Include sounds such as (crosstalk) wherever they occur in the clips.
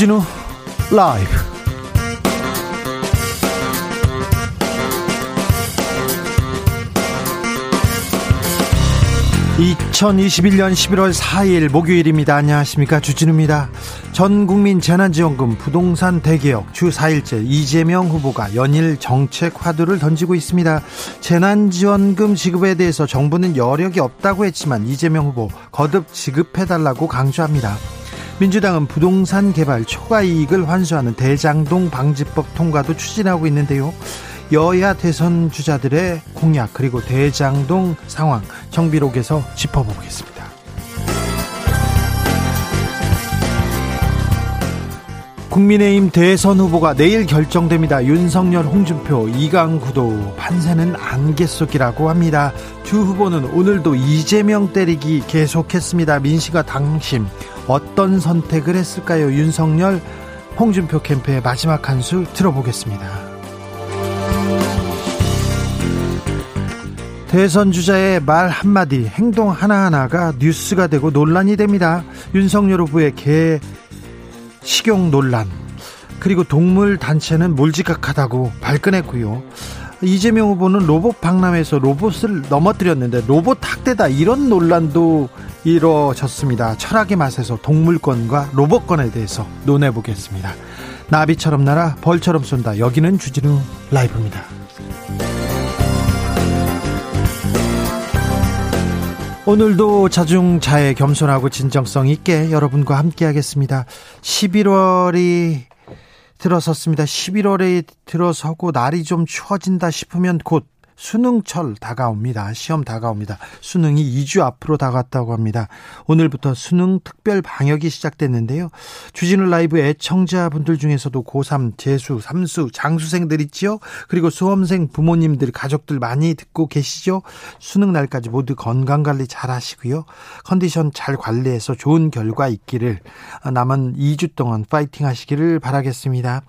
주진우 라이브 (2021년 11월 4일) 목요일입니다. 안녕하십니까? 주진우입니다. 전 국민 재난지원금 부동산 대개혁 주 4일째 이재명 후보가 연일 정책 화두를 던지고 있습니다. 재난지원금 지급에 대해서 정부는 여력이 없다고 했지만 이재명 후보 거듭 지급해달라고 강조합니다 민주당은 부동산 개발 초과 이익을 환수하는 대장동 방지법 통과도 추진하고 있는데요. 여야 대선 주자들의 공약 그리고 대장동 상황 정비록에서 짚어보겠습니다. 국민의힘 대선 후보가 내일 결정됩니다. 윤석열, 홍준표, 이강구도 판세는 안개 속이라고 합니다. 두 후보는 오늘도 이재명 때리기 계속했습니다. 민심과 당심 어떤 선택을 했을까요? 윤석열, 홍준표 캠프의 마지막 한 수 들어보겠습니다. 대선 주자의 말 한마디, 행동 하나하나가 뉴스가 되고 논란이 됩니다. 윤석열 후보의 개 식용 논란 그리고 동물 단체는 몰지각하다고 발끈했고요. 이재명 후보는 로봇 박람회에서 로봇을 넘어뜨렸는데 로봇 학대다 이런 논란도 이루어졌습니다. 철학의 맛에서 동물권과 로봇권에 대해서 논해보겠습니다. 나비처럼 날아 벌처럼 쏜다. 여기는 주진우 라이브입니다. 오늘도 자중자애 겸손하고 진정성 있게 여러분과 함께 하겠습니다. 11월이 들어섰습니다. 11월에 들어서고 날이 좀 추워진다 싶으면 곧 수능철 다가옵니다. 시험 다가옵니다. 수능이 2주 앞으로 다가왔다고 합니다. 오늘부터 수능 특별 방역이 시작됐는데요. 주진우 라이브 애청자분들 중에서도 고3, 재수, 삼수, 장수생들 있지요. 그리고 수험생 부모님들, 가족들 많이 듣고 계시죠. 수능 날까지 모두 건강 관리 잘 하시고요. 컨디션 잘 관리해서 좋은 결과 있기를 남은 2주 동안 파이팅 하시기를 바라겠습니다.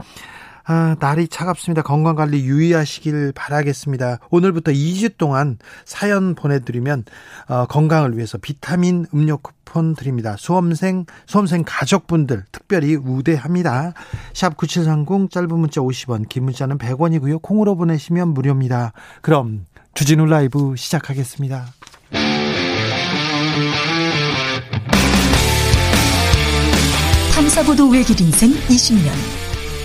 아, 날이 차갑습니다. 건강 관리 유의하시길 바라겠습니다. 오늘부터 2주 동안 사연 보내드리면 어, 건강을 위해서 비타민 음료 쿠폰 드립니다. 수험생, 수험생 가족분들 특별히 우대합니다. 샵 9730 짧은 문자 50원, 긴 문자는 100원이고요. 콩으로 보내시면 무료입니다. 그럼 주진우 라이브 시작하겠습니다. 탐사보도 외길 인생 20년.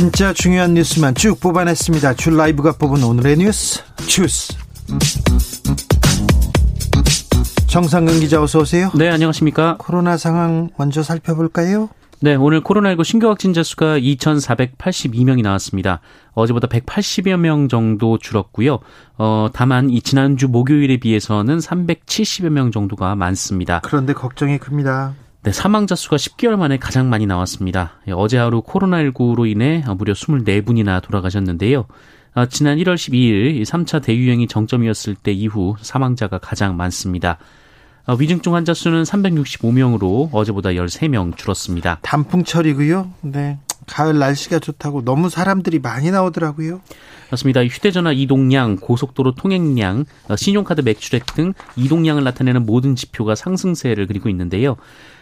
진짜 중요한 뉴스만 쭉 뽑아냈습니다. 줄 라이브가 뽑은 오늘의 뉴스 주스. 정상근 기자 어서 오세요. 네, 안녕하십니까? 코로나 상황 먼저 살펴볼까요? 네, 오늘 코로나19 신규 확진자 수가 2,482명이 나왔습니다. 어제보다 180여 명 정도 줄었고요. 어, 다만 이 지난주 목요일에 비해서는 370여 명 정도가 많습니다. 그런데 걱정이 큽니다. 네, 사망자 수가 10개월 만에 가장 많이 나왔습니다. 예, 어제 하루 코로나19로 인해 무려 24분이나 돌아가셨는데요. 아, 지난 1월 12일 3차 대유행이 정점이었을 때 이후 사망자가 가장 많습니다. 아, 위중증 환자 수는 365명으로 어제보다 13명 줄었습니다. 단풍철이고요. 네. 가을 날씨가 좋다고 너무 사람들이 많이 나오더라고요. 맞습니다. 휴대전화 이동량, 고속도로 통행량, 어, 신용카드 매출액 등 이동량을 나타내는 모든 지표가 상승세를 그리고 있는데요.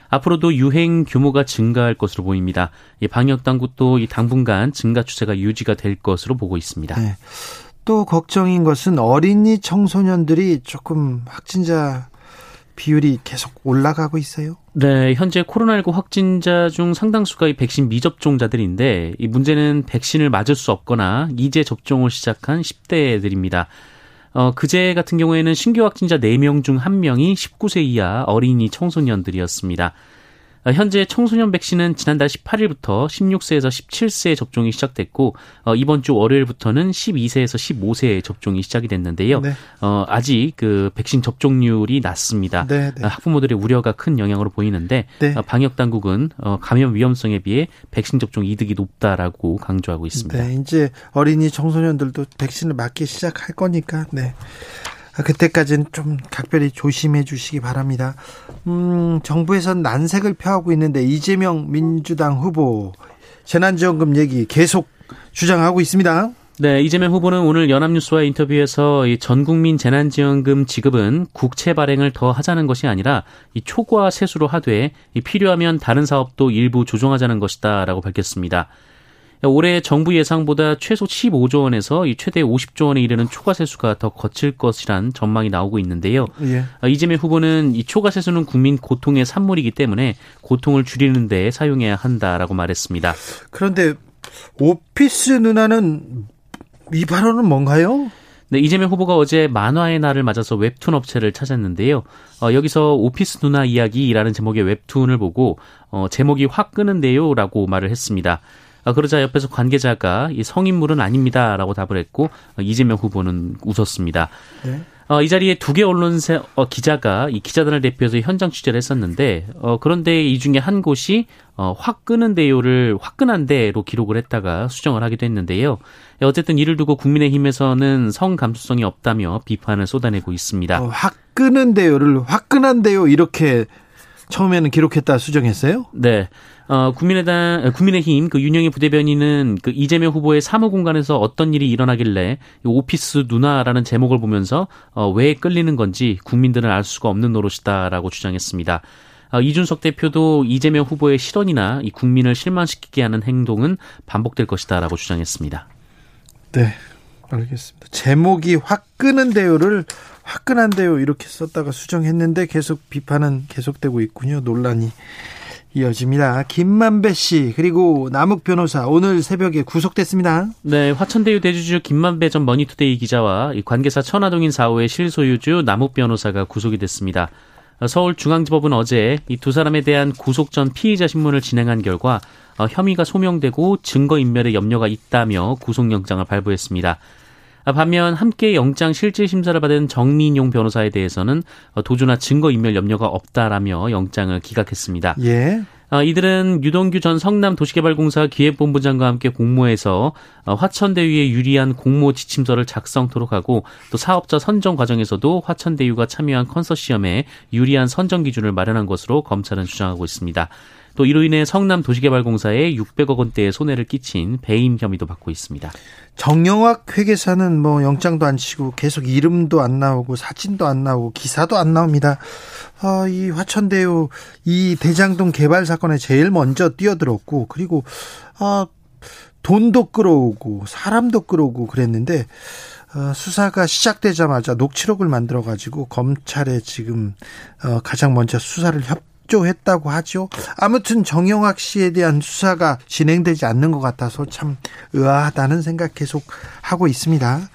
앞으로도 유행 규모가 증가할 것으로 보입니다. 방역 당국도 이 당분간 증가 추세가 유지가 될 것으로 보고 있습니다. 네. 또 걱정인 것은 어린이 청소년들이 조금 확진자 비율이 계속 올라가고 있어요? 네, 현재 코로나19 확진자 중 상당수가 이 백신 미접종자들인데 이 문제는 백신을 맞을 수 없거나 이제 접종을 시작한 10대들입니다. 어, 그제 같은 경우에는 신규 확진자 4명 중 1명이 19세 이하 어린이 청소년들이었습니다. 어, 현재 청소년 백신은 지난달 18일부터 16세에서 17세에 접종이 시작됐고 어, 이번 주 월요일부터는 12세에서 15세에 접종이 시작이 됐는데요. 네. 어, 아직 그 백신 접종률이 낮습니다. 네, 네. 학부모들의 우려가 큰 영향으로 보이는데 네. 방역 당국은 감염 위험성에 비해 백신 접종 이득이 높다라고 강조하고 있습니다. 네, 이제 어린이 청소년들도 백신을 맞기 시작할 거니까 네. 그때까지는 좀 각별히 조심해 주시기 바랍니다. 음, 정부에선 난색을 표하고 있는데 이재명 민주당 후보 재난지원금 얘기 계속 주장하고 있습니다. 네, 이재명 후보는 오늘 연합뉴스와 인터뷰에서 전 국민 재난지원금 지급은 국채 발행을 더 하자는 것이 아니라 이 초과 세수로 하되 필요하면 다른 사업도 일부 조정하자는 것이다라고 밝혔습니다. 올해 정부 예상보다 최소 15조 원에서 최대 50조 원에 이르는 초과 세수가 더 거칠 것이란 전망이 나오고 있는데요. 예. 아, 이재명 후보는 이 초과 세수는 국민 고통의 산물이기 때문에 고통을 줄이는 데 사용해야 한다라고 말했습니다. 그런데 오피스 누나는 이 발언은 뭔가요? 네, 이재명 후보가 어제 만화의 날을 맞아서 웹툰 업체를 찾았는데요. 어, 여기서 오피스 누나 이야기라는 제목의 웹툰을 보고 어, 제목이 확 끄는데요라고 말을 했습니다. 아, 그러자 옆에서 관계자가 이 성인물은 아닙니다라고 답을 했고 어, 이재명 후보는 웃었습니다. 네. 어, 이 자리에 두 개 언론사 어, 기자가 이 기자단을 대표해서 현장 취재를 했었는데 어, 그런데 이 중에 한 곳이 어, 화끄는데요를 화끈한데로 기록을 했다가 수정을 하기도 했는데요. 어쨌든 이를 두고 국민의힘에서는 성 감수성이 없다며 비판을 쏟아내고 있습니다. 어, 화끄는데요를 화끈한데요 이렇게 처음에는 기록했다 수정했어요? 네. 어, 국민의당, 어, 국민의힘 그 윤영희 부대변인은 그 이재명 후보의 사무 공간에서 어떤 일이 일어나길래 오피스 누나라는 제목을 보면서 어, 왜 끌리는 건지 국민들은 알 수가 없는 노릇이다라고 주장했습니다. 어, 이준석 대표도 이재명 후보의 실언이나 이 국민을 실망시키게 하는 행동은 반복될 것이다라고 주장했습니다. 네, 알겠습니다. 제목이 화끈한데요를 화끈한데요 이렇게 썼다가 수정했는데 계속 비판은 계속되고 있군요. 논란이. 이어집니다. 김만배 씨 그리고 남욱 변호사 오늘 새벽에 구속됐습니다. 네, 화천대유 대주주 김만배 전 머니투데이 기자와 관계사 천화동인 4호의 실소유주 남욱 변호사가 구속이 됐습니다. 서울중앙지법은 어제 이 두 사람에 대한 구속 전 피의자 신문을 진행한 결과 어, 혐의가 소명되고 증거 인멸의 염려가 있다며 구속영장을 발부했습니다. 반면 함께 영장 실질 심사를 받은 정민용 변호사에 대해서는 도주나 증거 인멸 염려가 없다라며 영장을 기각했습니다. 예. 어, 이들은 유동규 전 성남도시개발공사 기획본부장과 함께 공모해서 어, 화천대유에 유리한 공모 지침서를 작성토록 하고 또 사업자 선정 과정에서도 화천대유가 참여한 컨소시엄에 유리한 선정 기준을 마련한 것으로 검찰은 주장하고 있습니다. 또 이로 인해 성남 도시개발공사에 600억 원대의 손해를 끼친 배임 혐의도 받고 있습니다. 정영학 회계사는 뭐 영장도 안 치고 계속 이름도 안 나오고 사진도 안 나오고 기사도 안 나옵니다. 아, 이 화천대유 이 대장동 개발 사건에 제일 먼저 뛰어들었고 그리고 아 돈도 끌어오고 사람도 끌어오고 그랬는데 어, 수사가 시작되자마자 녹취록을 만들어 가지고 검찰에 지금 어, 가장 먼저 수사를 협 협조했다고 하죠. 아무튼 정영학 씨에 대한 수사가 진행되지 않는 것 같아서 참 의아하다는 생각 계속 하고 있습니다.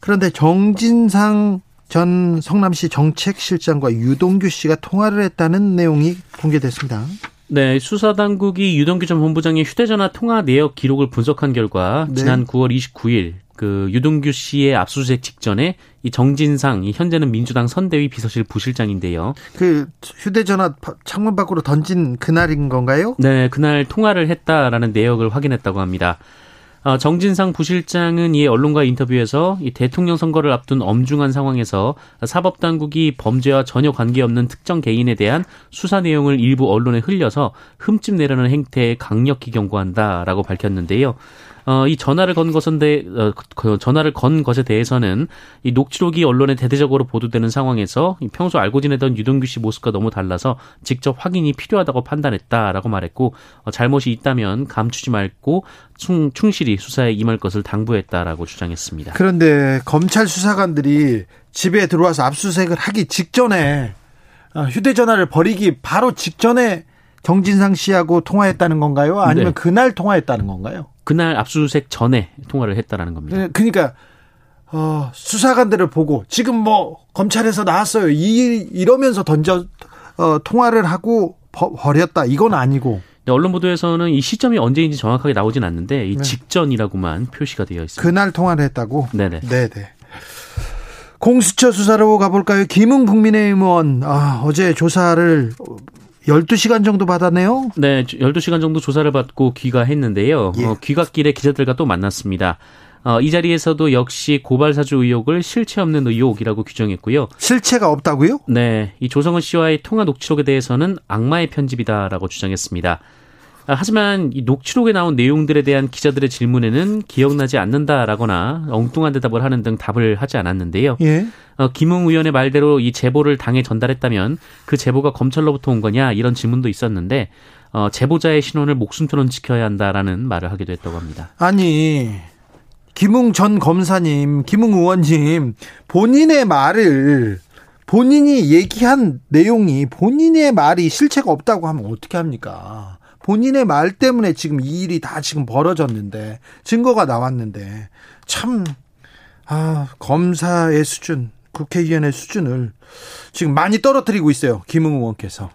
그런데 정진상 전 성남시 정책실장과 유동규 씨가 통화를 했다는 내용이 공개됐습니다. 네, 수사당국이 유동규 전 본부장의 휴대전화 통화 내역 기록을 분석한 결과 네. 지난 9월 29일 그 유동규 씨의 압수수색 직전에 이 정진상, 이 현재는 민주당 선대위 비서실 부실장인데요. 그 휴대전화 창문 밖으로 던진 그날인 건가요? 네, 그날 통화를 했다라는 내역을 확인했다고 합니다. 어, 정진상 부실장은 이 언론과 인터뷰에서 이 대통령 선거를 앞둔 엄중한 상황에서 사법당국이 범죄와 전혀 관계없는 특정 개인에 대한 수사 내용을 일부 언론에 흘려서 흠집 내려는 행태에 강력히 경고한다라고 밝혔는데요. 어, 이 전화를 건 것인데 어, 그 전화를 건 것에 대해서는 이 녹취록이 언론에 대대적으로 보도되는 상황에서 평소 알고 지내던 유동규 씨 모습과 너무 달라서 직접 확인이 필요하다고 판단했다라고 말했고 어, 잘못이 있다면 감추지 말고 충, 충실히 수사에 임할 것을 당부했다라고 주장했습니다. 그런데 검찰 수사관들이 집에 들어와서 압수수색을 하기 직전에 어, 휴대전화를 버리기 바로 직전에 정진상 씨하고 통화했다는 건가요? 아니면 네. 그날 통화했다는 건가요? 그날 압수수색 전에 통화를 했다라는 겁니다. 네, 그러니까 어, 수사관들을 보고 지금 뭐 검찰에서 나왔어요. 이 이러면서 던져 어, 통화를 하고 버, 버렸다 이건 아니고 언론 보도에서는 이 시점이 언제인지 정확하게 나오진 않는데 이 네. 직전이라고만 표시가 되어 있습니다. 그날 통화를 했다고? 네네. 네네. 공수처 수사로 가볼까요? 김웅 국민의힘 의원 아, 어제 조사를 12시간 정도 받았네요? 네, 12시간 정도 조사를 받고 귀가했는데요. 예. 어, 귀갓길에 기자들과 또 만났습니다. 어, 이 자리에서도 역시 고발사주 의혹을 실체 없는 의혹이라고 규정했고요. 실체가 없다고요? 네, 이 조성은 씨와의 통화 녹취록에 대해서는 악마의 편집이다라고 주장했습니다. 아, 하지만 이 녹취록에 나온 내용들에 대한 기자들의 질문에는 기억나지 않는다라거나 엉뚱한 대답을 하는 등 답을 하지 않았는데요. 예. 어, 김웅 의원의 말대로 이 제보를 당에 전달했다면 그 제보가 검찰로부터 온 거냐 이런 질문도 있었는데 어, 제보자의 신원을 목숨처럼 지켜야 한다라는 말을 하기도 했다고 합니다. 아니 김웅 전 검사님, 김웅 의원님 본인의 말을 본인이 얘기한 내용이 본인의 말이 실체가 없다고 하면 어떻게 합니까? 본인의 말 때문에 지금 이 일이 다 지금 벌어졌는데 증거가 나왔는데 참 아, 검사의 수준, 국회의원의 수준을 지금 많이 떨어뜨리고 있어요. 김웅 의원께서.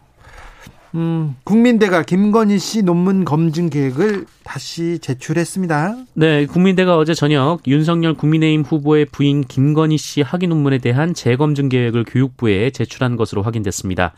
음, 국민대가 김건희 씨 논문 검증 계획을 다시 제출했습니다. 네, 국민대가 어제 저녁 윤석열 국민의힘 후보의 부인 김건희 씨 학위 논문에 대한 재검증 계획을 교육부에 제출한 것으로 확인됐습니다.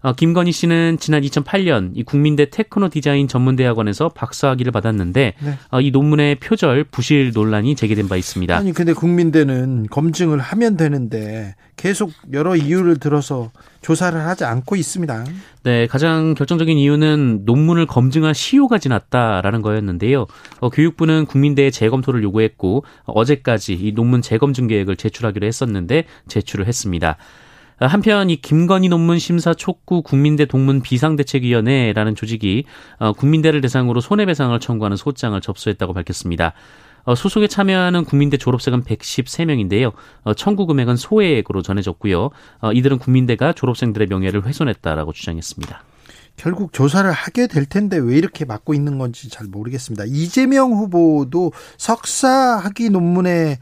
어, 김건희 씨는 지난 2008년 이 국민대 테크노 디자인 전문대학원에서 박사학위를 받았는데 네. 어, 이 논문의 표절 부실 논란이 제기된 바 있습니다. 아니 근데 국민대는 검증을 하면 되는데 계속 여러 이유를 들어서 조사를 하지 않고 있습니다. 네, 가장 결정적인 이유는 논문을 검증할 시효가 지났다라는 거였는데요. 어, 교육부는 국민대의 재검토를 요구했고 어제까지 이 논문 재검증 계획을 제출하기로 했었는데 제출을 했습니다. 한편 이 김건희 논문 심사 촉구 국민대 동문 비상대책위원회라는 조직이 어, 국민대를 대상으로 손해배상을 청구하는 소장을 접수했다고 밝혔습니다. 어, 소속에 참여하는 국민대 졸업생은 113명인데요. 어, 청구 금액은 소액으로 전해졌고요. 이들은 국민대가 졸업생들의 명예를 훼손했다라고 주장했습니다. 결국 조사를 하게 될 텐데 왜 이렇게 막고 있는 건지 잘 모르겠습니다. 이재명 후보도 석사 학위 논문에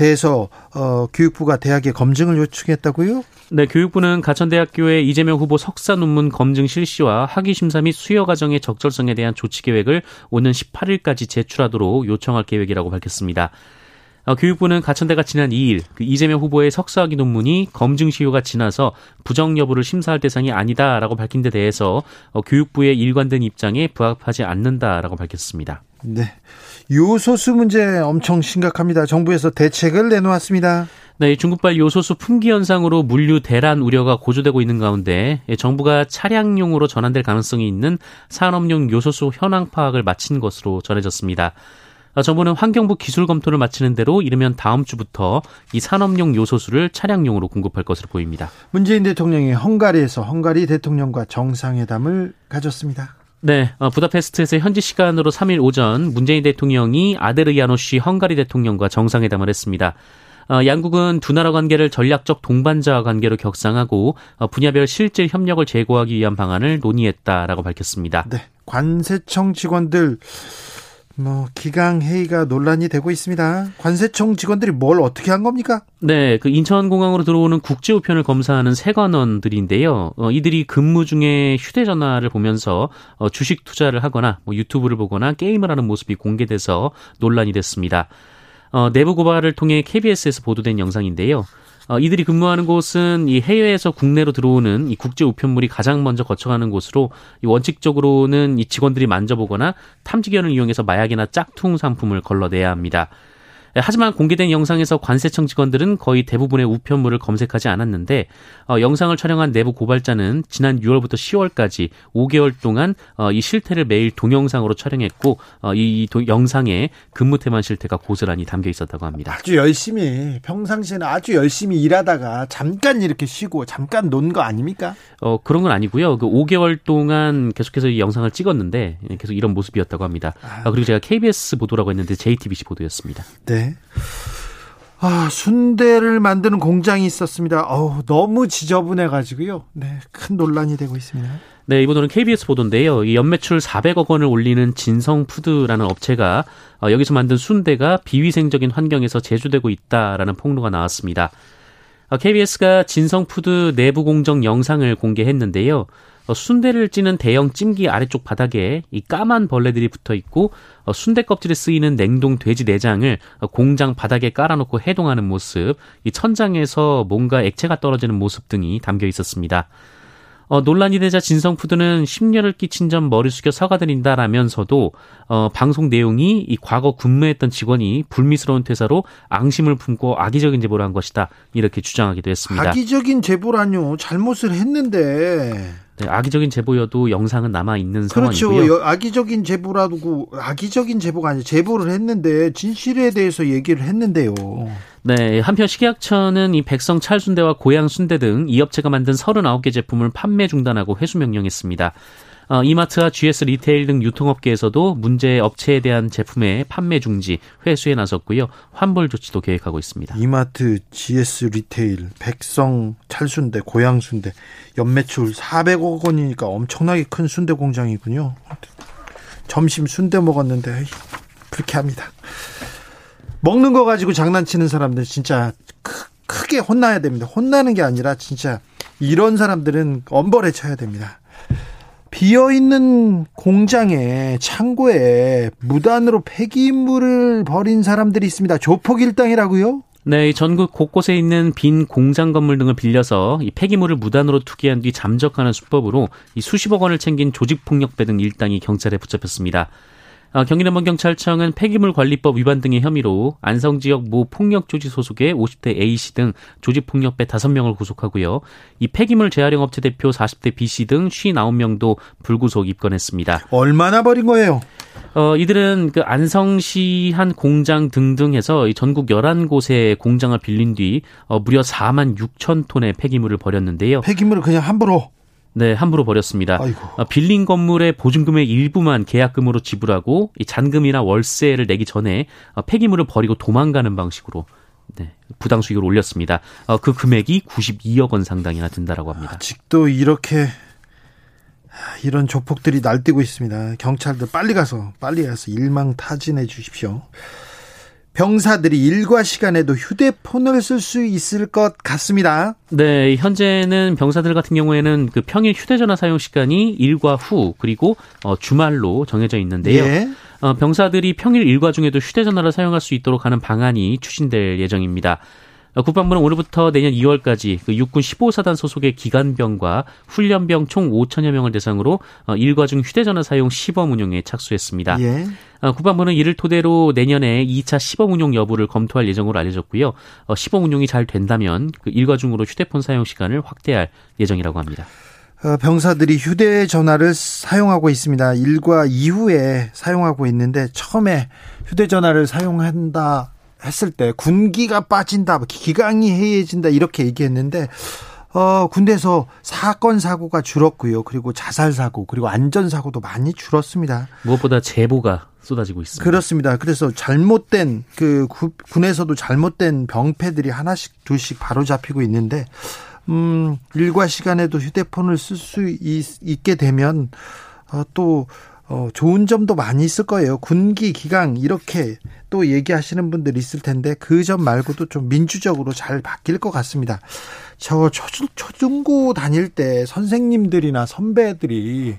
대해서 어, 교육부가 대학에 검증을 요청했다고요? 네, 교육부는 가천대학교의 이재명 후보 석사 논문 검증 실시와 학위 심사 및 수여 과정의 적절성에 대한 조치 계획을 오는 18일까지 제출하도록 요청할 계획이라고 밝혔습니다. 어, 교육부는 가천대가 지난 2일 그 이재명 후보의 석사학위 논문이 검증 시효가 지나서 부정 여부를 심사할 대상이 아니다라고 밝힌 데 대해서 어, 교육부의 일관된 입장에 부합하지 않는다라고 밝혔습니다. 네. 요소수 문제 엄청 심각합니다. 정부에서 대책을 내놓았습니다. 네, 중국발 요소수 품귀 현상으로 물류 대란 우려가 고조되고 있는 가운데 정부가 차량용으로 전환될 가능성이 있는 산업용 요소수 현황 파악을 마친 것으로 전해졌습니다. 정부는 환경부 기술 검토를 마치는 대로 이르면 다음 주부터 이 산업용 요소수를 차량용으로 공급할 것으로 보입니다. 문재인 대통령이 헝가리에서 헝가리 대통령과 정상회담을 가졌습니다. 네, 어, 부다페스트에서 현지 시간으로 3일 오전 문재인 대통령이 아데르야노시 헝가리 대통령과 정상회담을 했습니다. 어, 양국은 두 나라 관계를 전략적 동반자 관계로 격상하고 어, 분야별 실질 협력을 제고하기 위한 방안을 논의했다라고 밝혔습니다. 네, 관세청 직원들 뭐 기강 회의가 논란이 되고 있습니다. 관세청 직원들이 뭘 어떻게 한 겁니까? 네, 그 인천공항으로 들어오는 국제 우편을 검사하는 세관원들인데요. 어, 이들이 근무 중에 휴대전화를 보면서 어, 주식 투자를 하거나 뭐 유튜브를 보거나 게임을 하는 모습이 공개돼서 논란이 됐습니다. 어, 내부 고발을 통해 KBS에서 보도된 영상인데요. 어, 이들이 근무하는 곳은 이 해외에서 국내로 들어오는 이 국제 우편물이 가장 먼저 거쳐가는 곳으로 이 원칙적으로는 이 직원들이 만져보거나 탐지견을 이용해서 마약이나 짝퉁 상품을 걸러내야 합니다. 예, 하지만 공개된 영상에서 관세청 직원들은 거의 대부분의 우편물을 검색하지 않았는데 어, 영상을 촬영한 내부 고발자는 지난 6월부터 10월까지 5개월 동안 어, 이 실태를 매일 동영상으로 촬영했고 어, 이 도, 영상에 근무 태만 실태가 고스란히 담겨 있었다고 합니다. 아주 열심히 평상시에는 아주 열심히 일하다가 잠깐 이렇게 쉬고 잠깐 논 거 아닙니까? 어 그런 건 아니고요. 그 5개월 동안 계속해서 이 영상을 찍었는데 계속 이런 모습이었다고 합니다. 아, 그리고 제가 KBS 보도라고 했는데 JTBC 보도였습니다. 네. 아, 순대를 만드는 공장이 있었습니다. 어우, 너무 지저분해 가지고요. 네, 큰 논란이 되고 있습니다. 네, 이번에는 KBS 보도인데요. 이 연매출 400억 원을 올리는 진성푸드라는 업체가 어, 여기서 만든 순대가 비위생적인 환경에서 제조되고 있다라는 폭로가 나왔습니다. 어, KBS가 진성푸드 내부 공정 영상을 공개했는데요. 어, 순대를 찌는 대형 찜기 아래쪽 바닥에 이 까만 벌레들이 붙어 있고 어, 순대 껍질에 쓰이는 냉동 돼지 내장을 어, 공장 바닥에 깔아놓고 해동하는 모습, 이 천장에서 뭔가 액체가 떨어지는 모습 등이 담겨 있었습니다. 어, 논란이 되자 진성푸드는 심려를 끼친 점 머리 숙여 사과드린다라면서도 어, 방송 내용이 이 과거 근무했던 직원이 불미스러운 퇴사로 앙심을 품고 악의적인 제보를 한 것이다 이렇게 주장하기도 했습니다. 악의적인 제보라뇨. 잘못을 했는데. 네, 악의적인 제보여도 영상은 남아 있는 그렇죠. 상황이고요. 악의적인 제보라고 악의적인 제보가 아니라 제보를 했는데 진실에 대해서 얘기를 했는데요. 네, 한편 식약처는 이 백성 찰순대와 고양 순대 등 이 업체가 만든 39개 제품을 판매 중단하고 회수 명령했습니다. 어, 이마트와 GS 리테일 등 유통업계에서도 문제 업체에 대한 제품의 판매 중지, 회수에 나섰고요. 환불 조치도 계획하고 있습니다. 이마트, GS 리테일, 백성 찰순대, 고양순대 연매출 400억 원이니까 엄청나게 큰 순대 공장이군요. 점심 순대 먹었는데 그렇게 합니다. 먹는 거 가지고 장난치는 사람들 진짜 크, 크게 혼나야 됩니다. 혼나는 게 아니라 진짜 이런 사람들은 엄벌에 쳐야 됩니다. 비어 있는 공장에 창고에 무단으로 폐기물을 버린 사람들이 있습니다. 조폭 일당이라고요? 네, 전국 곳곳에 있는 빈 공장 건물 등을 빌려서 이 폐기물을 무단으로 투기한 뒤 잠적하는 수법으로 이 수십억 원을 챙긴 조직폭력배 등 일당이 경찰에 붙잡혔습니다. 어, 경기남부경찰청은 폐기물 관리법 위반 등의 혐의로 안성 지역 모 폭력 조직 소속의 50대 A씨 등 조직 폭력배 5명을 구속하고요. 이 폐기물 재활용 업체 대표 40대 B씨 등 59명도 불구속 입건했습니다. 얼마나 버린 거예요? 어, 이들은 그 안성시 한 공장 등등 해서 전국 11곳의 공장을 빌린 뒤 어, 무려 4만 6천 톤의 폐기물을 버렸는데요. 폐기물을 그냥 함부로 네, 함부로 버렸습니다. 아이고. 어, 빌린 건물의 보증금의 일부만 계약금으로 지불하고 이 잔금이나 월세를 내기 전에 어, 폐기물을 버리고 도망가는 방식으로 네, 부당 수익을 올렸습니다. 어, 그 금액이 92억 원 상당이나 든다라고 합니다. 아직도 이렇게 이런 조폭들이 날뛰고 있습니다. 경찰들 빨리 가서 빨리 가서 일망타진해 주십시오. 병사들이 일과 시간에도 휴대폰을 쓸 수 있을 것 같습니다. 네, 현재는 병사들 같은 경우에는 그 평일 휴대전화 사용 시간이 일과 후 그리고 어, 주말로 정해져 있는데요. 예. 어, 병사들이 평일 일과 중에도 휴대전화를 사용할 수 있도록 하는 방안이 추진될 예정입니다. 어, 국방부는 오늘부터 내년 2월까지 그 육군 15사단 소속의 기관병과 훈련병 총 5천여 명을 대상으로 어, 일과 중 휴대전화 사용 시범 운용에 착수했습니다. 예. 어, 국방부는 이를 토대로 내년에 2차 시범 운용 여부를 검토할 예정으로 알려졌고요. 어, 시범 운용이 잘 된다면 그 일과 중으로 휴대폰 사용 시간을 확대할 예정이라고 합니다. 어, 병사들이 휴대전화를 사용하고 있습니다. 일과 이후에 사용하고 있는데 처음에 휴대전화를 사용한다 했을 때 군기가 빠진다, 기강이 해해진다 이렇게 얘기했는데 어, 군대에서 사건 사고가 줄었고요. 그리고 자살 사고 그리고 안전 사고도 많이 줄었습니다. 무엇보다 제보가 쏟아지고 있습니다. 그렇습니다. 그래서 잘못된 그 구- 군에서도 잘못된 병폐들이 하나씩 둘씩 바로 잡히고 있는데 음, 일과 시간에도 휴대폰을 쓸 수 있게 되면 어, 또 어, 좋은 점도 많이 있을 거예요. 군기 기강 이렇게 또 얘기하시는 분들 있을 텐데 그 점 말고도 좀 민주적으로 잘 바뀔 것 같습니다. 저 초, 초중고 다닐 때 선생님들이나 선배들이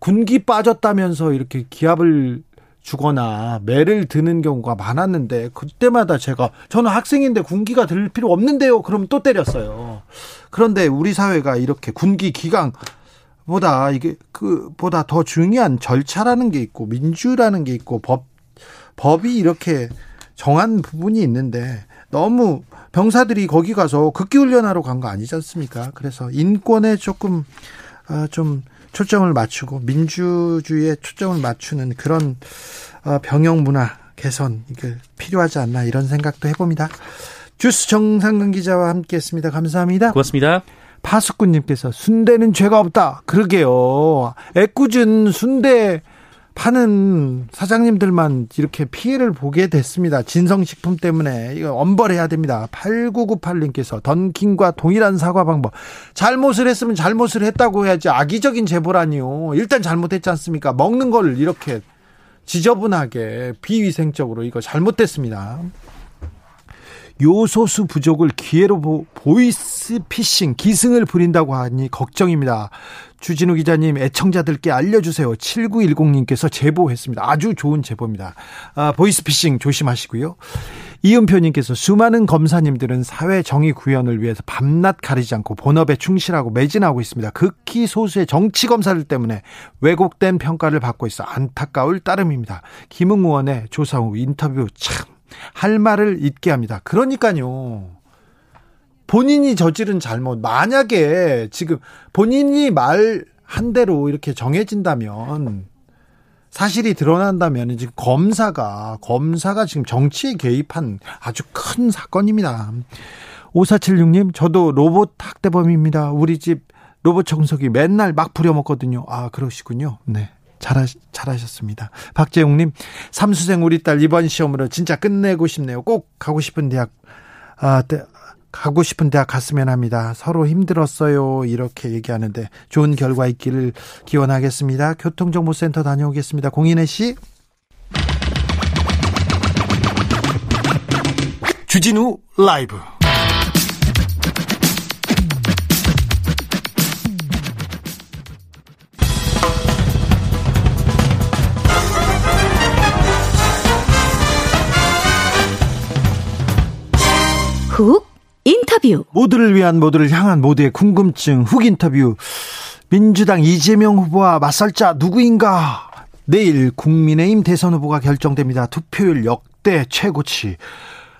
군기 빠졌다면서 이렇게 기합을 주거나 매를 드는 경우가 많았는데 그때마다 제가 저는 학생인데 군기가 들 필요 없는데요. 그럼 또 때렸어요. 그런데 우리 사회가 이렇게 군기 기강 보다 이게 그 보다 더 중요한 절차라는 게 있고 민주라는 게 있고 법 법이 이렇게 정한 부분이 있는데 너무 병사들이 거기 가서 극기 훈련하러 간 거 아니지 않습니까? 그래서 인권에 조금 어, 좀 초점을 맞추고 민주주의에 초점을 맞추는 그런 어, 병영 문화 개선 이게 필요하지 않나 이런 생각도 해봅니다. 주스 정상근 기자와 함께했습니다. 감사합니다. 고맙습니다. 파수꾼님께서 순대는 죄가 없다. 그러게요. 애꿎은 순대 파는 사장님들만 이렇게 피해를 보게 됐습니다. 진성식품 때문에 이거 엄벌해야 됩니다. 8998님께서 던킨과 동일한 사과 방법. 잘못을 했으면 잘못을 했다고 해야지 악의적인 제보라니요. 일단 잘못했지 않습니까? 먹는 걸 이렇게 지저분하게 비위생적으로 이거 잘못됐습니다. 요소수 부족을 기회로 보, 보이스 피싱 기승을 부린다고 하니 걱정입니다. 주진우 기자님 애청자들께 알려주세요. 7910님께서 제보했습니다. 아주 좋은 제보입니다. 아, 보이스피싱 조심하시고요. 이은표님께서 수많은 검사님들은 사회 정의 구현을 위해서 밤낮 가리지 않고 본업에 충실하고 매진하고 있습니다. 극히 소수의 정치 검사들 때문에 왜곡된 평가를 받고 있어 안타까울 따름입니다. 김웅 의원의 조사 후 인터뷰 참 할 말을 잊게 합니다. 그러니까요. 본인이 저지른 잘못 만약에 지금 본인이 말한 대로 이렇게 정해진다면 사실이 드러난다면 지금 검사가 검사가 지금 정치에 개입한 아주 큰 사건입니다. 5476님 저도 로봇 학대범입니다. 우리 집 로봇 청소기 맨날 막 부려먹거든요. 아 그러시군요. 네. 잘하, 잘하셨습니다. 박재웅님, 삼수생 우리 딸 이번 시험으로 진짜 끝내고 싶네요. 꼭 가고 싶은 대학, 아, 가고 싶은 대학 갔으면 합니다. 서로 힘들었어요. 이렇게 얘기하는데 좋은 결과 있기를 기원하겠습니다. 교통정보센터 다녀오겠습니다. 공인혜 씨. 주진우 라이브. 훅 인터뷰. 모두를 위한 모두를 향한 모두의 궁금증 훅 인터뷰. 민주당 이재명 후보와 맞설 자 누구인가? 내일 국민의힘 대선 후보가 결정됩니다. 투표율 역대 최고치.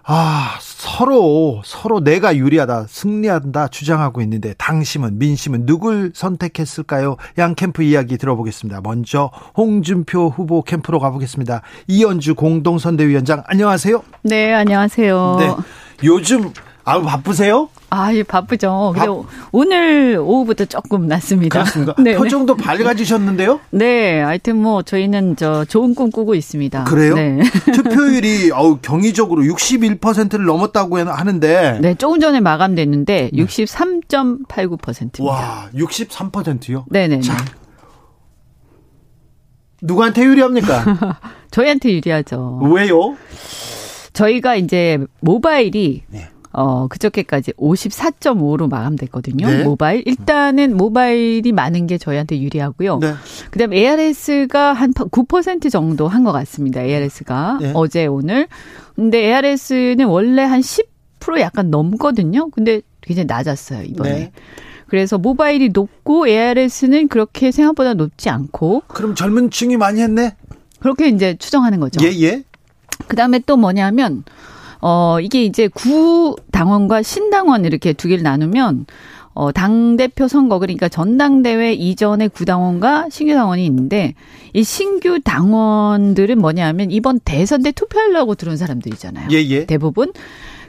아, 서로, 서로 내가 유리하다, 승리한다 주장하고 있는데, 당심은, 민심은 누굴 선택했을까요? 양 캠프 이야기 들어보겠습니다. 먼저, 홍준표 후보 캠프로 가보겠습니다. 이현주 공동선대위원장, 안녕하세요. 네, 안녕하세요. 네. 요즘 아유 바쁘세요? 아, 예, 바쁘죠. 근데 바... 오늘 오후부터 조금 났습니다. 그렇습니까? (laughs) 네, 표정도 밝아지셨는데요? 네, 하여튼 뭐 저희는 저 좋은 꿈 꾸고 있습니다. 그래요? 네. (laughs) 투표율이 어우 경이적으로 61%를 넘었다고 하는데 네, 조금 전에 마감됐는데 63.89%입니다. 와, 63%요? 네, 네. 자. 누구한테 유리합니까? (laughs) 저희한테 유리하죠. 왜요? 저희가 이제 모바일이 네. 어, 그저께까지 54.5로 마감됐거든요. 네. 모바일. 일단은 모바일이 많은 게 저희한테 유리하고요. 네. 그 다음에 ARS가 한 9% 정도 한 것 같습니다. ARS가 네. 어제 오늘. 근데 ARS는 원래 한 10% 약간 넘거든요. 근데 굉장히 낮았어요, 이번에. 네. 그래서 모바일이 높고 ARS는 그렇게 생각보다 높지 않고. 그럼 젊은 층이 많이 했네? 그렇게 이제 추정하는 거죠. 예, 예. 그 다음에 또 뭐냐면 어, 이게 이제 구 당원과 신당원 이렇게 두 개를 나누면 어, 당대표 선거, 그러니까 전당대회 이전의 구당원과 신규 당원이 있는데, 이 신규 당원들은 뭐냐면, 이번 대선 때 투표하려고 들어온 사람들이잖아요. 예, 예. 대부분.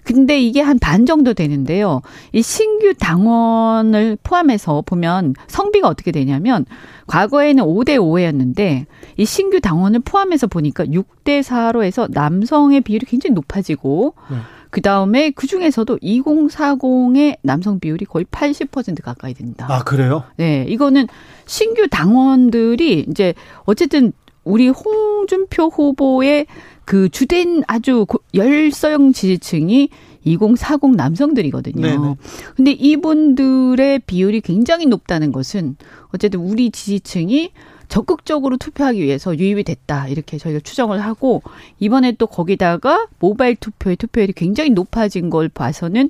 근데 이게 한 반 정도 되는데요. 이 신규 당원을 포함해서 보면 성비가 어떻게 되냐면 과거에는 5대 5였는데 이 신규 당원을 포함해서 보니까 6대 4로 해서 남성의 비율이 굉장히 높아지고 네. 그 다음에 그 중에서도 2040의 남성 비율이 거의 80% 가까이 된다. 아, 그래요? 네. 이거는 신규 당원들이 이제 어쨌든 우리 홍준표 후보의 그 주된 아주 열성 지지층이 2040 남성들이거든요. 네네. 근데 이분들의 비율이 굉장히 높다는 것은 어쨌든 우리 지지층이 적극적으로 투표하기 위해서 유입이 됐다. 이렇게 저희가 추정을 하고 이번에 또 거기다가 모바일 투표의 투표율이 굉장히 높아진 걸 봐서는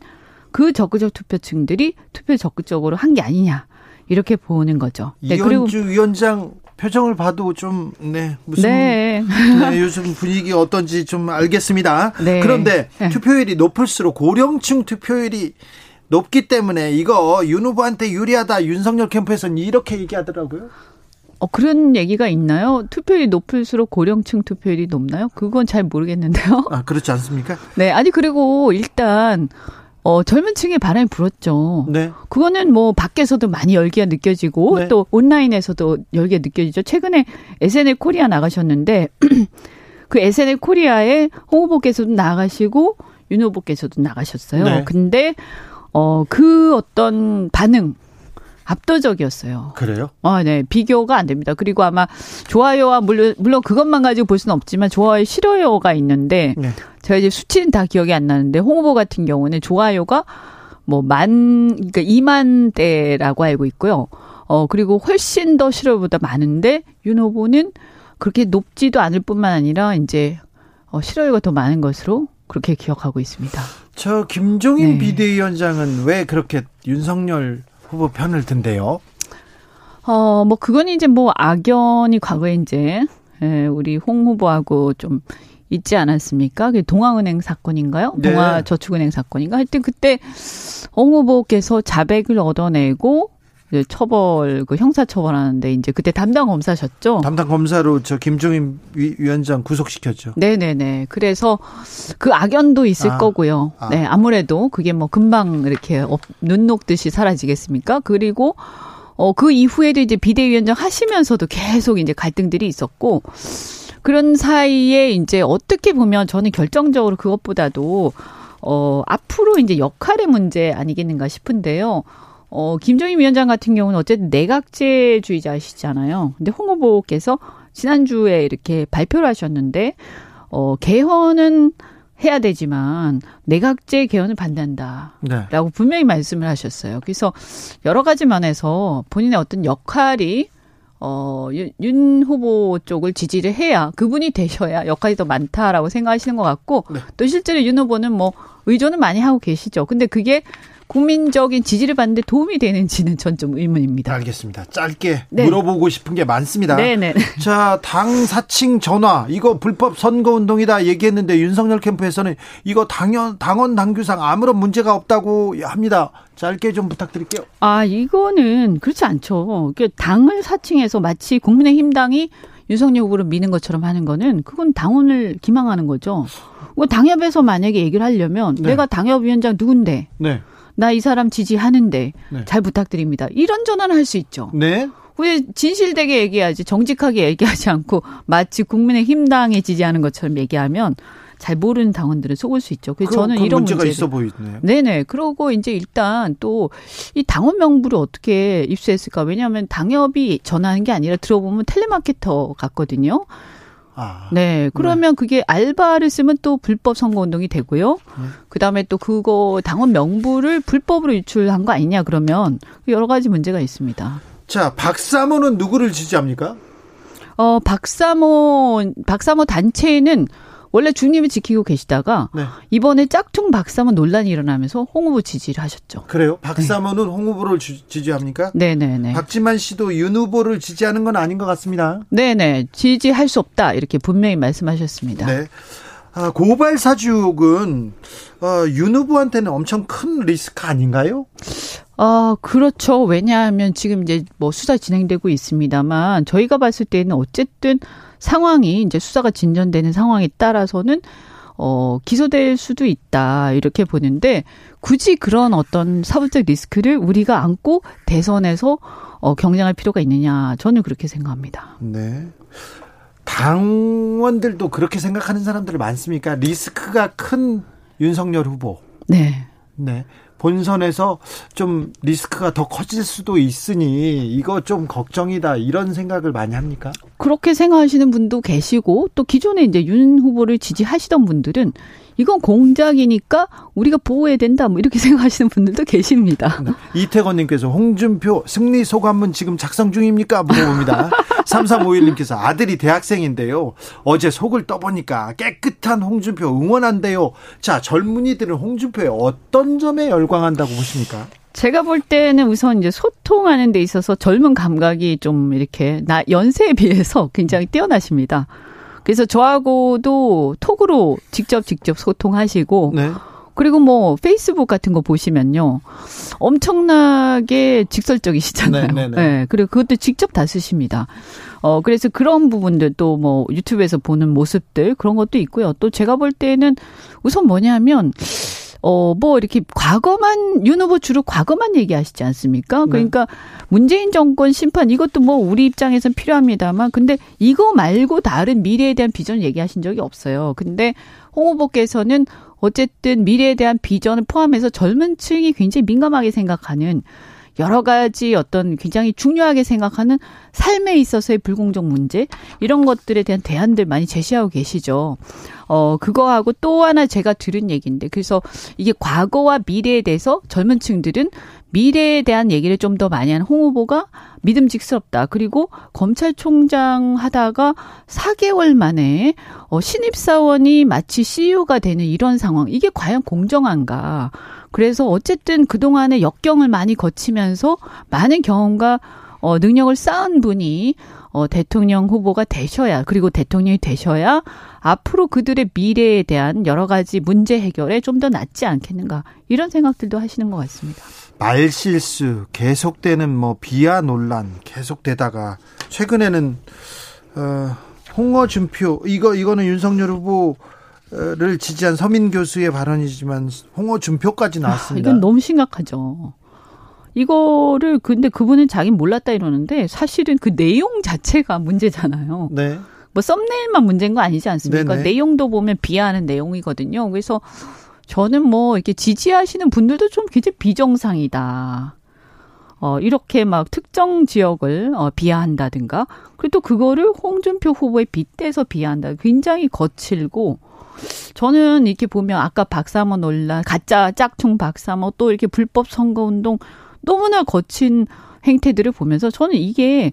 그 적극적 투표층들이 투표 적극적으로 한 게 아니냐. 이렇게 보는 거죠. 네, 이현주 위원장 표정을 봐도 좀, 네, 무슨, 네. 네 요즘 분위기 어떤지 좀 알겠습니다. 네. 그런데 네. 투표율이 높을수록 고령층 투표율이 높기 때문에 이거 윤 후보한테 유리하다 윤석열 캠프에서는 이렇게 얘기하더라고요. 어, 그런 얘기가 있나요? 투표율이 높을수록 고령층 투표율이 높나요? 그건 잘 모르겠는데요. 아, 그렇지 않습니까? 네, 아니, 그리고 일단, 어, 젊은 층에 바람이 불었죠. 네. 그거는 뭐 밖에서도 많이 열기가 느껴지고 네. 또 온라인에서도 열기가 느껴지죠. 최근에 SNL 코리아 나가셨는데 (clears throat) 그 SNL 코리아에 홍 후보께서도 나가시고 윤 후보께서도 나가셨어요. 네. 근데 어, 그 어떤 반응 압도적이었어요. 그래요? 아, 네. 비교가 안 됩니다. 그리고 아마 좋아요와 물론, 물론 그것만 가지고 볼 수는 없지만 좋아요, 싫어요가 있는데 네. 제가 이제 수치는 다 기억이 안 나는데 홍 후보 같은 경우는 좋아요가 뭐 만, 그러니까 2만 대라고 알고 있고요. 어, 그리고 훨씬 더 실효보다 많은데 윤 후보는 그렇게 높지도 않을 뿐만 아니라 이제 어, 실효율가 더 많은 것으로 그렇게 기억하고 있습니다. 저 김종인 네. 비대위원장은 왜 그렇게 윤석열 후보 편을 든대요? 어, 뭐, 그건 이제 뭐, 악연이 과거에 이제, 예, 우리 홍 후보하고 좀 있지 않았습니까? 그 동아은행 사건인가요? 네. 동아저축은행 사건인가? 하여튼 그때 홍 후보께서 자백을 얻어내고, 이제 처벌, 그 형사 처벌하는데 이제 그때 담당 검사셨죠? 담당 검사로 저 김종인 위, 위원장 구속시켰죠. 네네네. 그래서 그 악연도 있을 아, 거고요. 아. 네, 아무래도 그게 뭐 금방 이렇게 업- 눈 녹듯이 사라지겠습니까? 그리고 어, 그 이후에도 이제 비대위원장 하시면서도 계속 이제 갈등들이 있었고, 그런 사이에 이제 어떻게 보면 저는 결정적으로 그것보다도, 어, 앞으로 이제 역할의 문제 아니겠는가 싶은데요. 어, 김종인 위원장 같은 경우는 어쨌든 내각제주의자시잖아요. 근데 홍 후보께서 지난주에 이렇게 발표를 하셨는데, 어, 개헌은 해야 되지만, 내각제 개헌을 반대한다. 네. 라고 분명히 말씀을 하셨어요. 그래서 여러 가지 면에서 본인의 어떤 역할이 어, 윤, 윤 후보 쪽을 지지를 해야 그분이 되셔야 역할이 더 많다라고 생각하시는 것 같고 네. 또 실제로 윤 후보는 뭐 의존은 많이 하고 계시죠. 근데 그게 국민적인 지지를 받는데 도움이 되는지는 전 좀 의문입니다. 알겠습니다. 짧게 네. 물어보고 싶은 게 많습니다. 네네. (laughs) 자, 당 사칭 전화 이거 불법 선거 운동이다 얘기했는데 윤석열 캠프에서는 이거 당연 당원 당규상 아무런 문제가 없다고 합니다. 짧게 좀 부탁드릴게요. 아, 이거는 그렇지 않죠. 그 당을 사칭해서 마치 국민의힘 당이 윤석열 후보를 미는 것처럼 하는 거는 그건 당원을 기망하는 거죠. 뭐 당협에서 만약에 얘기를 하려면 네. 내가 당협위원장 누군데 네. 나 이 사람 지지하는데 네. 잘 부탁드립니다. 이런 전화는 할 수 있죠. 네. 왜 진실되게 얘기하지 정직하게 얘기하지 않고 마치 국민의힘 당에 지지하는 것처럼 얘기하면 잘 모르는 당원들은 속을 수 있죠. 그래서 그, 저는 그 이런 문제가 문제를 있어 보이네요. 네네. 그러고 이제 일단 또 이 당원 명부를 어떻게 입수했을까? 왜냐하면 당협이 전화하는 게 아니라 들어보면 텔레마케터 같거든요. 아. 네. 그러면 그게 알바를 쓰면 또 불법 선거운동이 되고요. 그 다음에 또 그거 당원 명부를 불법으로 유출한 거 아니냐 그러면 여러 가지 문제가 있습니다. 자, 박사모는 누구를 지지합니까? 어, 박사모, 박사모 단체는 원래 중립을 지키고 계시다가 네. 이번에 짝퉁 박사모 논란이 일어나면서 홍 후보 지지를 하셨죠. 그래요? 박사모는 홍 후보를 주- 지지합니까? 네네네. 박지만 씨도 윤 후보를 지지하는 건 아닌 것 같습니다. 네네. 지지할 수 없다. 이렇게 분명히 말씀하셨습니다. 네. 아, 고발 사주욕은 어, 윤 후보한테는 엄청 큰 리스크 아닌가요? 아, 그렇죠. 왜냐하면 지금 이제 뭐 수사 진행되고 있습니다만 저희가 봤을 때는 어쨌든 상황이 이제 수사가 진전되는 상황에 따라서는 어, 기소될 수도 있다. 이렇게 보는데 굳이 그런 어떤 사법적 리스크를 우리가 안고 대선에서 어, 경쟁할 필요가 있느냐. 저는 그렇게 생각합니다. 네. 당원들도 그렇게 생각하는 사람들 많습니까? 리스크가 큰 윤석열 후보. 네. 네. 본선에서 좀 리스크가 더 커질 수도 있으니 이거 좀 걱정이다 이런 생각을 많이 합니까? 그렇게 생각하시는 분도 계시고 또 기존에 이제 윤 후보를 지지하시던 분들은 이건 공작이니까 우리가 보호해야 된다 뭐 이렇게 (laughs) 생각하시는 분들도 계십니다. 네. (laughs) 이태건님께서 홍준표 승리 소감문 지금 작성 중입니까? 물어봅니다. (laughs) 3351님께서 아들이 대학생인데요. 어제 속을 떠보니까 깨끗한 홍준표 응원한대요. 자, 젊은이들은 홍준표에 어떤 점에 열광한다고 보십니까? 제가 볼 때는 우선 이제 소통하는 데 있어서 젊은 감각이 좀 이렇게 나 연세에 비해서 굉장히 뛰어나십니다. 그래서 저하고도 톡으로 직접 직접 소통하시고 네. 그리고 뭐 페이스북 같은 거 보시면요. 엄청나게 직설적이시잖아요. 네, 네, 네. 네, 그리고 그것도 직접 다 쓰십니다. 어, 그래서 그런 부분들 또 뭐 유튜브에서 보는 모습들 그런 것도 있고요. 또 제가 볼 때는 우선 뭐냐면 어, 뭐, 이렇게 과거만, 윤 후보 주로 과거만 얘기하시지 않습니까? 그러니까 문재인 정권 심판 이것도 뭐 우리 입장에선 필요합니다만, 근데 이거 말고 다른 미래에 대한 비전을 얘기하신 적이 없어요. 근데 홍 후보께서는 어쨌든 미래에 대한 비전을 포함해서 젊은 층이 굉장히 민감하게 생각하는 여러 가지 어떤 굉장히 중요하게 생각하는 삶에 있어서의 불공정 문제 이런 것들에 대한 대안들 많이 제시하고 계시죠. 어 그거하고 또 하나 제가 들은 얘기인데 그래서 이게 과거와 미래에 대해서 젊은 층들은 미래에 대한 얘기를 좀 더 많이 하는 홍 후보가 믿음직스럽다. 그리고 검찰총장 하다가 4개월 만에 어, 신입사원이 마치 CEO가 되는 이런 상황. 이게 과연 공정한가. 그래서 어쨌든 그동안의 역경을 많이 거치면서 많은 경험과 어, 능력을 쌓은 분이 어, 대통령 후보가 되셔야, 그리고 대통령이 되셔야 앞으로 그들의 미래에 대한 여러 가지 문제 해결에 좀 더 낫지 않겠는가. 이런 생각들도 하시는 것 같습니다. 말실수, 계속되는 뭐 비하 논란 계속되다가 최근에는 어, 홍어준표 이거 이거는 윤석열 후보 를 지지한 서민 교수의 발언이지만 홍어 준표까지 나왔습니다. 아, 이건 너무 심각하죠. 이거를 근데 그분은 자기 몰랐다 이러는데 사실은 그 내용 자체가 문제잖아요. 네. 뭐 썸네일만 문제인 거 아니지 않습니까? 네네. 내용도 보면 비하하는 내용이거든요. 그래서 저는 뭐 이렇게 지지하시는 분들도 좀 굉장히 비정상이다. 어, 이렇게 막 특정 지역을 어, 비하한다든가, 그리고 또 그거를 홍준표 후보에 빗대서 비하한다. 굉장히 거칠고, 저는 이렇게 보면 아까 박사모 논란, 가짜 짝퉁 박사모, 또 이렇게 불법 선거 운동, 너무나 거친 행태들을 보면서 저는 이게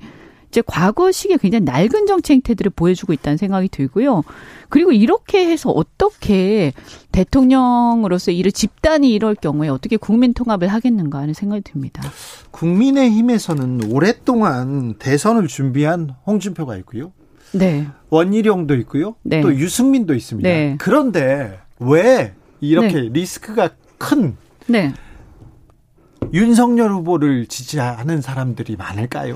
이제 과거식의 굉장히 낡은 정치 행태들을 보여주고 있다는 생각이 들고요. 그리고 이렇게 해서 어떻게 대통령으로서 이를 집단이 이럴 경우에 어떻게 국민 통합을 하겠는가 하는 생각이 듭니다. 국민의힘에서는 오랫동안 대선을 준비한 홍준표가 있고요. 네. 원희룡도 있고요. 네. 또 유승민도 있습니다. 네. 그런데 왜 이렇게 리스크가 큰 네. 윤석열 후보를 지지하는 사람들이 많을까요?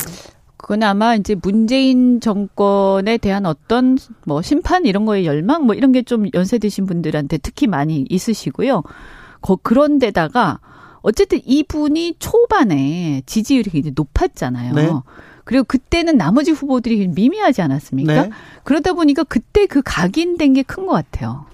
그건 아마 이제 문재인 정권에 대한 어떤 뭐 심판 이런 거에 열망 뭐 이런 게 좀 연세 드신 분들한테 특히 많이 있으시고요. 거, 그런 데다가 어쨌든 이분이 초반에 지지율이 굉장히 높았잖아요. 네. 그리고 그때는 나머지 후보들이 미미하지 않았습니까? 네. 그러다 보니까 그때 그 각인된 게 큰 것 같아요.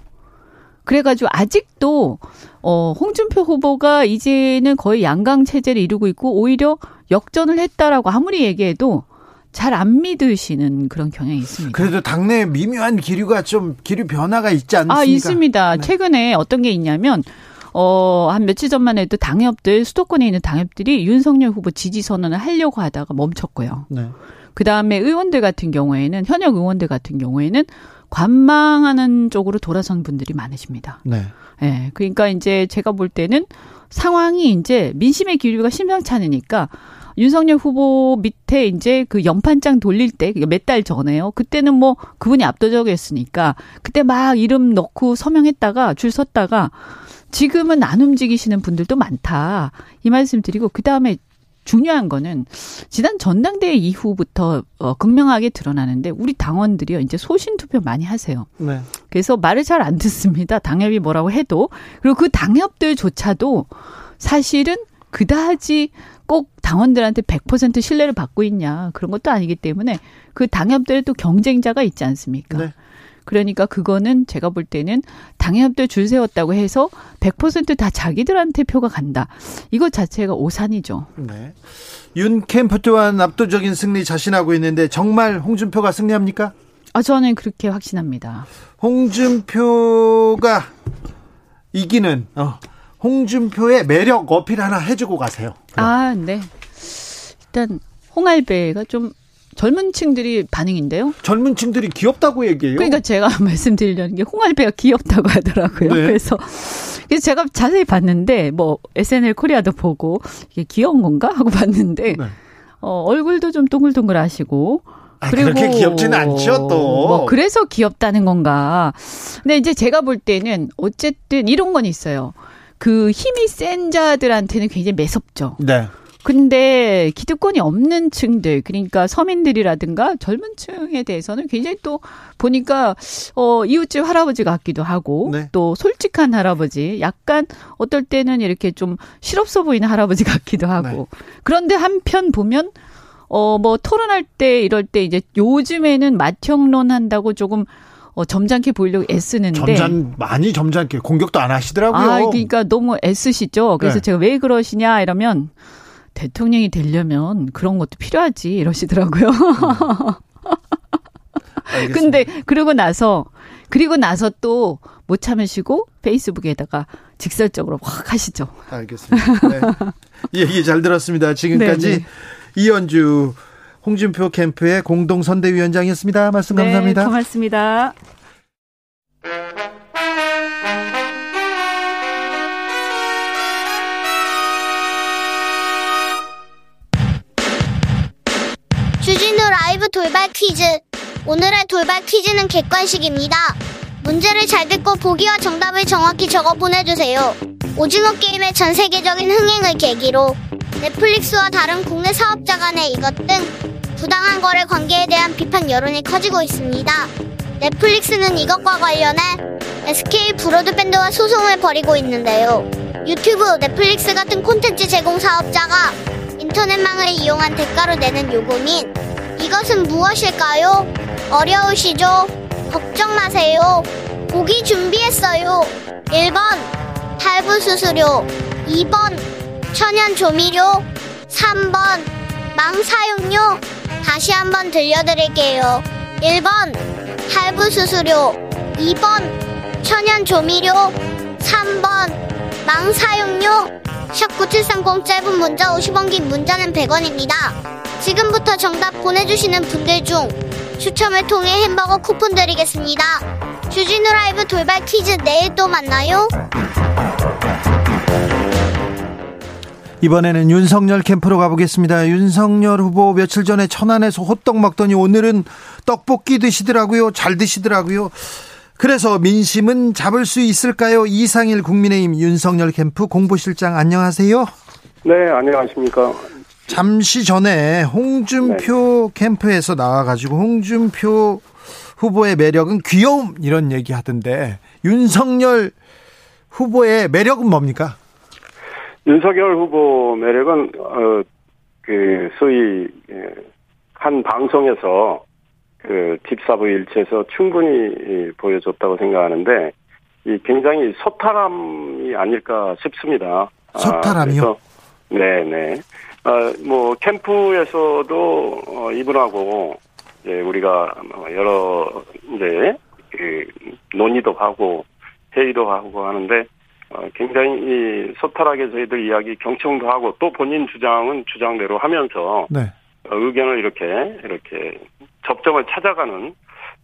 그래가지고 아직도 어 홍준표 후보가 이제는 거의 양강 체제를 이루고 있고 오히려 역전을 했다라고 아무리 얘기해도 잘 안 믿으시는 그런 경향이 있습니다. 그래도 당내 미묘한 기류가 좀 기류 변화가 있지 않습니까? 아 있습니다. 네. 최근에 어떤 게 있냐면 어, 한 며칠 전만 해도 당협들, 수도권에 있는 당협들이 윤석열 후보 지지 선언을 하려고 하다가 멈췄고요. 네. 그 다음에 의원들 같은 경우에는, 현역 의원들 같은 경우에는 관망하는 쪽으로 돌아선 분들이 많으십니다. 네. 예. 그러니까 이제 제가 볼 때는 상황이 이제 민심의 기류가 심상치 않으니까 윤석열 후보 밑에 이제 그 연판장 돌릴 때 몇 달 전에요. 그때는 뭐 그분이 압도적이었으니까 그때 막 이름 넣고 서명했다가 줄 섰다가 지금은 안 움직이시는 분들도 많다. 이 말씀 드리고 그 다음에 중요한 거는 지난 전당대회 이후부터 어, 극명하게 드러나는데 우리 당원들이요 이제 소신 투표 많이 하세요. 네. 그래서 말을 잘 안 듣습니다. 당협이 뭐라고 해도 그리고 그 당협들조차도 사실은 그다지 꼭 당원들한테 100% 신뢰를 받고 있냐 그런 것도 아니기 때문에 그 당협들의 또 경쟁자가 있지 않습니까? 네. 그러니까 그거는 제가 볼 때는 당협들 줄 세웠다고 해서 100%다 자기들한테 표가 간다. 이것 자체가 오산이죠. 네. 윤 캠프 또한 압도적인 승리 자신하고 있는데 정말 홍준표가 승리합니까? 아 저는 그렇게 확신합니다. 홍준표가 이기는 어, 홍준표의 매력 어필 하나 해주고 가세요. 아, 네. 일단 홍알배가 좀 젊은 층들이 반응인데요. 젊은 층들이 귀엽다고 얘기해요. 그러니까 제가 (laughs) 말씀드리려는 게 홍알배가 귀엽다고 하더라고요. 네. 그래서 그래서 제가 자세히 봤는데 뭐 SNL 코리아도 보고 이게 귀여운 건가 하고 봤는데 네. 어, 얼굴도 좀 동글동글하시고 아, 그렇게 귀엽지는 않죠, 또. 뭐 그래서 귀엽다는 건가. 근데 이제 제가 볼 때는 어쨌든 이런 건 있어요. 그 힘이 센 자들한테는 굉장히 매섭죠. 네. 근데 기득권이 없는 층들 그러니까 서민들이라든가 젊은 층에 대해서는 굉장히 또 보니까 어 이웃집 할아버지 같기도 하고 네. 또 솔직한 할아버지 약간 어떨 때는 이렇게 좀 실없어 보이는 할아버지 (laughs) 같기도 하고 네. 그런데 한편 보면 어 뭐 토론할 때 이럴 때 이제 요즘에는 맏형론 한다고 조금 어 점잖게 보이려고 애쓰는데 점잖 많이 점잖게 공격도 안 하시더라고요. 아, 그러니까 너무 애쓰시죠. 그래서 네. 제가 왜 그러시냐 이러면 대통령이 되려면 그런 것도 필요하지 이러시더라고요. 근데 그러고 나서 그리고 나서 또 못 참으시고 페이스북에다가 직설적으로 확 하시죠. 알겠습니다. 네. 얘기 잘 들었습니다. 지금까지 네네. 이현주 홍준표 캠프의 공동 선대위원장이었습니다. 말씀 네, 감사합니다. 고맙습니다. 퀴즈. 오늘의 돌발 퀴즈는 객관식입니다. 문제를 잘 듣고 보기와 정답을 정확히 적어 보내주세요. 오징어 게임의 전 세계적인 흥행을 계기로 넷플릭스와 다른 국내 사업자 간의 이것 등 부당한 거래 관계에 대한 비판 여론이 커지고 있습니다. 넷플릭스는 이것과 관련해 SK 브로드밴드와 소송을 벌이고 있는데요. 유튜브, 넷플릭스 같은 콘텐츠 제공 사업자가 인터넷망을 이용한 대가로 내는 요금인 이것은 무엇일까요? 어려우시죠? 걱정 마세요. 보기 준비했어요. 1번 탈부 수수료 2번 천연 조미료 3번 망사용료 다시 한번 들려드릴게요. 1번 탈부 수수료 2번 천연 조미료 3번 망사용료 샵 9730 짧은 문자 50원 긴 문자는 100원입니다. 지금부터 정답 보내주시는 분들 중 추첨을 통해 햄버거 쿠폰 드리겠습니다. 주진우 라이브 돌발 퀴즈 내일 또 만나요. 이번에는 윤석열 캠프로 가보겠습니다. 윤석열 후보 며칠 전에 천안에서 호떡 먹더니 오늘은 떡볶이 드시더라고요. 잘 드시더라고요. 그래서 민심은 잡을 수 있을까요? 이상일 국민의힘 윤석열 캠프 공보실장 안녕하세요. 네, 안녕하십니까. 잠시 전에 홍준표 네. 캠프에서 나와가지고 홍준표 후보의 매력은 귀여움 이런 얘기 하던데 윤석열 후보의 매력은 뭡니까? 윤석열 후보 매력은 어 그 소위 예, 한 방송에서 그 집사부 일체에서 충분히 보여줬다고 생각하는데 이 굉장히 소탈함이 아닐까 싶습니다. 소탈함이요? 아, 네네. 아, 뭐 캠프에서도 어, 이분하고 이제 우리가 뭐 여러 이제 그 논의도 하고 회의도 하고 하는데 어, 굉장히 이 소탈하게 저희들 이야기 경청도 하고 또 본인 주장은 주장대로 하면서 네. 어, 의견을 이렇게 이렇게 접점을 찾아가는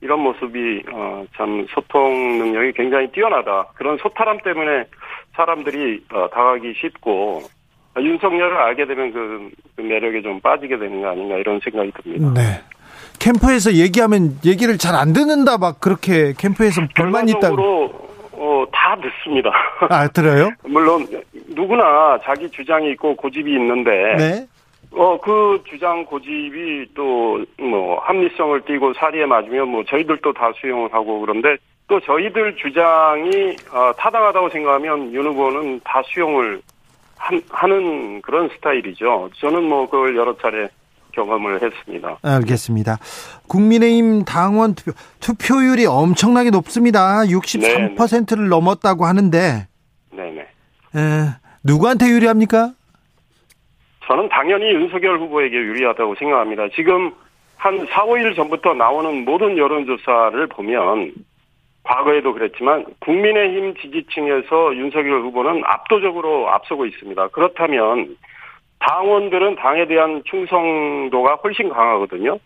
이런 모습이 어, 참 소통 능력이 굉장히 뛰어나다. 그런 소탈함 때문에 사람들이 어, 다가기 쉽고 윤석열을 알게 되면 그, 그 매력에 좀 빠지게 되는 거 아닌가 이런 생각이 듭니다. 네. 캠프에서 얘기하면 얘기를 잘 안 듣는다 막 그렇게 캠프에서 불만 있다. 어, 다 듣습니다. (laughs) 아, 들어요? 물론 누구나 자기 주장이 있고 고집이 있는데 네. 어, 그 주장 고집이 또, 뭐, 합리성을 띠고 사리에 맞으면 뭐, 저희들도 다 수용을 하고 그런데 또 저희들 주장이, 어, 타당하다고 생각하면 윤 후보는 다 수용을 한, 하는 그런 스타일이죠. 저는 뭐, 그걸 여러 차례 경험을 했습니다. 알겠습니다. 국민의힘 당원 투표, 투표율이 엄청나게 높습니다. 63%를 네네. 넘었다고 하는데. 네네. 에, 누구한테 유리합니까? 저는 당연히 윤석열 후보에게 유리하다고 생각합니다. 지금 한 4, 5일 전부터 나오는 모든 여론조사를 보면 과거에도 그랬지만 국민의힘 지지층에서 윤석열 후보는 압도적으로 앞서고 있습니다. 그렇다면 당원들은 당에 대한 충성도가 훨씬 강하거든요.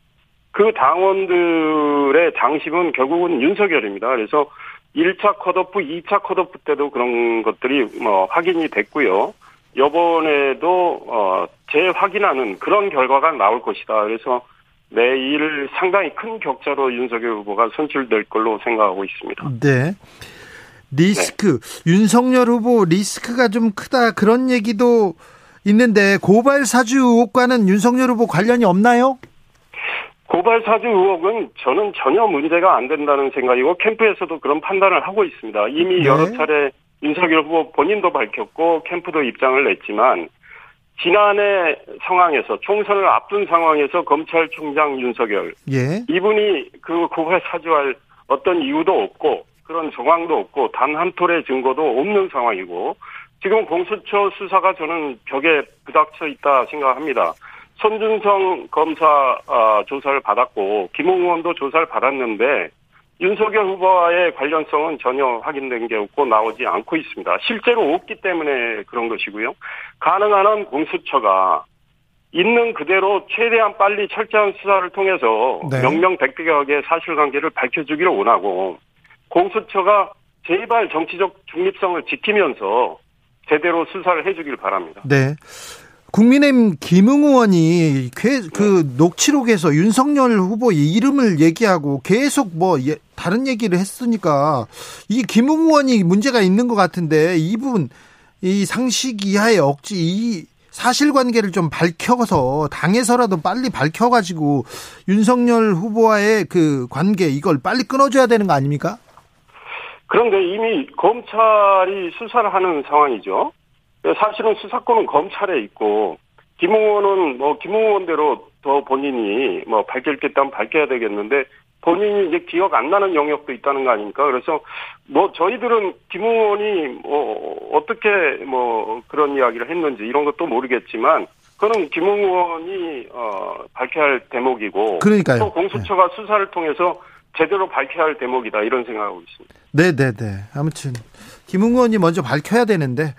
그 당원들의 장심은 결국은 윤석열입니다. 그래서 1차 컷오프, 2차 컷오프 때도 그런 것들이 뭐 확인이 됐고요. 요번에도 어 재확인하는 그런 결과가 나올 것이다. 그래서 내일 상당히 큰 격차로 윤석열 후보가 선출될 걸로 생각하고 있습니다. 네. 리스크 네. 윤석열 후보 리스크가 좀 크다 그런 얘기도 있는데 고발 사주 의혹과는 윤석열 후보 관련이 없나요? 고발 사주 의혹은 저는 전혀 문제가 안 된다는 생각이고 캠프에서도 그런 판단을 하고 있습니다. 이미 네. 여러 차례 윤석열 후보 본인도 밝혔고 캠프도 입장을 냈지만 지난해 상황에서 총선을 앞둔 상황에서 검찰총장 윤석열 예. 이분이 그 고발 사주할 어떤 이유도 없고 그런 정황도 없고 단 한 톨의 증거도 없는 상황이고 지금 공수처 수사가 저는 벽에 부닥쳐 있다 생각합니다. 손준성 검사 아, 조사를 받았고 김웅 의원도 조사를 받았는데 윤석열 후보와의 관련성은 전혀 확인된 게 없고 나오지 않고 있습니다. 실제로 없기 때문에 그런 것이고요. 가능한 한 공수처가 있는 그대로 최대한 빨리 철저한 수사를 통해서 네. 명명백백하게 사실관계를 밝혀주기를 원하고 공수처가 제발 정치적 중립성을 지키면서 제대로 수사를 해주길 바랍니다. 네. 국민의힘 김웅 의원이 그 네. 녹취록에서 윤석열 후보 이름을 얘기하고 계속 뭐 예- 다른 얘기를 했으니까 이 김웅 의원이 문제가 있는 것 같은데 이분 이 상식 이하의 억지 이 사실관계를 좀 밝혀서 당에서라도 빨리 밝혀가지고 윤석열 후보와의 그 관계 이걸 빨리 끊어줘야 되는 거 아닙니까? 그런데 이미 검찰이 수사를 하는 상황이죠. 사실은 수사권은 검찰에 있고 김웅원은 뭐 김웅원대로 더 본인이 뭐 밝힐 게 있다면 밝혀야 되겠는데 본인이 이제 기억 안 나는 영역도 있다는 거 아닙니까? 그래서 뭐 저희들은 김웅원이 뭐 어떻게 뭐 그런 이야기를 했는지 이런 것도 모르겠지만 그거는 김웅원이 어 밝혀야 할 대목이고 그러니까요. 또 공수처가 수사를 통해서 제대로 밝혀야 할 대목이다 이런 생각하고 있습니다. 네 네 네. 아무튼 김웅 의원이 먼저 밝혀야 되는데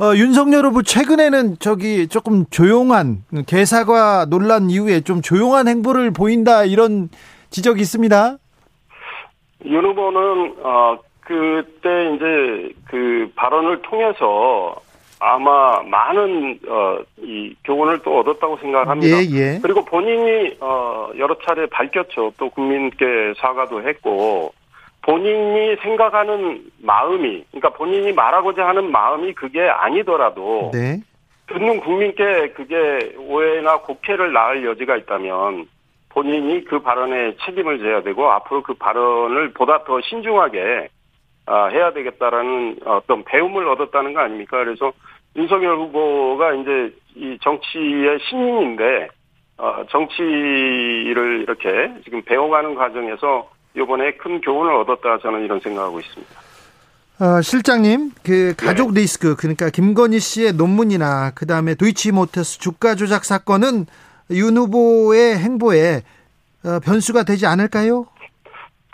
어, 윤석열 후보 최근에는 저기 조금 조용한 개사과 논란 이후에 좀 조용한 행보를 보인다 이런 지적이 있습니다. 윤 후보는 어 그때 이제 그 발언을 통해서 아마 많은 어 이 교훈을 또 얻었다고 생각합니다. 예 예. 그리고 본인이 어 여러 차례 밝혔죠. 또 국민께 사과도 했고 본인이 생각하는 마음이 그러니까 본인이 말하고자 하는 마음이 그게 아니더라도 네. 듣는 국민께 그게 오해나 곡해를 낳을 여지가 있다면 본인이 그 발언에 책임을 져야 되고 앞으로 그 발언을 보다 더 신중하게 아, 해야 되겠다라는 어떤 배움을 얻었다는 거 아닙니까? 그래서 윤석열 후보가 이제 이 정치의 신인인데 어, 정치를 이렇게 지금 배워가는 과정에서 이번에 큰 교훈을 얻었다 저는 이런 생각하고 있습니다. 어, 실장님, 그 가족 네. 리스크 그러니까 김건희 씨의 논문이나 그 다음에 도이치모터스 주가 조작 사건은 윤 후보의 행보에 어, 변수가 되지 않을까요?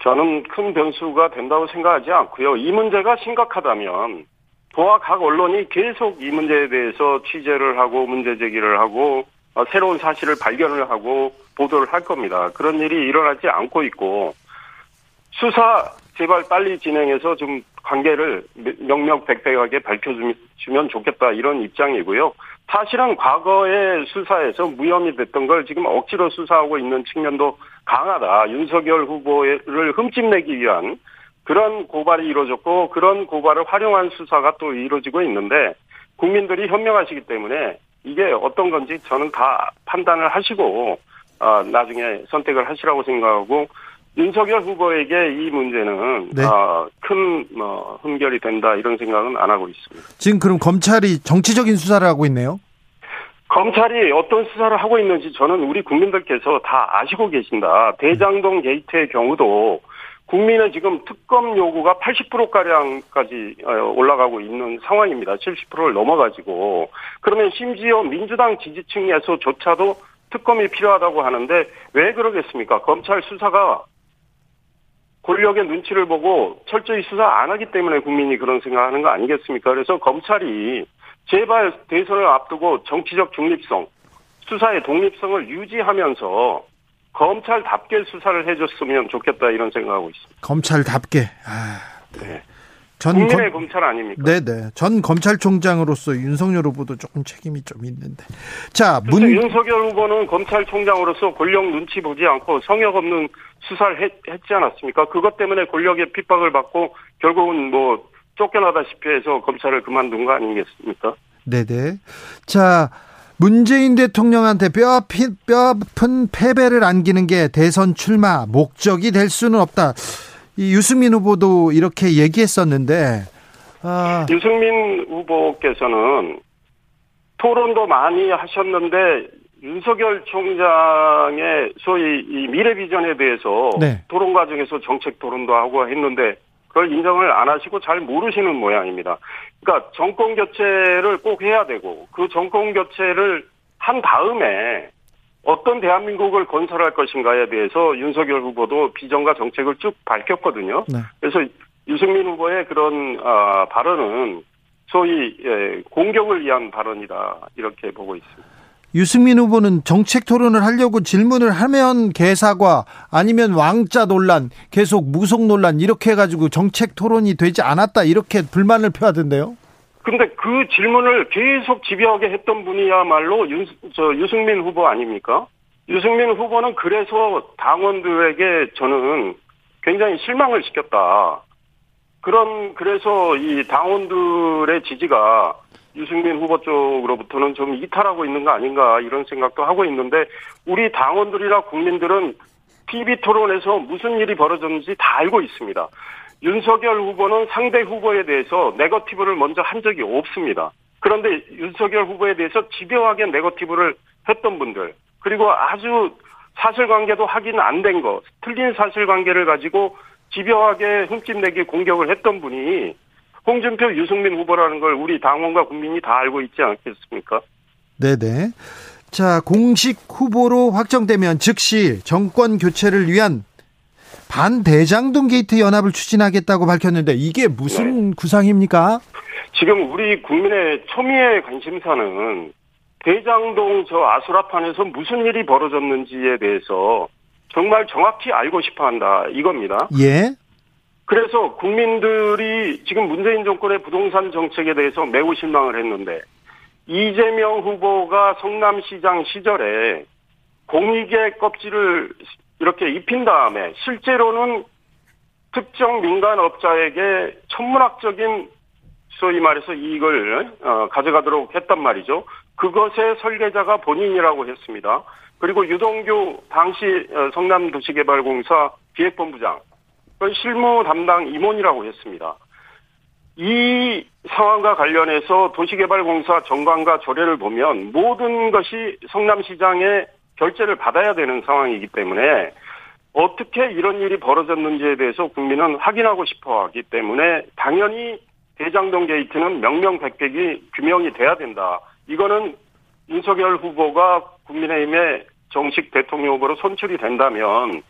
저는 큰 변수가 된다고 생각하지 않고요. 이 문제가 심각하다면 도와 각 언론이 계속 이 문제에 대해서 취재를 하고 문제 제기를 하고 어, 새로운 사실을 발견을 하고 보도를 할 겁니다. 그런 일이 일어나지 않고 있고 수사 제발 빨리 진행해서 좀 관계를 명명백백하게 밝혀주면 좋겠다 이런 입장이고요. 사실은 과거의 수사에서 무혐의 됐던 걸 지금 억지로 수사하고 있는 측면도 강하다. 윤석열 후보를 흠집내기 위한 그런 고발이 이루어졌고 그런 고발을 활용한 수사가 또 이루어지고 있는데 국민들이 현명하시기 때문에 이게 어떤 건지 저는 다 판단을 하시고 아, 나중에 선택을 하시라고 생각하고 윤석열 후보에게 이 문제는 네. 아, 큰 뭐, 흠결이 된다 이런 생각은 안 하고 있습니다. 지금 그럼 검찰이 정치적인 수사를 하고 있네요. 검찰이 어떤 수사를 하고 있는지 저는 우리 국민들께서 다 아시고 계신다. 대장동 게이트의 경우도 국민의 지금 특검 요구가 80%가량까지 어, 올라가고 있는 상황입니다. 70%를 넘어가지고. 그러면 심지어 민주당 지지층에서조차도 특검이 필요하다고 하는데 왜 그러겠습니까? 검찰 수사가 권력의 눈치를 보고 철저히 수사 안 하기 때문에 국민이 그런 생각하는 거 아니겠습니까? 그래서 검찰이 제발 대선을 앞두고 정치적 중립성, 수사의 독립성을 유지하면서 검찰답게 수사를 해줬으면 좋겠다 이런 생각하고 있습니다. 검찰답게. 아, 네. 전 국민의 검- 검찰 아닙니까? 네네. 전 검찰총장으로서 윤석열 후보도 조금 책임이 좀 있는데. 자, 문, 윤석열 후보는 검찰총장으로서 권력 눈치 보지 않고 성역 없는 수사를 했, 지 않았습니까? 그것 때문에 권력의 핍박을 받고 결국은 뭐 쫓겨나다시피 해서 검찰을 그만둔 거 아니겠습니까? 네네. 자, 문재인 대통령한테 뼈아픈, 뼈아픈 패배를 안기는 게 대선 출마 목적이 될 수는 없다. 이 유승민 후보도 이렇게 얘기했었는데, 아, 유승민 후보께서는 토론도 많이 하셨는데 윤석열 총장의 소위 이 미래 비전에 대해서 네. 토론 과정에서 정책 토론도 하고 했는데 그걸 인정을 안 하시고 잘 모르시는 모양입니다. 그러니까 정권 교체를 꼭 해야 되고 그 정권 교체를 한 다음에 어떤 대한민국을 건설할 것인가에 대해서 윤석열 후보도 비전과 정책을 쭉 밝혔거든요. 네. 그래서 유승민 후보의 그런 아, 발언은 소위 예, 공격을 위한 발언이다 이렇게 보고 있습니다. 유승민 후보는 정책 토론을 하려고 질문을 하면 개사과 아니면 왕자 논란, 계속 무속 논란 이렇게 해가지고 정책 토론이 되지 않았다 이렇게 불만을 표하던데요. 근데 그 질문을 계속 집요하게 했던 분이야말로 윤, 저 유승민 후보 아닙니까? 유승민 후보는 그래서 당원들에게 저는 굉장히 실망을 시켰다. 그런 그래서 이 당원들의 지지가 유승민 후보 쪽으로부터는 좀 이탈하고 있는 거 아닌가 이런 생각도 하고 있는데 우리 당원들이나 국민들은 TV 토론에서 무슨 일이 벌어졌는지 다 알고 있습니다. 윤석열 후보는 상대 후보에 대해서 네거티브를 먼저 한 적이 없습니다. 그런데 윤석열 후보에 대해서 집요하게 네거티브를 했던 분들 그리고 아주 사실관계도 확인 안 된 거, 틀린 사실관계를 가지고 집요하게 흠집내기 공격을 했던 분이 홍준표, 유승민 후보라는 걸 우리 당원과 국민이 다 알고 있지 않겠습니까? 네네. 자, 공식 후보로 확정되면 즉시 정권 교체를 위한 반대장동 게이트 연합을 추진하겠다고 밝혔는데 이게 무슨 네. 구상입니까? 지금 우리 국민의 초미의 관심사는 대장동 저 아수라판에서 무슨 일이 벌어졌는지에 대해서 정말 정확히 알고 싶어 한다 이겁니다. 예. 그래서 국민들이 지금 문재인 정권의 부동산 정책에 대해서 매우 실망을 했는데 이재명 후보가 성남시장 시절에 공익의 껍질을 이렇게 입힌 다음에 실제로는 특정 민간 업자에게 천문학적인 소위 말해서 이익을 어, 가져가도록 했단 말이죠. 그것의 설계자가 본인이라고 했습니다. 그리고 유동규 당시 어, 성남도시개발공사 기획본부장 실무 담당 임원이라고 했습니다. 이 상황과 관련해서 도시개발공사 정관과 조례를 보면 모든 것이 성남시장의 결재를 받아야 되는 상황이기 때문에 어떻게 이런 일이 벌어졌는지에 대해서 국민은 확인하고 싶어 하기 때문에 당연히 대장동 게이트는 명명백백이 규명이 돼야 된다. 이거는 윤석열 후보가 국민의힘의 정식 대통령 후보로 선출이 된다면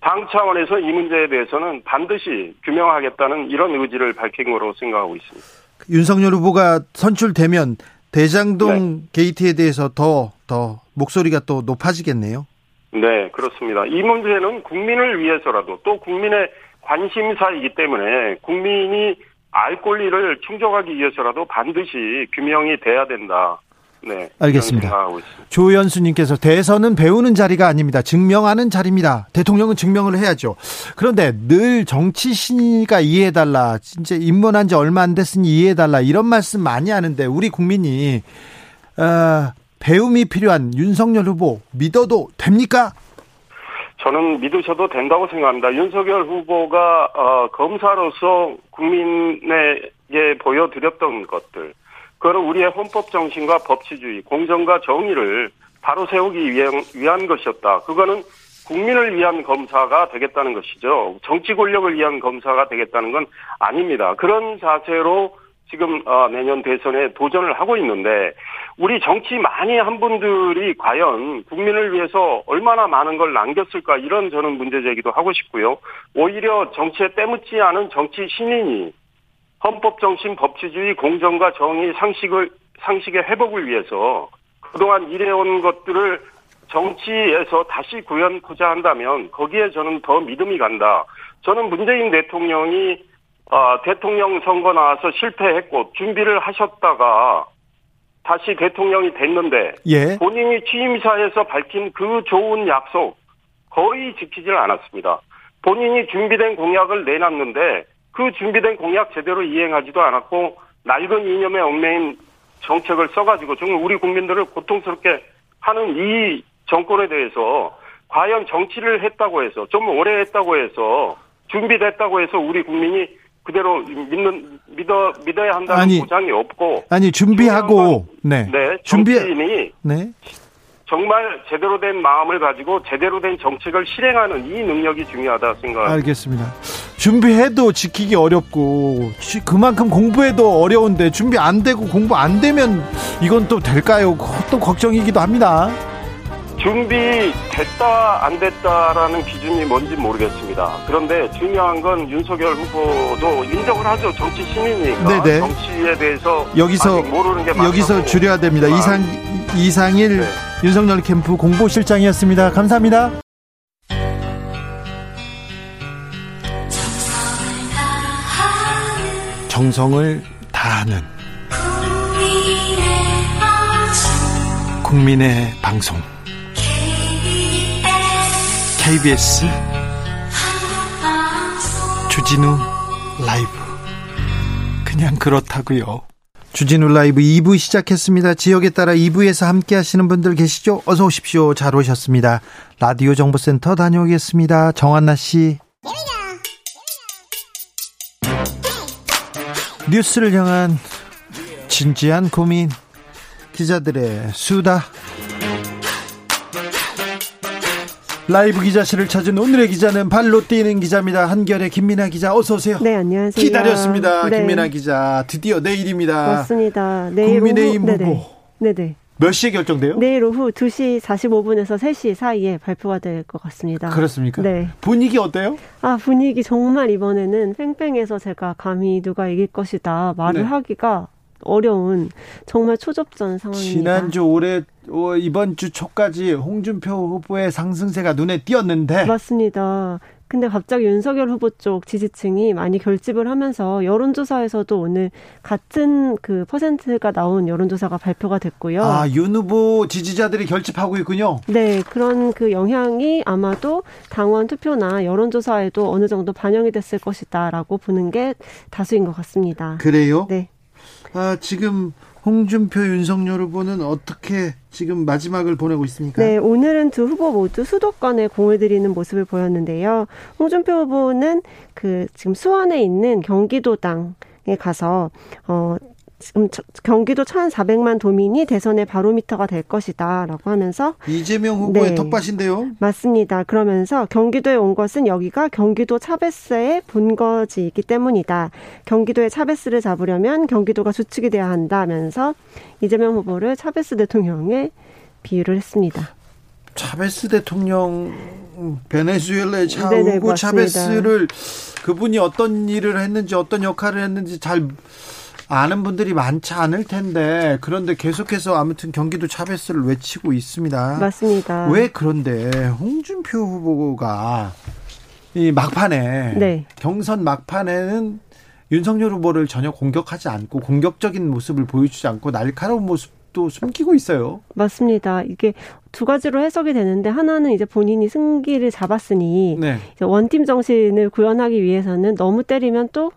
당 차원에서 이 문제에 대해서는 반드시 규명하겠다는 이런 의지를 밝힌 거로 생각하고 있습니다. 윤석열 후보가 선출되면 대장동 네. 게이트에 대해서 더, 더 목소리가 또 높아지겠네요. 네, 그렇습니다. 이 문제는 국민을 위해서라도 또 국민의 관심사이기 때문에 국민이 알 권리를 충족하기 위해서라도 반드시 규명이 돼야 된다. 네. 알겠습니다. 조연수님께서 대선은 배우는 자리가 아닙니다. 증명하는 자리입니다. 대통령은 증명을 해야죠. 그런데 늘 정치 신이가 이해해달라. 진짜 입문한 지 얼마 안 됐으니 이해해달라. 이런 말씀 많이 하는데 우리 국민이 어, 배움이 필요한 윤석열 후보 믿어도 됩니까? 저는 믿으셔도 된다고 생각합니다. 윤석열 후보가 어, 검사로서 국민에게 보여드렸던 것들 그거는 우리의 헌법 정신과 법치주의, 공정과 정의를 바로 세우기 위한, 위한 것이었다. 그거는 국민을 위한 검사가 되겠다는 것이죠. 정치 권력을 위한 검사가 되겠다는 건 아닙니다. 그런 자세로 지금 어, 내년 대선에 도전을 하고 있는데 우리 정치 많이 한 분들이 과연 국민을 위해서 얼마나 많은 걸 남겼을까 이런 저는 문제 제기도 하고 싶고요. 오히려 정치에 때묻지 않은 정치 신인이 헌법 정신, 법치주의, 공정과 정의 상식을 상식의 회복을 위해서 그동안 일해온 것들을 정치에서 다시 구현하자 한다면 거기에 저는 더 믿음이 간다. 저는 문재인 대통령이 어, 대통령 선거 나와서 실패했고 준비를 하셨다가 다시 대통령이 됐는데 예. 본인이 취임사에서 밝힌 그 좋은 약속 거의 지키질 않았습니다. 본인이 준비된 공약을 내놨는데 그 준비된 공약 제대로 이행하지도 않았고 낡은 이념에 얽매인 정책을 써가지고 정말 우리 국민들을 고통스럽게 하는 이 정권에 대해서 과연 정치를 했다고 해서 좀 오래 했다고 해서 준비됐다고 해서 우리 국민이 그대로 믿는 믿어 믿어야 한다는 아니, 보장이 없고 아니 준비하고 네, 네 준비 네. 정말 제대로 된 마음을 가지고 제대로 된 정책을 실행하는 이 능력이 중요하다 생각합니다. 알겠습니다. 준비해도 지키기 어렵고 그만큼 공부해도 어려운데 준비 안 되고 공부 안 되면 이건 또 될까요? 또 걱정이기도 합니다. 준비됐다 안 됐다라는 기준이 뭔지 모르겠습니다. 그런데 중요한 건 윤석열 후보도 인정을 하죠. 정치 시민이니까 네네. 정치에 대해서 여기서 모르는 게. 여기서 줄여야 됩니다. 이상 이상일 네. 윤석열 캠프 공보실장이었습니다. 감사합니다. 정성을 다하는 국민의 방송 KBS 주진우 라이브 그냥 그렇다고요. 주진우 라이브 2부 시작했습니다. 지역에 따라 2부에서 함께 하시는 분들 계시죠? 어서 오십시오. 잘 오셨습니다. 라디오 정보센터 다녀오겠습니다. 정한나 씨. 뉴스를 향한 진지한 고민 기자들의 수다 라이브 기자실을 찾은 오늘의 기자는 발로 뛰는 기자입니다. 한결의 김민아 기자 어서 오세요. 네, 안녕하세요. 기다렸습니다. 네. 김민아 기자 드디어 내일입니다. 맞습니다. 내일 국민의힘 오후, 후보 네네. 네네. 몇 시에 결정돼요? 내일 오후 2시 45분에서 3시 사이에 발표가 될 것 같습니다. 그렇습니까? 네. 분위기 어때요? 아, 분위기 정말 이번에는 팽팽해서 제가 감히 누가 이길 것이다 말을 네. 하기가 어려운 정말 초접전 상황입니다. 지난주 올해 어, 이번 주 초까지 홍준표 후보의 상승세가 눈에 띄었는데 맞습니다. 근데 갑자기 윤석열 후보 쪽 지지층이 많이 결집을 하면서 여론조사에서도 오늘 같은 그 퍼센트가 나온 여론조사가 발표가 됐고요. 아, 윤 후보 지지자들이 결집하고 있군요. 네, 그런 그 영향이 아마도 당원 투표나 여론조사에도 어느 정도 반영이 됐을 것이다라고 보는 게 다수인 것 같습니다. 그래요? 네. 아, 지금 홍준표 윤석열 후보는 어떻게 지금 마지막을 보내고 있습니까? 네, 오늘은 두 후보 모두 수도권에 공을 들이는 모습을 보였는데요. 홍준표 후보는 그 지금 수원에 있는 경기도당 에 가서 어 지금 저- 경기도 1,400만 도민이 대선의 바로미터가 될 것이다라고 하면서 이재명 후보의 네. 텃밭인데요. 맞습니다. 그러면서 경기도에 온 것은 여기가 경기도 차베스의 본거지이기 때문이다. 경기도의 차베스를 잡으려면 경기도가 주축이 돼야 한다면서 이재명 후보를 차베스 대통령에 비유를 했습니다. 차베스 대통령 차오고 맞습니다. 차베스를 그분이 어떤 일을 했는지 어떤 역할을 했는지 잘 아는 분들이 많지 않을 텐데 그런데 계속해서 아무튼 경기도 차베스를 외치고 있습니다. 맞습니다. 왜 그런데 홍준표 후보가 이 막판에 네. 경선 막판에는 윤석열 후보를 전혀 공격하지 않고 공격적인 모습을 보여주지 않고 날카로운 모습도 숨기고 있어요. 맞습니다. 이게 두 가지로 해석이 되는데 하나는 이제 본인이 승기를 잡았으니 네. 원팀 정신을 구현하기 위해서는 너무 때리면 또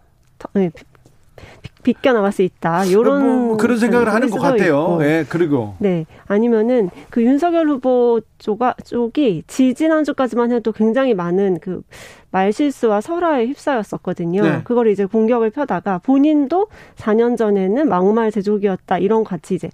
더- 네, 비- 비껴 나갈 수 있다. 요런 뭐 그런 생각을 하는 것 같아요. 예, 그리고 네. 아니면은 그 윤석열 후보 쪽가, 쪽이 지지난주까지만 해도 굉장히 많은 그 말실수와 설화에 휩싸였었거든요. 네. 그걸 이제 공격을 펴다가 본인도 4년 전에는 막말 제조기였다. 이런 같이 이제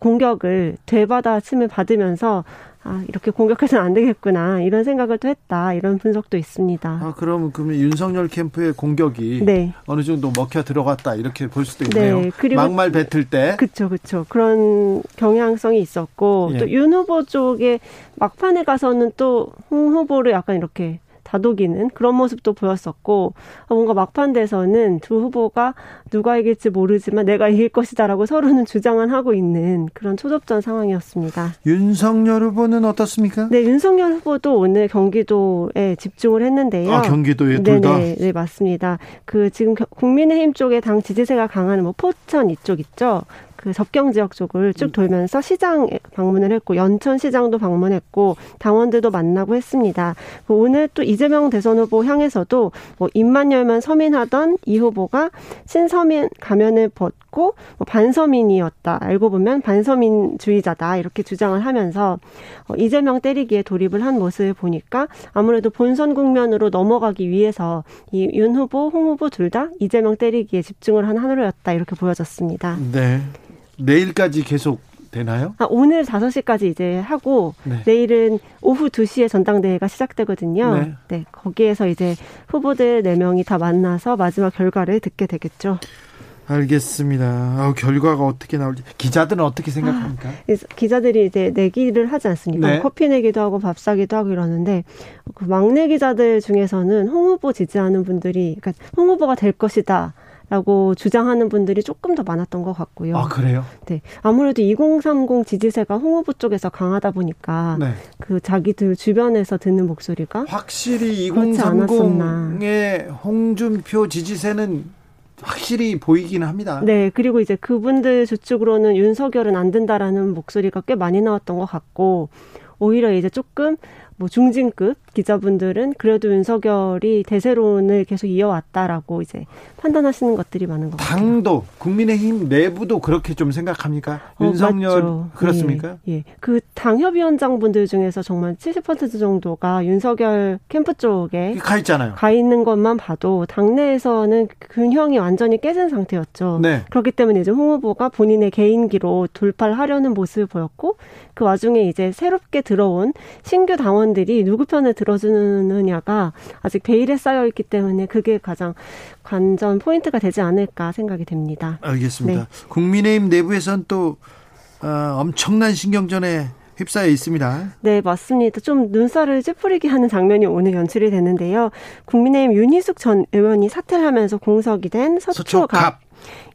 공격을 되받아 침을 받으면서 아, 이렇게 공격해서는 안 되겠구나. 이런 생각을 또 했다. 이런 분석도 있습니다. 아 그러면 그러면 윤석열 캠프의 공격이 네. 어느 정도 먹혀 들어갔다 이렇게 볼 수도 있네요. 네, 그리고- 막말 뱉을 때 그쵸, 그쵸. 그런 경향성이 있었고, 예. 또윤 후보 쪽에 막판에 가서는 또 홍 후보를 약간 이렇게 다독이는 그런 모습도 보였었고, 아, 뭔가 막판 돼서는 두 후보가 누가 이길지 모르지만 내가 이길 것이다라고 서로는 주장을 하고 있는 그런 초접전 상황이었습니다. 윤석열 후보는 어떻습니까? 네, 윤석열 후보도 오늘 경기도에 집중을 했는데요. 아 경기도에 둘 다. 네네, 네, 맞습니다. 그 지금 겨- 국민의힘 쪽에 당 지지세가 강한 뭐 포천 이쪽 있죠. 그 접경 지역 쪽을 음. 쭉 돌면서 시장 방문을 했고 연천 시장도 방문했고 당원들도 만나고 했습니다. 그 오늘 또 이재명 대선 후보 향해서도 뭐 입만 열면 서민하던 이 후보가 신서민 가면을 벗고 뭐 반서민이었다. 알고 보면 반서민주의자다. 이렇게 주장을 하면서 어, 이재명 때리기에 돌입을 한 모습을 보니까 아무래도 본선 국면으로 넘어가기 위해서 이 윤 후보, 홍 후보 둘 다 이재명 때리기에 집중을 한 하루였다. 이렇게 보여졌습니다. 네. 내일까지 계속 되나요? 아, 오늘 5시까지 이제 하고 네. 내일은 오후 2시에 전당대회가 시작되거든요. 네. 네. 거기에서 이제 후보들 4명이 다 만나서 마지막 결과를 듣게 되겠죠. 알겠습니다. 아, 결과가 어떻게 나올지 기자들은 어떻게 생각합니까? 기자들이 이제 내기를 하지 않습니까? 네. 커피 내기도 하고 밥 사기도 하고 이러는데 그 막내 기자들 중에서는 홍 후보 지지하는 분들이 그러니까 홍 후보가 될 것이다. 라고 주장하는 분들이 조금 더 많았던 것 같고요. 아, 그래요? 네. 아무래도 2030 지지세가 홍 후보 쪽에서 강하다 보니까 네. 그 자기들 주변에서 듣는 목소리가 확실히 2030의 홍준표 지지세는 확실히 보이긴 합니다. 네, 그리고 이제 그분들 저쪽으로는 윤석열은 안 된다라는 목소리가 꽤 많이 나왔던 것 같고 오히려 이제 조금 뭐 중진급 기자분들은 그래도 윤석열이 대세론을 계속 이어왔다라고 이제 판단하시는 것들이 많은 것 같아요. 당도 국민의힘 내부도 그렇게 좀 생각합니까? 어, 윤석열 맞죠. 그렇습니까? 예. 예. 그 당협위원장분들 중에서 정말 70% 정도가 윤석열 캠프 쪽에 가 있잖아요. 가 있는 것만 봐도 당내에서는 균형이 완전히 깨진 상태였죠. 네. 그렇기 때문에 이제 홍 후보가 본인의 개인기로 돌파를 하려는 모습을 보였고 그 와중에 이제 새롭게 들어온 신규 당원들이 누구 들 어주느냐가 아직 베일에 쌓여 있기 때문에 그게 가장 관전 포인트가 되지 않을까 생각이 됩니다. 알겠습니다. 네. 국민의힘 내부에선 또 어, 엄청난 신경전에 휩싸여 있습니다. 네, 맞습니다. 좀 눈살을 찌푸리게 하는 장면이 오늘 연출이 됐는데요. 국민의힘 윤희숙 전 의원이 사퇴를 하면서 공석이 된. 서초갑.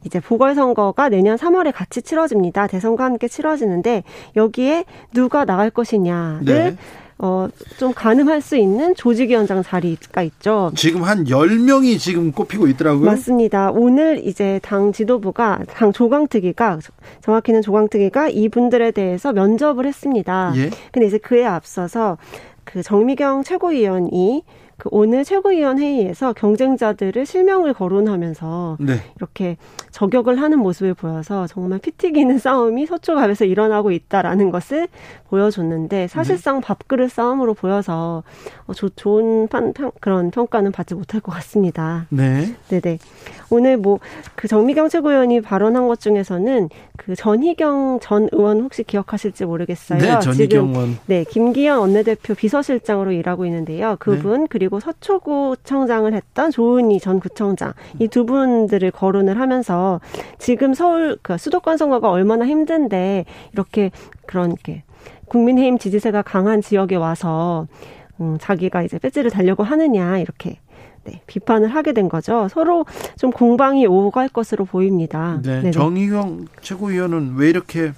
이제 보궐선거가 내년 3월에 같이 치러집니다. 대선과 함께 치러지는데 여기에 누가 나갈 것이냐를 네. 어, 좀 가늠할 수 있는 조직위원장 자리가 있죠. 지금 한 10명이 지금 꼽히고 있더라고요. 맞습니다. 오늘 이제 당 지도부가, 당 조강특위가, 정확히는 조강특위가 이분들에 대해서 면접을 했습니다. 예. 근데 이제 그에 앞서서 그 정미경 최고위원이 그 오늘 최고위원 회의에서 경쟁자들을 실명을 거론하면서 네. 이렇게 저격을 하는 모습을 보여서 정말 피 튀기는 싸움이 서초갑에서 일어나고 있다라는 것을 보여줬는데 사실상 네. 밥그릇 싸움으로 보여서 어, 조, 좋은 판, 평, 그런 평가는 받지 못할 것 같습니다. 네. 네네. 오늘 뭐 그 정미경 최고위원이 발언한 것 중에서는 그 전희경 전 의원 혹시 기억하실지 모르겠어요. 네, 전희경 의원. 네, 김기현 원내대표 비서실장으로 일하고 있는데요. 그분 네. 그리고 서초구청장을 했던 조은희 전 구청장 이 두 분들을 거론을 하면서 지금 서울 그 수도권 선거가 얼마나 힘든데 이렇게 그런 게 국민의힘 지지세가 강한 지역에 와서 음, 자기가 이제 배지를 달려고 하느냐 이렇게 네, 비판을 하게 된 거죠. 서로 좀 공방이 오갈 것으로 보입니다. 네, 정의경 최고위원은 왜 이렇게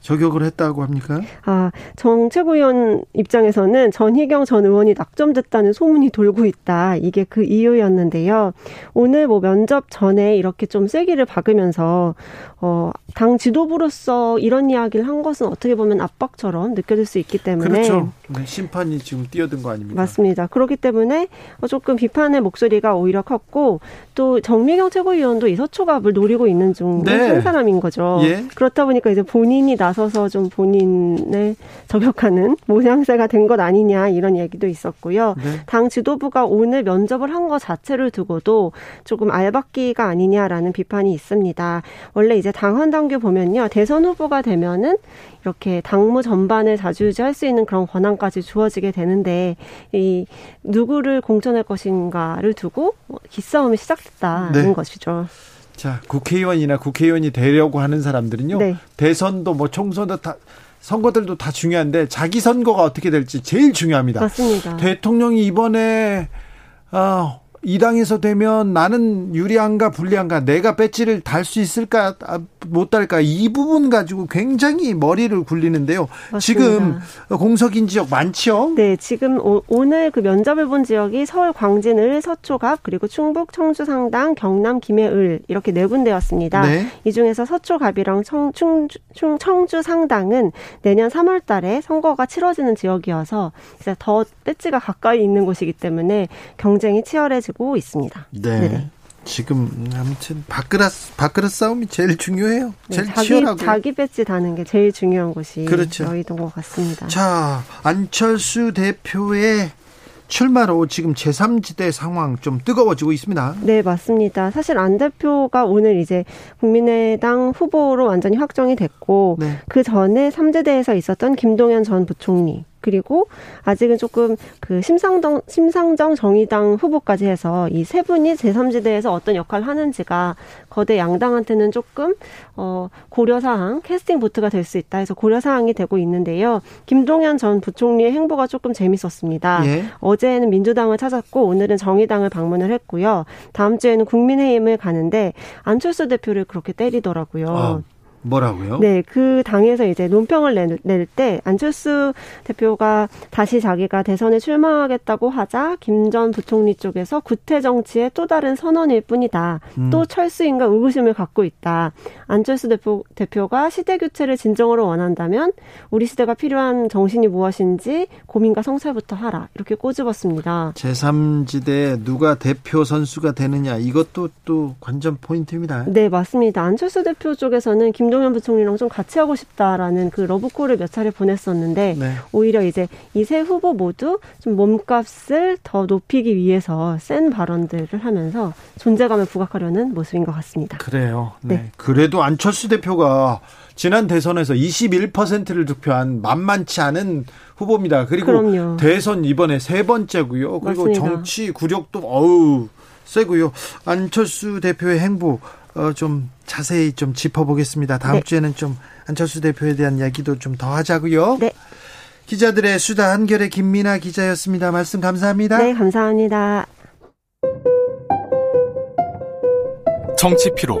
저격을 했다고 합니까? 아, 정 최고위원 입장에서는 전희경 전 의원이 낙점됐다는 소문이 돌고 있다. 이게 그 이유였는데요. 오늘 뭐 면접 전에 이렇게 좀 세기를 박으면서 어, 당 지도부로서 이런 이야기를 한 것은 어떻게 보면 압박처럼 느껴질 수 있기 때문에 그렇죠. 네, 심판이 지금 뛰어든 거 아닙니까? 맞습니다. 그렇기 때문에 조금 비판의 목소리가 오히려 컸고 또 정미경 최고위원도 이 서초갑을 노리고 있는 중한 네. 사람인 거죠. 예? 그렇다 보니까 이제 본인이 나 서서 좀 본인을 저격하는 모양새가 된 것 아니냐 이런 얘기도 있었고요. 네. 당 지도부가 오늘 면접을 한 것 자체를 두고도 조금 알박기가 아니냐라는 비판이 있습니다. 원래 이제 당헌 당규 보면요 대선 후보가 되면은 이렇게 당무 전반을 자주유지할 수 있는 그런 권한까지 주어지게 되는데 이 누구를 공천할 것인가를 두고 기싸움이 시작됐다는 네. 것이죠. 자, 국회의원이나 국회의원이 되려고 하는 사람들은요. 네. 대선도 뭐 총선도 다 선거들도 다 중요한데 자기 선거가 어떻게 될지 제일 중요합니다. 맞습니다. 대통령이 이번에 어, 이 당에서 되면 나는 유리한가 불리한가 내가 배지를 달 수 있을까 아, 못 달까 이 부분 가지고 굉장히 머리를 굴리는데요. 맞습니다. 지금 공석인 지역 많죠? 네, 지금 오, 늘그 면접을 본 지역이 서울 광진을 서초갑 그리고 충북 청주 상당 경남 김해을 이렇게 네 군데였습니다. 네. 이 중에서 서초갑이랑 청, 충주, 청주 상당은 내년 3월 달에 선거가 치러지는 지역이어서 이제 더 배지가 가까이 있는 곳이기 때문에 경쟁이 치열해지고 있습니다. 네. 네네. 지금 아무튼 밥그릇 밥그릇 싸움이 제일 중요해요. 네, 제일 자기, 치열하고 자기 배지 다는 게 제일 중요한 곳이 그렇죠. 여의도인 것 같습니다. 자 안철수 대표의 출마로 지금 제3지대 상황 좀 뜨거워지고 있습니다. 네, 맞습니다. 사실 안 대표가 오늘 이제 국민의당 후보로 완전히 확정이 됐고 네. 그 전에 3지대에서 있었던 김동연 전 부총리 그리고 아직은 조금 그 심상정 심상정 정의당 후보까지 해서 이 세 분이 제3지대에서 어떤 역할을 하는지가 거대 양당한테는 조금 어 고려 사항 캐스팅 보트가 될 수 있다 해서 고려 사항이 되고 있는데요. 김동연 전 부총리의 행보가 조금 재밌었습니다. 예. 어제는 민주당을 찾았고 오늘은 정의당을 방문을 했고요. 다음 주에는 국민의힘을 가는데 안철수 대표를 그렇게 때리더라고요. 아, 뭐라고요? 네, 그 당에서 이제 논평을 낼 때 안철수 대표가 다시 자기가 대선에 출마하겠다고 하자 김 전 부총리 쪽에서 구태 정치의 또 다른 선언일 뿐이다. 음. 또 철수인가 의구심을 갖고 있다. 안철수 대표, 대표가 시대 교체를 진정으로 원한다면 우리 시대가 필요한 정신이 무엇인지 고민과 성찰부터 하라. 이렇게 꼬집었습니다. 제3지대 누가 대표 선수가 되느냐 이것도 또 관전 포인트입니다. 네, 맞습니다. 안철수 대표 쪽에서는 김동연 부총리랑 좀 같이 하고 싶다라는 그 러브콜을 몇 차례 보냈었는데 네. 오히려 이제 이 세 후보 모두 좀 몸값을 더 높이기 위해서 센 발언들을 하면서 존재감을 부각하려는 모습인 것 같습니다. 그래요. 네. 네. 그래도 안철수 대표가 지난 대선에서 21%를 득표한 만만치 않은 후보입니다. 그리고 그럼요. 대선 이번에 세 번째고요. 그리고 맞습니다. 정치 구력도 어우 세고요. 안철수 대표의 행보 어, 좀 자세히 좀 짚어보겠습니다. 다음 네. 주에는 좀 안철수 대표에 대한 이야기도 좀 더 하자고요. 네. 기자들의 수다 한결의 김민아 기자였습니다. 말씀 감사합니다. 네, 감사합니다. 정치 피로,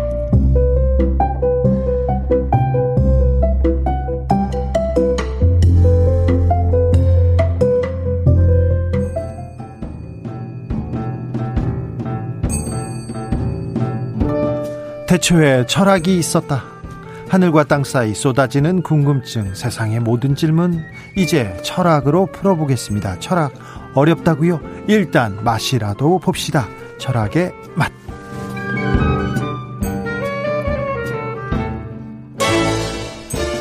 대초에 철학이 있었다. 하늘과 땅 사이 쏟아지는 궁금증, 세상의 모든 질문, 이제 철학으로 풀어보겠습니다. 철학 어렵다고요? 일단 맛이라도 봅시다. 철학의 맛.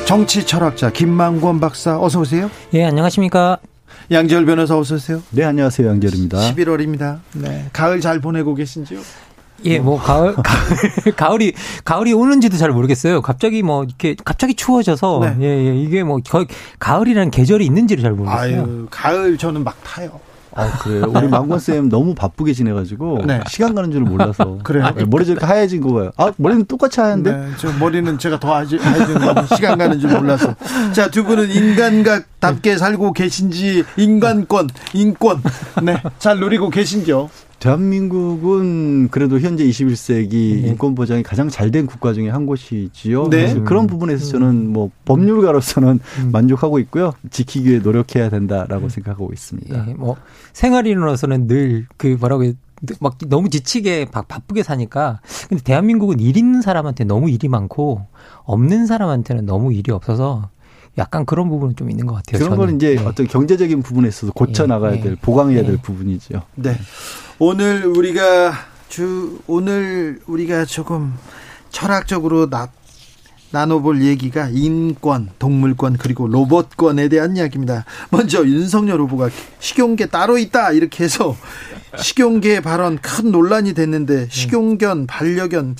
정치 철학자 김만권 박사 어서 오세요. 예, 안녕하십니까. 양지열 변호사 어서 오세요. 네, 안녕하세요. 양결입니다. 11월입니다. 네. 가을 잘 보내고 계신지요? 예, 뭐 가을, (laughs) 가을 가을이 가을이 오는지도 잘 모르겠어요. 갑자기 뭐 이렇게 갑자기 추워져서 네. 예, 예, 이게 뭐 거의 가을이라는 계절이 있는지를 잘 모르겠어요. 아유, 가을 저는 막 타요. 아, 그래요? 우리 망건 쌤 (laughs) 너무 바쁘게 지내가지고 네. 시간 가는 줄 몰라서. (laughs) 그래요? 네, 머리 저렇게 하얘진 거 봐요. 아, 머리는 똑같이 하얀데? 네, 저 머리는 제가 더 하지, 하지 시간 가는 줄 몰라서. 자, 두 분은 인간답게 살고 계신지, 인간권, 인권, 네, 잘 누리고 계신지요? 대한민국은 그래도 현재 21세기 인권 보장이 가장 잘 된 국가 중에 한 곳이지요. 네. 그런 부분에서 저는 뭐 법률가로서는 (laughs) 만족하고 있고요. 지키기 위해 노력해야 된다라고 생각하고 있습니다. 예, 뭐 생활인으로서는 늘 그 뭐라고 해야 막 너무 지치게 바, 바쁘게 사니까 근데 대한민국은 일 있는 사람한테 너무 일이 많고 없는 사람한테는 너무 일이 없어서 약간 그런 부분은 좀 있는 것 같아요. 그런 건 저는. 이제 예. 어떤 경제적인 부분에 있어서 고쳐 예, 나가야 예. 될, 보강해야 될 예. 부분이죠. 네. 오늘 우리가 주, 오늘 우리가 조금 철학적으로 나, 나눠볼 얘기가 인권, 동물권, 그리고 로봇권에 대한 이야기입니다. 먼저 윤석열 후보가 식용계 따로 있다, 이렇게 해서 식용계 발언 큰 논란이 됐는데, 식용견, 반려견,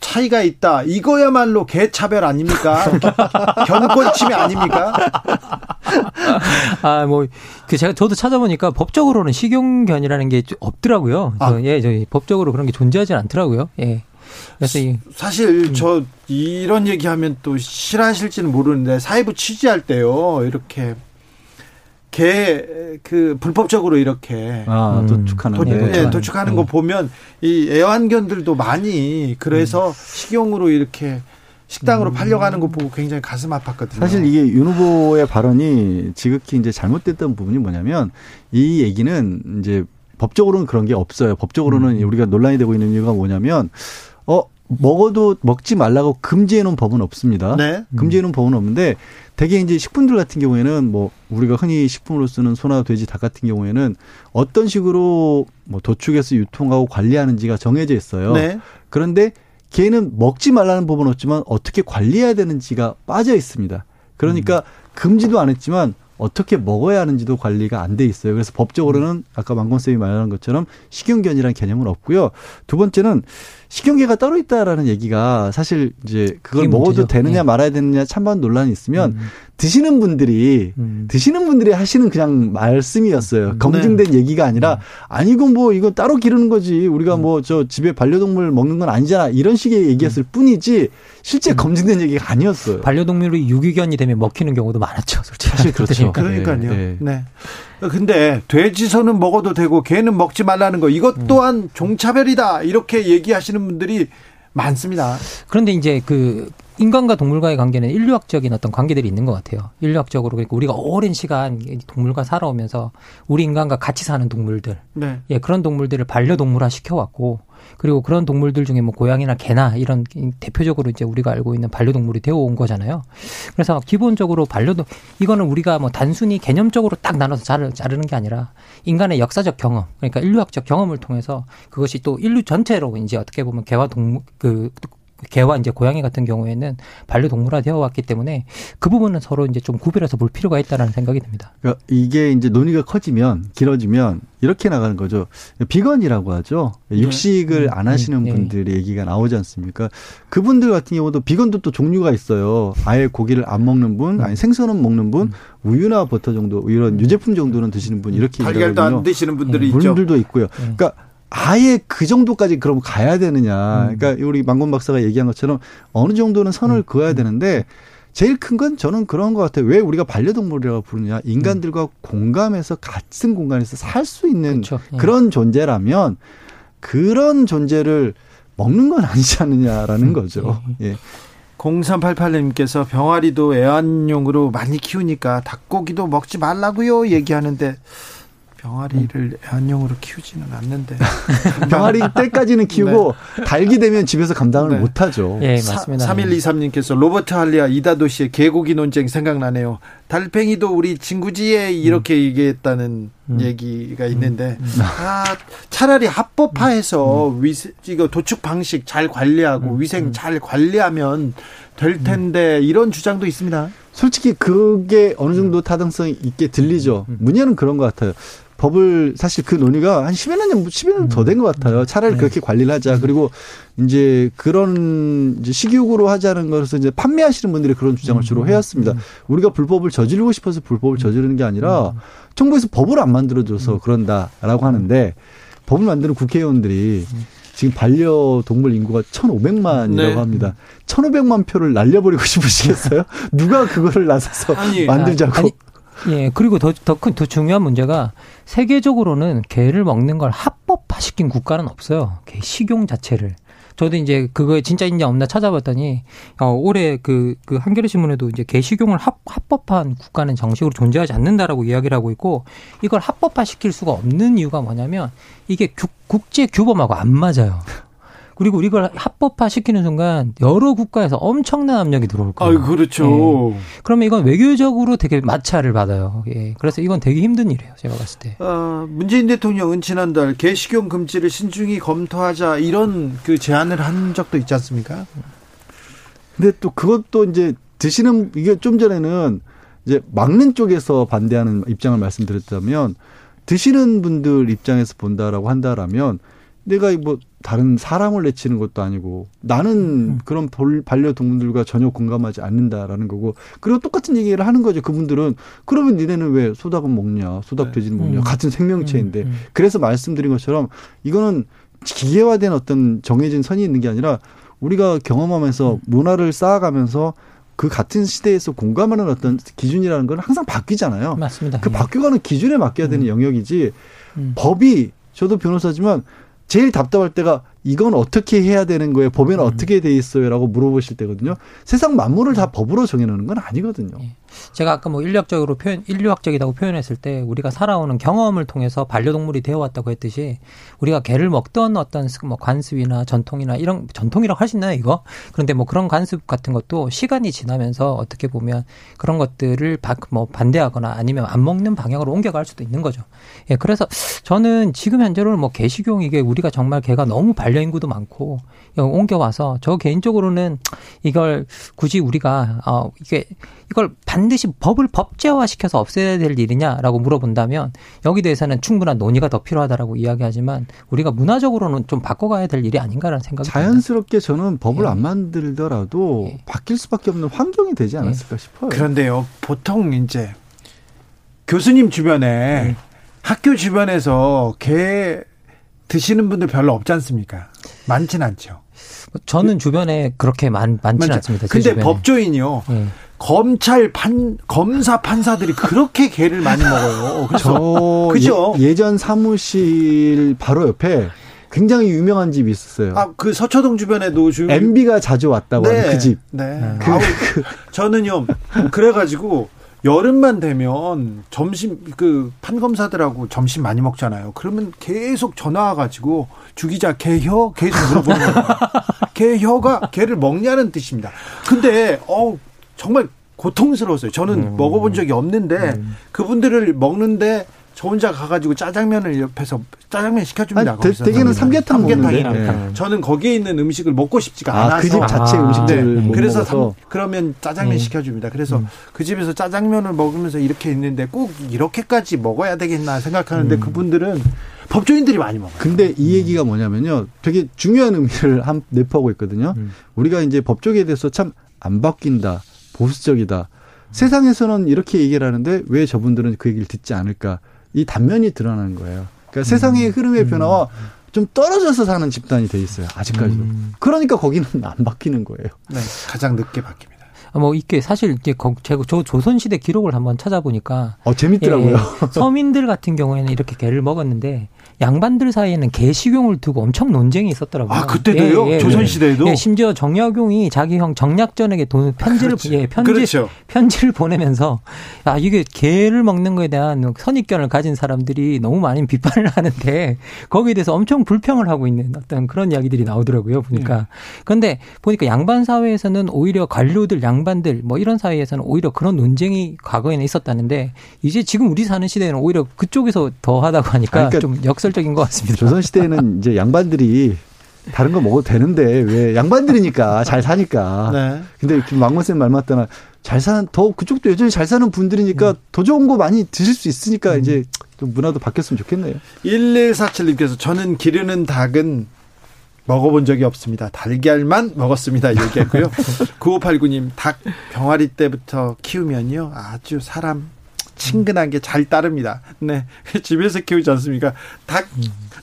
차이가 있다. 이거야말로 개차별 아닙니까? (laughs) 견권 침해 아닙니까? 아, 뭐, 그 제가 저도 찾아보니까 법적으로는 식용견이라는 게 없더라고요. 저, 아. 예, 저희 법적으로 그런 게 존재하지 않더라고요. 예. 그래서 이, 사실 저 이런 얘기하면 또 싫어하실지는 모르는데 사회부 취재할 때요 이렇게 개 그 불법적으로 이렇게 아, 음. 도축하는 도, 예. 도축하는 네. 거 보면 이 애완견들도 많이 그래서 식용으로 이렇게 식당으로 팔려가는 거 보고 굉장히 가슴 아팠거든요. 사실 이게 윤 후보의 발언이 지극히 이제 잘못됐던 부분이 뭐냐면 이 얘기는 이제 법적으로는 그런 게 없어요. 법적으로는 우리가 논란이 되고 있는 이유가 뭐냐면 어 먹어도 먹지 말라고 금지해 놓은 법은 없습니다. 네. 금지해 놓은 법은 없는데 대개 이제 식품들 같은 경우에는 뭐 우리가 흔히 식품으로 쓰는 소나 돼지 닭 같은 경우에는 어떤 식으로 뭐 도축해서 유통하고 관리하는지가 정해져 있어요. 네. 그런데 개는 먹지 말라는 법은 없지만 어떻게 관리해야 되는지가 빠져 있습니다. 그러니까 금지도 안 했지만 어떻게 먹어야 하는지도 관리가 안 돼 있어요. 그래서 법적으로는 아까 만건 쌤이 말하는 것처럼 식용견이라는 개념은 없고요. 두 번째는 식용계가 따로 있다라는 얘기가 사실 이제 그걸 먹어도. 되느냐 예. 말아야 되느냐 찬반 논란이 있으면 음. 드시는 분들이 음. 드시는 분들이 하시는 그냥 말씀이었어요. 네. 검증된 얘기가 아니라 아니 이건 뭐 이거 따로 기르는 거지. 우리가 뭐 저 집에 반려동물 먹는 건 아니잖아. 이런 식의 얘기였을 뿐이지 실제 검증된 얘기가 아니었어요. 반려동물이 유기견이 되면 먹히는 경우도 많았죠, 솔직히. 사실 (laughs) 그렇죠. 그러니까. 그러니까요. 네, 네. 근데 돼지소는 먹어도 되고 개는 먹지 말라는 거 이것 또한 종차별이다 이렇게 얘기하시는 분들이 많습니다. 그런데 이제 그 인간과 동물과의 관계는 인류학적인 어떤 관계들이 있는 것 같아요. 인류학적으로 그러니까 우리가 오랜 시간 이 동물과 살아오면서 우리 인간과 같이 사는 동물들, 네. 예 그런 동물들을 반려동물화 시켜왔고 그리고 그런 동물들 중에 뭐 고양이나 개나 이런 대표적으로 이제 우리가 알고 있는 반려동물이 되어 온 거잖아요. 그래서 기본적으로 반려동 이거는 우리가 뭐 단순히 개념적으로 딱 나눠서 자르, 자르는 게 아니라 인간의 역사적 경험, 그러니까 인류학적 경험을 통해서 그것이 또 인류 전체로 이제 어떻게 보면 개와 동물 그 개와 이제 고양이 같은 경우에는 반려동물화 되어 왔기 때문에 그 부분은 서로 이제 좀 구별해서 볼 필요가 있다라는 생각이 듭니다. 그러니까 이게 이제 논의가 커지면 길어지면 이렇게 나가는 거죠. 비건이라고 하죠. 육식을 음, 안 하시는 음, 네. 분들의 얘기가 나오지 않습니까? 그분들 같은 경우도 비건도 또 종류가 있어요. 아예 고기를 안 먹는 분, 아니 생선은 먹는 분, 우유나 버터 정도 이런 유제품 정도는 드시는 분 이렇게 달걀도 안. 드시는 분들이 있죠. 분들도 있고요. 그러니까 아예 그 정도까지 그럼 가야 되느냐. 그러니까 우리 만곤 박사가 얘기한 것처럼 어느 정도는 선을 그어야 되는데 제일 큰 건 저는 그런 것 같아요. 왜 우리가 반려동물이라고 부르냐. 인간들과 공감해서 같은 공간에서 살 수 있는 그렇죠. 예. 그런 존재라면 그런 존재를 먹는 건 아니지 않느냐라는 거죠. 예. 0388님께서 병아리도 애완용으로 많이 키우니까 닭고기도 먹지 말라고요 얘기하는데 병아리를 애완용으로 키우지는 않는데 (laughs) 병아리 때까지는 키우고 달기 되면 집에서 감당을 네. 못 하죠. 예, 맞습니다. 3123님께서 로버트 할리아 이다도 씨의 개고기 논쟁 생각나네요. 달팽이도 우리 진구지에 이렇게 음. 얘기했다는 얘기가 있는데 아, 차라리 합법화해서 음. 위세, 이거 도축 방식 잘 관리하고 위생 잘 관리하면 음. 될 텐데 이런 주장도 있습니다. 솔직히 그게 어느 정도 타당성이 있게 들리죠. 문제는 그런 것 같아요. 법을 사실 그 논의가 한 10여 년, 10여 년 더 된 것 같아요. 차라리 그렇게 관리를 하자. 그리고 이제 그런 이제 식욕으로 하자는 것에서 이제 판매하시는 분들이 그런 주장을 주로 해왔습니다. 우리가 불법을 저지르고 싶어서 불법을 저지르는 게 아니라 정부에서 법을 안 만들어줘서 그런다라고 하는데 법을 만드는 국회의원들이 지금 반려동물 인구가 1,500만이라고 네. 합니다. 1,500만 표를 날려버리고 (laughs) 싶으시겠어요? 누가 그거를 나서서 아니, 만들자고. 아니, 예, 그리고 더, 더 큰, 더 중요한 문제가 세계적으로는 개를 먹는 걸 합법화시킨 국가는 없어요. 개 식용 자체를. 저도 이제 그거에 진짜 있냐 없나 찾아봤더니, 어, 올해 그, 그 한겨레 신문에도 이제 개 식용을 합, 합법화한 국가는 정식으로 존재하지 않는다라고 이야기를 하고 있고, 이걸 합법화 시킬 수가 없는 이유가 뭐냐면, 이게 국, 국제 규범하고 안 맞아요. 그리고 이걸 합법화 시키는 순간 여러 국가에서 엄청난 압력이 들어올 거예요. 아, 그렇죠. 예. 그러면 이건 외교적으로 되게 마찰을 받아요. 예. 그래서 이건 되게 힘든 일이에요. 제가 봤을 때. 어, 문재인 대통령은 지난달 개식용 금지를 신중히 검토하자 이런 그 제안을 한 적도 있지 않습니까? 근데 또 그것도 이제 드시는 이게 좀 전에는 이제 막는 쪽에서 반대하는 입장을 말씀드렸다면 드시는 분들 입장에서 본다라고 한다라면 내가 뭐 다른 사람을 내치는 것도 아니고 나는 그런 벌- 반려동물들과 전혀 공감하지 않는다라는 거고 그리고 똑같은 얘기를 하는 거죠 그분들은 그러면 니네는 왜 소닭은 먹냐 소닭 돼지는 먹냐 음. 같은 생명체인데 음, 음. 그래서 말씀드린 것처럼 이거는 기계화된 어떤 정해진 선이 있는 게 아니라 우리가 경험하면서 문화를 쌓아가면서 그 같은 시대에서 공감하는 어떤 기준이라는 건 항상 바뀌잖아요. 맞습니다. 그 예. 바뀌어가는 기준에 맡겨야 되는 영역이지 음. 법이 저도 변호사지만 제일 답답할 때가 이건 어떻게 해야 되는 거예요? 법에는 어떻게 돼 있어요 라고 물어보실 때거든요. 세상 만물을 다 법으로 정해놓는 건 아니거든요. 예. 제가 아까 뭐 인류학적으로 표현, 인류학적이라고 표현했을 때 우리가 살아오는 경험을 통해서 반려동물이 되어왔다고 했듯이 우리가 개를 먹던 어떤 뭐 관습이나 전통이나 이런 전통이라고 있나요 이거? 그런데 뭐 그런 관습 같은 것도 시간이 지나면서 어떻게 보면 그런 것들을 바, 뭐 반대하거나 아니면 안 먹는 방향으로 옮겨갈 수도 있는 거죠. 예, 그래서 저는 지금 현재로는 뭐 개식용 이게 우리가 정말 개가 너무 반려인구도 많고 옮겨와서 저 개인적으로는 이걸 굳이 우리가 어 이게 이걸 반 드시 법을 법제화 시켜서 없애야 될 일이냐라고 물어본다면 여기 대해서는 충분한 논의가 더 필요하다라고 이야기하지만 우리가 문화적으로는 좀 바꿔가야 될 일이 아닌가라는 생각이 자연스럽게 저는 법을 예. 안 만들더라도 예. 바뀔 수밖에 없는 환경이 되지 예. 않았을까 예. 싶어요. 그런데요, 보통 이제 교수님 주변에 예. 학교 주변에서 개 드시는 분들 별로 없지 않습니까? 많진 않죠. 저는 주변에 그렇게 많, 많지는 않습니다. 근데 주변에. 법조인이요. 네. 검찰 판 검사 판사들이 그렇게 개를 많이 먹어요. 그렇죠. 그죠? 예, 전 사무실 바로 옆에 굉장히 유명한 집이 있었어요. 아, 그 서초동 주변에도 주 MB가 자주 왔다고 네. 하는 그 집. 네. 그, 아우, 그, 저는요. 그래 가지고 여름만 되면 점심 그 판검사들하고 점심 많이 먹잖아요. 그러면 계속 전화 와가지고 주기자 개혀 계속 물어보는 거예요. (laughs) 개혀가 개를 먹냐는 뜻입니다. 근데 어 정말 고통스러웠어요. 저는 음. 먹어본 적이 없는데 음. 그분들을 먹는데 저 혼자 가가지고 짜장면을 옆에서 짜장면 시켜줍니다. 아니, 대, 개는 삼계탕 삼계탕이랑 네. 저는 거기에 있는 음식을 먹고 싶지가 아, 않아서 그집 자체 아, 음식들을 네. 그래서 삼, 그러면 짜장면 음. 시켜줍니다. 그래서 음. 그 집에서 짜장면을 먹으면서 이렇게 있는데 꼭 이렇게까지 먹어야 되겠나 생각하는데 음. 그분들은 법조인들이 많이 먹어요. 근데 이 얘기가 뭐냐면요. 되게 중요한 의미를 한 내포하고 있거든요. 음. 우리가 이제 법조계에 대해서 참 안 바뀐다, 보수적이다. 세상에서는 이렇게 얘기를 하는데 왜 저분들은 그 얘기를 듣지 않을까? 이 단면이 드러나는 거예요. 그러니까 음. 세상의 흐름의 음. 변화와 좀 떨어져서 사는 집단이 돼 있어요. 아직까지도. 음. 그러니까 거기는 (laughs) 안 바뀌는 거예요. 네, 가장 늦게 바뀝니다. 아, 뭐 이게 사실 이게 제가 저 조선시대 기록을 한번 찾아보니까 어 재밌더라고요. 예, 서민들 같은 경우에는 이렇게 개를 먹었는데 양반들 사이에는 개식용을 두고 엄청 논쟁이 있었더라고요. 아 그때도요? 예, 예, 조선 시대에도? 예, 심지어 정약용이 자기 형 정약전에게 돈 편지를 그렇지. 예, 편지 그렇죠. 편지를 보내면서 아 이게 개를 먹는 거에 대한 선입견을 가진 사람들이 너무 많이 비판을 하는데 거기에 대해서 엄청 불평을 하고 있는 어떤 그런 이야기들이 나오더라고요. 보니까. 예. 그런데 보니까 양반 사회에서는 오히려 관료들 양반들 뭐 이런 사회에서는 오히려 그런 논쟁이 과거에는 있었다는데 이제 지금 우리 사는 시대에는 오히려 그쪽에서 더 하다고 하니까 그러니까 좀 역설 역설적인 것 같습니다. 조선 시대에는 (laughs) 이제 양반들이 다른 거 먹어도 되는데 왜 양반들이니까 잘 사니까. 네. 근데 왕건 쌤 말 맞다나 잘 사는 더 그쪽도 여전히 잘 사는 분들이니까 음. 더 좋은 거 많이 드실 수 있으니까 음. 이제 좀 문화도 바뀌었으면 좋겠네요. 1147님께서 저는 기르는 닭은 먹어본 적이 없습니다. 달걀만 먹었습니다. 얘기했고요. (laughs) 9589님 닭 병아리 때부터 키우면요 아주 사람 친근하게 잘 따릅니다. 네. (laughs) 집에서 키우지 않습니까? 닭,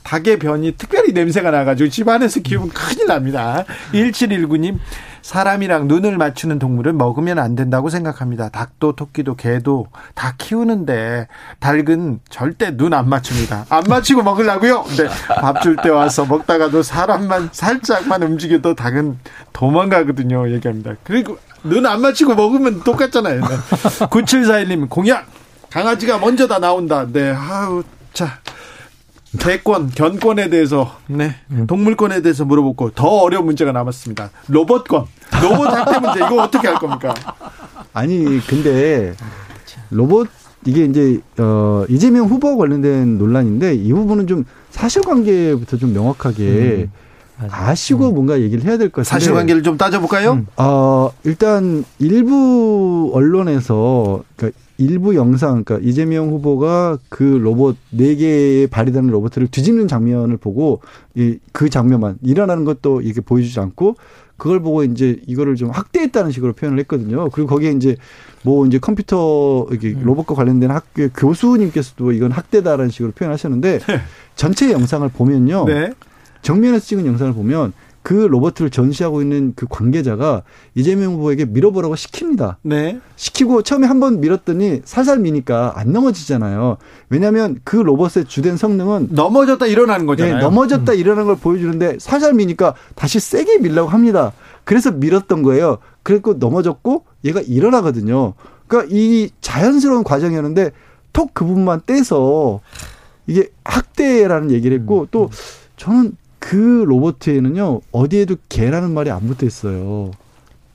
닭의 변이 특별히 냄새가 나가지고 집 안에서 키우면 큰일 납니다. 1719님, 사람이랑 눈을 맞추는 동물을 먹으면 안 된다고 생각합니다. 닭도 토끼도 개도 다 키우는데 닭은 절대 눈 안 맞춥니다. 안 맞추고 먹으려고요? 네. 밥 줄 때 와서 먹다가도 사람만 살짝만 움직여도 닭은 도망가거든요. 얘기합니다. 그리고 눈 안 맞추고 먹으면 똑같잖아요. 네. 9741님 공약 강아지가 먼저 다 나온다. 네, 아우, 자. 개권, 견권에 대해서, 네, 동물권에 대해서 물어보고 더 어려운 문제가 남았습니다. 로봇권, 로봇 학대 문제, 이거 어떻게 할 겁니까? 아니, 근데 로봇, 이게 이제, 어, 이재명 후보와 관련된 논란인데 이 부분은 좀 사실관계부터 좀 명확하게 음. 아시고 음. 뭔가 얘기를 해야 될 것 같아요. 사실관계를 좀 따져볼까요? 음. 어, 일단 일부 언론에서 그러니까 일부 영상, 그러니까 이재명 후보가 그 로봇 네 개의 발휘되는 로봇을 뒤집는 장면을 보고 이 그 장면만 일어나는 것도 이렇게 보여주지 않고 그걸 보고 이제 이거를 좀 학대했다는 식으로 표현을 했거든요. 그리고 거기에 이제 뭐 이제 컴퓨터 이게 음. 로봇과 관련된 학교 교수님께서도 이건 학대다라는 식으로 표현하셨는데 네. 전체 영상을 보면요. 네. 정면에서 찍은 영상을 보면 그 로버트를 전시하고 있는 그 관계자가 이재명 후보에게 밀어보라고 시킵니다. 네. 시키고 처음에 한 번 밀었더니 살살 미니까 안 넘어지잖아요. 왜냐하면 그 로봇의 주된 성능은 넘어졌다 일어나는 거잖아요. 네, 넘어졌다 음. 일어나는 걸 보여주는데 살살 미니까 다시 세게 밀라고 합니다. 그래서 밀었던 거예요. 그리고 넘어졌고 얘가 일어나거든요. 그러니까 이 자연스러운 과정이었는데 톡 그 부분만 떼서 이게 학대라는 얘기를 했고 음. 또 저는 그 로봇에는요 어디에도 개라는 말이 안 붙어 있어요.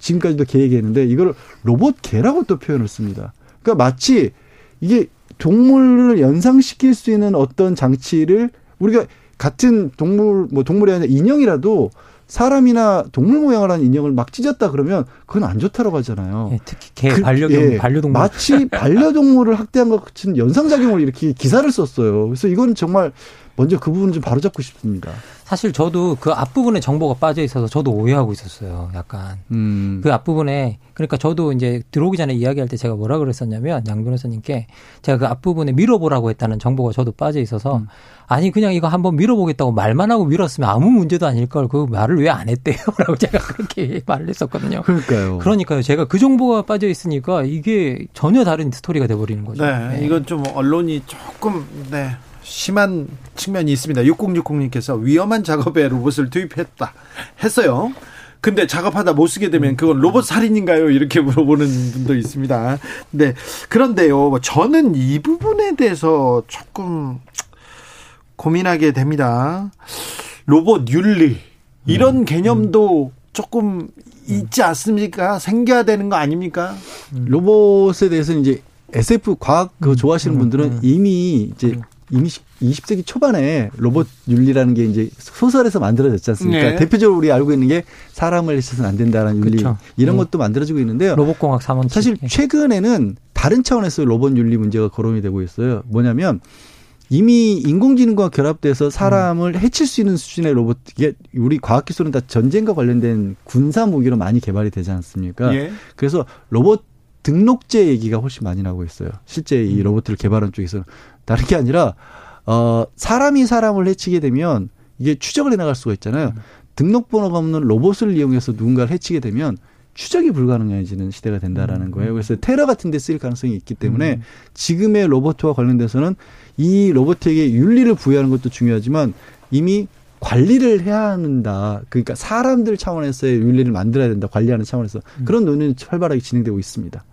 지금까지도 개 얘기했는데 이걸 로봇 개라고 또 표현을 씁니다. 그러니까 마치 이게 동물을 연상시킬 수 있는 어떤 장치를 우리가 같은 동물 뭐 동물이 아니라 인형이라도 사람이나 동물 모양을 한 인형을 막 찢었다 그러면 그건 안 좋다라고 하잖아요. 예, 특히 개 그- 반려동 예, 반려동물 마치 반려동물을 학대한 것 같은 연상작용을 이렇게 기사를 썼어요. 그래서 이건 정말 먼저 그 부분 좀 바로잡고 싶습니다. 사실 저도 그 앞부분에 정보가 빠져 있어서 저도 오해하고 있었어요. 약간 음. 그 앞부분에 그러니까 저도 이제 들어오기 전에 이야기할 때 제가 뭐라 그랬었냐면 양 변호사님께 제가 그 앞부분에 밀어보라고 했다는 정보가 저도 빠져 있어서 음. 아니 그냥 이거 한번 밀어보겠다고 말만 하고 밀었으면 아무 문제도 아닐 걸 그 말을 왜 안 했대요라고 (laughs) 제가 그렇게 말을 했었거든요. 그러니까요. 그러니까요. 제가 그 정보가 빠져 있으니까 이게 전혀 다른 스토리가 돼 버리는 거죠. 네, 이건 좀 언론이 조금 네 심한 측면이 있습니다. 6060님께서 위험한 작업에 로봇을 투입했다 했어요. 근데 작업하다 못 쓰게 되면 그건 로봇 살인인가요? 이렇게 (laughs) 물어보는 분도 있습니다. 네. 그런데요, 저는 이 부분에 대해서 조금 고민하게 됩니다. 로봇 윤리 이런 개념도 조금 있지 않습니까? 생겨야 되는 거 아닙니까? 로봇에 대해서는 이제 SF 과학 그 좋아하시는 분들은 이미 이제 이미 20세기 초반에 로봇 윤리라는 게 이제 소설에서 만들어졌지 않습니까? 네. 대표적으로 우리 알고 있는 게 사람을 해서는 안 된다라는 윤리 그렇죠. 이런 네. 것도 만들어지고 있는데요. 로봇공학 삼원칙. 사실 예. 최근에는 다른 차원에서 로봇 윤리 문제가 거론이 되고 있어요. 뭐냐면 이미 인공지능과 결합돼서 사람을 해칠 수 있는 수준의 로봇 이게 우리 과학 기술은 다 전쟁과 관련된 군사 무기로 많이 개발이 되지 않습니까? 예. 그래서 로봇 등록제 얘기가 훨씬 많이 나오고 있어요. 실제 이 로봇을 개발한 쪽에서는 다른 게 아니라 어 사람이 사람을 해치게 되면 이게 추적을 해나갈 수가 있잖아요. 등록번호가 없는 로봇을 이용해서 누군가를 해치게 되면 추적이 불가능해지는 시대가 된다라는 거예요. 그래서 테러 같은 데 쓰일 가능성이 있기 때문에 지금의 로봇과 관련돼서는 이 로봇에게 윤리를 부여하는 것도 중요하지만 이미 관리를 해야 한다. 그러니까 사람들 차원에서의 윤리를 만들어야 된다. 관리하는 차원에서 그런 논의는 활발하게 진행되고 있습니다.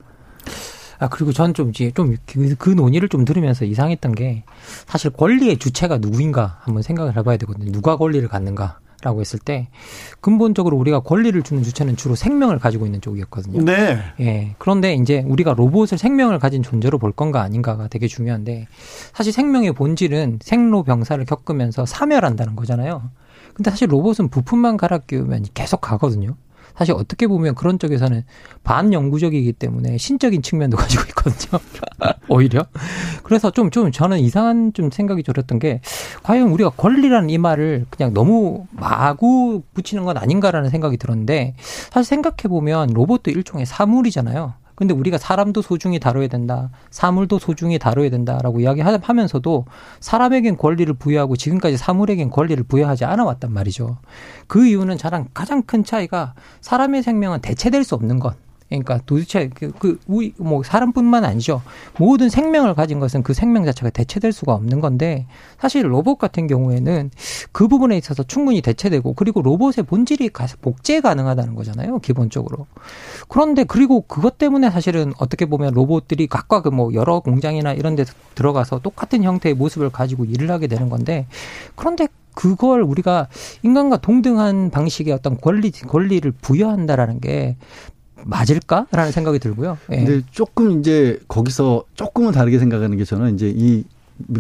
아 그리고 전 좀 이제 좀그 그 논의를 좀 들으면서 이상했던 게 사실 권리의 주체가 누구인가 한번 생각을 해봐야 되거든요. 누가 권리를 갖는가? 라고 했을 때 근본적으로 우리가 권리를 주는 주체는 주로 생명을 가지고 있는 쪽이었거든요. 네. 예. 그런데 이제 우리가 로봇을 생명을 가진 존재로 볼 건가 아닌가가 되게 중요한데 사실 생명의 본질은 생로병사를 겪으면서 사멸한다는 거잖아요. 근데 사실 로봇은 부품만 갈아 끼우면 계속 가거든요. 사실 어떻게 보면 그런 쪽에서는 반영구적이기 때문에 신적인 측면도 (laughs) 가지고 있거든요. (laughs) 오히려. 그래서 좀, 좀 저는 이상한 좀 생각이 들었던 게 과연 우리가 권리라는 이 말을 그냥 너무 마구 붙이는 건 아닌가라는 생각이 들었는데 사실 생각해보면 로봇도 일종의 사물이잖아요. 근데 우리가 사람도 소중히 다뤄야 된다. 사물도 소중히 다뤄야 된다라고 이야기하면서도 사람에겐 권리를 부여하고 지금까지 사물에겐 권리를 부여하지 않아 왔단 말이죠. 그 이유는 저랑 가장 큰 차이가 사람의 생명은 대체될 수 없는 것. 그러니까 도대체 그, 그 우리 뭐 사람뿐만 아니죠. 모든 생명을 가진 것은 그 생명 자체가 대체될 수가 없는 건데 사실 로봇 같은 경우에는 그 부분에 있어서 충분히 대체되고 그리고 로봇의 본질이 가- 복제 가능하다는 거잖아요. 기본적으로. 그런데 그리고 그것 때문에 사실은 어떻게 보면 로봇들이 각각 그뭐 여러 공장이나 이런 데 들어가서 똑같은 형태의 모습을 가지고 일을 하게 되는 건데 그런데 그걸 우리가 인간과 동등한 방식의 어떤 권리 권리를 부여한다라는 게 맞을까라는 생각이 들고요. 예. 근데 조금 이제 거기서 조금은 다르게 생각하는 게 저는 이제 이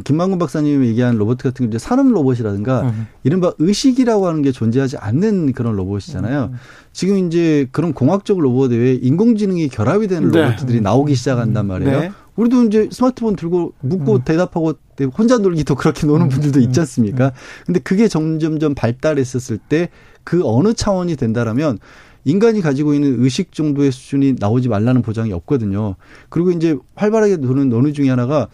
김만곤 박사님이 얘기한 로봇 같은 게 이제 산업 로봇이라든가 음. 이른바 의식이라고 하는 게 존재하지 않는 그런 로봇이잖아요. 지금 이제 그런 공학적 로봇 외에 인공지능이 결합이 되는 네. 로봇들이 나오기 시작한단 말이에요. 네. 우리도 이제 스마트폰 들고 묻고 대답하고 혼자 놀기도 그렇게 노는 분들도 있지 않습니까? 근데 그게 점점점 발달했었을 때 그 어느 차원이 된다라면 인간이 가지고 있는 의식 정도의 수준이 나오지 말라는 보장이 없거든요. 그리고 이제 활발하게 도는 논의 중에 하나가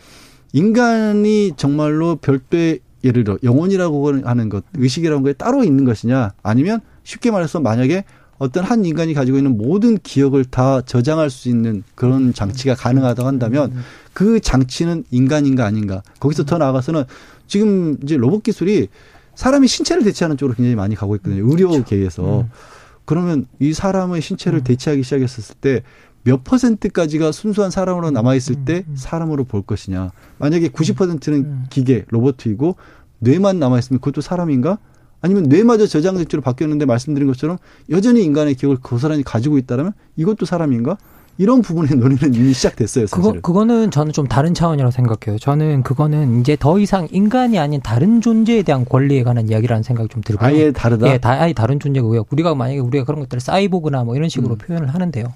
인간이 정말로 별도의 예를 들어 영혼이라고 하는 것, 의식이라는 거에 따로 있는 것이냐, 아니면 쉽게 말해서 만약에 어떤 한 인간이 가지고 있는 모든 기억을 다 저장할 수 있는 그런 장치가 가능하다고 한다면 그 장치는 인간인가 아닌가. 거기서 더 나아가서는 지금 이제 로봇 기술이 사람이 신체를 대체하는 쪽으로 굉장히 많이 가고 있거든요. 의료계에서. 그 러면 이 사람의 신체를 대체하기 시작했었을 때 몇 퍼센트까지가 순수한 사람으로 남아 있을 때 사람으로 볼 것이냐. 만약에 90%는 기계, 로봇이고 뇌만 남아 있으면 그것도 사람인가? 아니면 뇌마저 저장식지로 바뀌었는데 말씀드린 것처럼 여전히 인간의 기억을 고스란히 가지고 있다면 이것도 사람인가? 이런 부분의 (laughs) 논의는 이미 시작됐어요. 사실은. 그거 그거는 저는 좀 다른 차원이라고 생각해요. 저는 그거는 이제 더 이상 인간이 아닌 다른 존재에 대한 권리에 관한 이야기라는 생각이 좀 들고요. 아예 다르다. 예, 다, 아예 다른 존재고요. 우리가 만약에 우리가 그런 것들을 사이보그나 뭐 이런 식으로 음. 표현을 하는데요.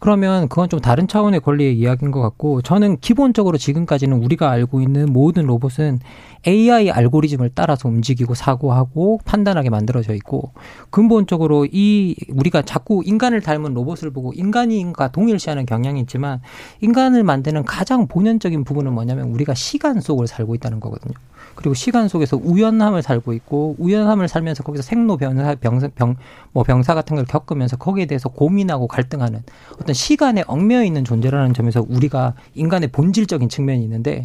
그러면 그건 좀 다른 차원의 권리의 이야기인 것 같고 저는 기본적으로 지금까지는 우리가 알고 있는 모든 로봇은 AI 알고리즘을 따라서 움직이고 사고하고 판단하게 만들어져 있고 근본적으로 이 우리가 자꾸 인간을 닮은 로봇을 보고 인간인과 동 일시하는 경향이 있지만 인간을 만드는 가장 본연적인 부분은 뭐냐면 우리가 시간 속을 살고 있다는 거거든요. 그리고 시간 속에서 우연함을 살고 있고 우연함을 살면서 거기서 생로 병사 병, 뭐 병사 같은 걸 겪으면서 거기에 대해서 고민하고 갈등하는 어떤 시간에 얽매여 있는 존재라는 점에서 우리가 인간의 본질적인 측면이 있는데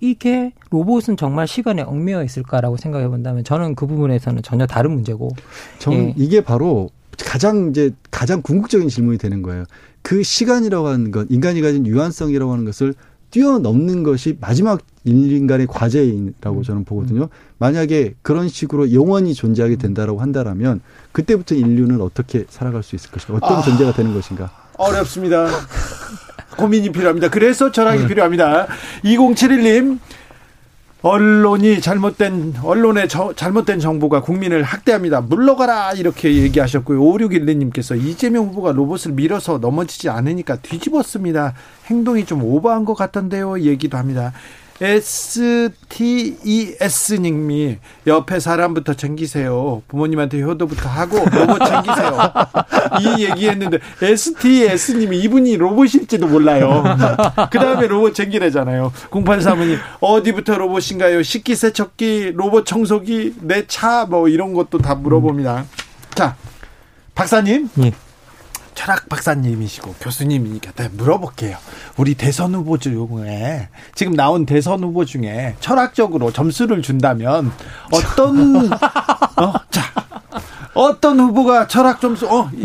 이게 로봇은 정말 시간에 얽매여 있을까라고 생각해 본다면 저는 그 부분에서는 전혀 다른 문제고 저는 예. 이게 바로 가장 이제 가장 궁극적인 질문이 되는 거예요. 그 시간이라고 하는 것, 인간이 가진 유한성이라고 하는 것을 뛰어넘는 것이 마지막 인간의 과제라고 저는 보거든요. 만약에 그런 식으로 영원히 존재하게 된다라고 한다라면 그때부터 인류는 어떻게 살아갈 수 있을 것인가? 어떤 아. 존재가 되는 것인가? 어렵습니다. 고민이 필요합니다. 그래서 철학이 필요합니다. 2071님, 언론이 잘못된, 언론의 저- 잘못된 정보가 국민을 학대합니다. 물러가라! 이렇게 얘기하셨고요. 5612님께서 이재명 후보가 로봇을 밀어서 넘어지지 않으니까 뒤집었습니다. 행동이 좀 오버한 것 같던데요. 얘기도 합니다. STES님이 옆에 사람부터 챙기세요. 부모님한테 효도부터 하고 로봇 챙기세요. 이 얘기했는데 STS님이 이분이 로봇일지도 몰라요. 그 다음에 로봇 챙기래잖아요. 0835님 어디부터 로봇인가요? 식기세척기, 로봇 청소기, 내 차 뭐 이런 것도 다 물어봅니다. 자, 박사님. 예. 철학 박사님이시고 교수님이니까 내가 물어볼게요. 우리 대선 후보 중에 지금 나온 대선 후보 중에 철학적으로 점수를 준다면 어떤 (laughs) 어, 자 어떤 후보가 철학 점수 어, 이,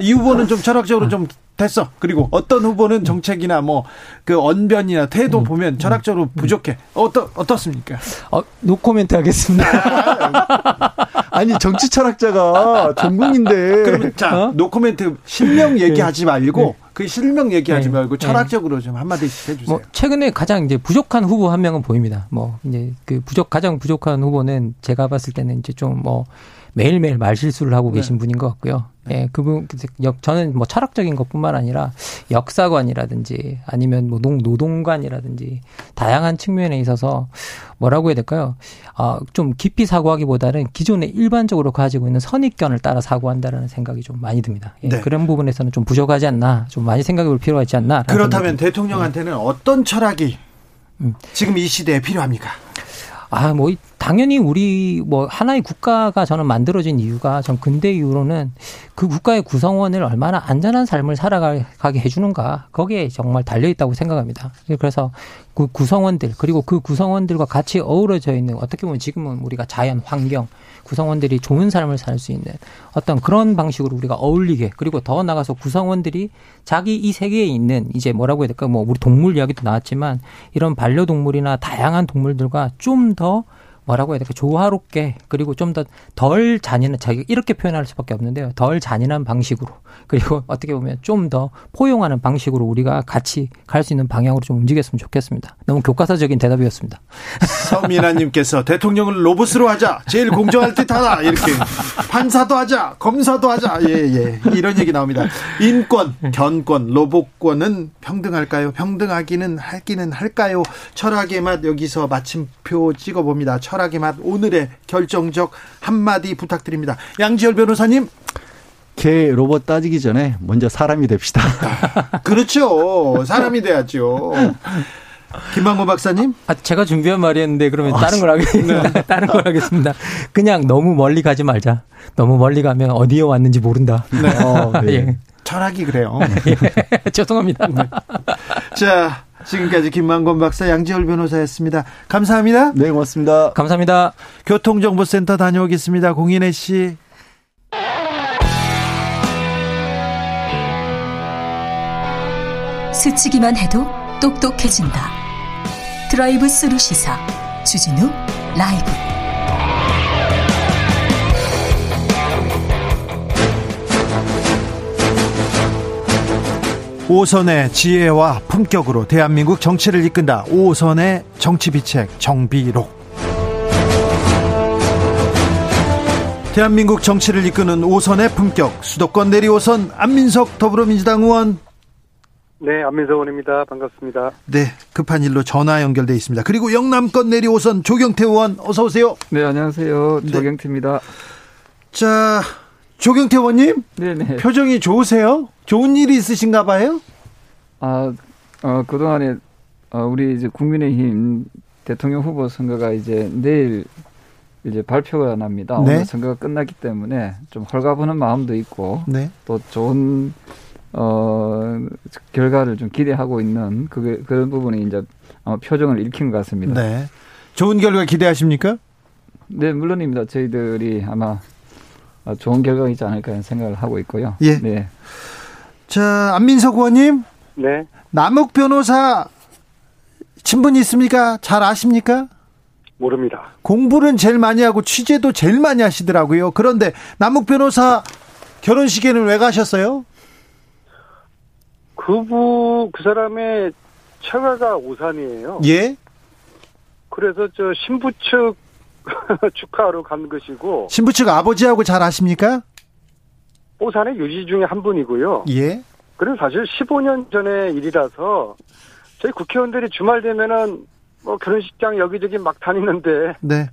이 후보는 좀 철학적으로 좀 됐어. 그리고 어떤 후보는 정책이나 뭐 그 언변이나 태도 보면 철학적으로 부족해. 어떠 어떻습니까? 어, 노코멘트 하겠습니다. (laughs) 아니 정치 철학자가 전공인데 그러면 자 노코멘트 실명 얘기하지 말고 그 실명 얘기하지 네. 말고 네. 철학적으로 좀 한마디씩 해주세요. 뭐 최근에 가장 이제 부족한 후보 한 명은 보입니다. 뭐 이제 그 부족 가장 부족한 후보는 제가 봤을 때는 이제 좀뭐 매일매일 말 실수를 하고 네. 계신 분인 것 같고요. 예, 그분 역 저는 뭐 철학적인 것뿐만 아니라 역사관이라든지 아니면 뭐 농, 노동관이라든지 다양한 측면에 있어서 뭐라고 해야 될까요? 아, 좀 깊이 사고하기보다는 기존에 일반적으로 가지고 있는 선입견을 따라 사고한다라는 생각이 좀 많이 듭니다. 예, 네. 그런 부분에서는 좀 부족하지 않나, 좀 많이 생각해 볼 필요가 있지 않나. 그렇다면 대통령한테는 어떤 철학이 음. 지금 이 시대에 필요합니까? 아, 뭐, 이- 당연히 우리 뭐 하나의 국가가 저는 만들어진 이유가 전 근대 이후로는 그 국가의 구성원을 얼마나 안전한 삶을 살아가게 해주는가 거기에 정말 달려 있다고 생각합니다. 그래서 그 구성원들 그리고 그 구성원들과 같이 어우러져 있는 어떻게 보면 지금은 우리가 자연 환경 구성원들이 좋은 삶을 살 수 있는 어떤 그런 방식으로 우리가 어울리게 그리고 더 나가서 구성원들이 자기 이 세계에 있는 이제 뭐라고 해야 될까 뭐 우리 동물 이야기도 나왔지만 이런 반려동물이나 다양한 동물들과 좀더 뭐라고 해야 될까 조화롭게 그리고 좀 더 덜 잔인한 자기가 이렇게 표현할 수밖에 없는데요 덜 잔인한 방식으로 그리고 어떻게 보면 좀 더 포용하는 방식으로 우리가 같이 갈 수 있는 방향으로 좀 움직였으면 좋겠습니다 너무 교과서적인 대답이었습니다 서민아님께서 대통령을 로봇으로 하자. 제일 공정할 듯하다. 이렇게 판사도 하자, 검사도 하자. 예, 예. 이런 얘기 나옵니다. 인권, 견권, 로봇권은 평등할까요? 평등하기는 하기는 할까요? 철학의 맛 여기서 마침표 찍어봅니다. 철학의 맛 오늘의 결정적 한마디 부탁드립니다. 양지열 변호사님. 개 로봇 따지기 전에 먼저 사람이 됩시다. (laughs) 그렇죠. 사람이 돼야죠. 김만고 박사님. 아, 제가 준비한 말이었는데 그러면 다른 걸 하겠습니다. (laughs) 다른 걸 하겠습니다. 그냥 너무 멀리 가지 말자. 너무 멀리 가면 어디에 왔는지 모른다. 네. 어, 네. (laughs) 예. 철학이 그래요. 죄송합니다. 자, 지금까지 김만권 박사 양지열 변호사였습니다. 감사합니다. 네, 고맙습니다. 감사합니다. 교통정보센터 다녀오겠습니다. 공인혜 씨. 스치기만 해도 똑똑해진다. 드라이브 스루 시사 주진우 라이브. 오선의 지혜와 품격으로 대한민국 정치를 이끈다. 오선의 정치비책 정비록. 대한민국 정치를 이끄는 오선의 품격 수도권 내리오선 안민석 더불어민주당 의원. 네 안민석 의원입니다. 반갑습니다. 네 급한 일로 전화 연결돼 있습니다. 그리고 영남권 내리오선 조경태 의원 어서 오세요. 네 안녕하세요. 조경태입니다. 자 조경태 의원님. 네네. 표정이 좋으세요 좋은 일이 있으신가 봐요 아 어, 그동안에 어, 우리 이제 국민의힘 대통령 후보 선거가 이제 내일 이제 발표가 납니다. 네. 오늘 선거가 끝났기 때문에 좀 헐가분한 마음도 있고 네. 또 좋은 어 결과를 좀 기대하고 있는 그 그런 부분이 이제 아마 표정을 읽힌 것 같습니다. 네. 좋은 결과 기대하십니까? 네, 물론입니다. 저희들이 아마 좋은 결과가 있지 않을까 하는 생각을 하고 있고요. 예. 네. 자, 안민석 의원님. 네. 남욱 변호사 친분이 있습니까? 잘 아십니까? 모릅니다. 공부는 제일 많이 하고 취재도 제일 많이 하시더라고요. 그런데 남욱 변호사 결혼식에는 왜 가셨어요? 그부 그 사람의 처가가 오산이에요. 예. 그래서 저 신부 측 (laughs) 축하하러 간 것이고 신부 측 아버지하고 잘 아십니까? 오산의 유지 중에 한 분이고요. 예. 그리고 사실 15년 전의 일이라서 저희 국회의원들이 주말 되면은 뭐 결혼식장 여기저기 막 다니는데 (laughs) 네.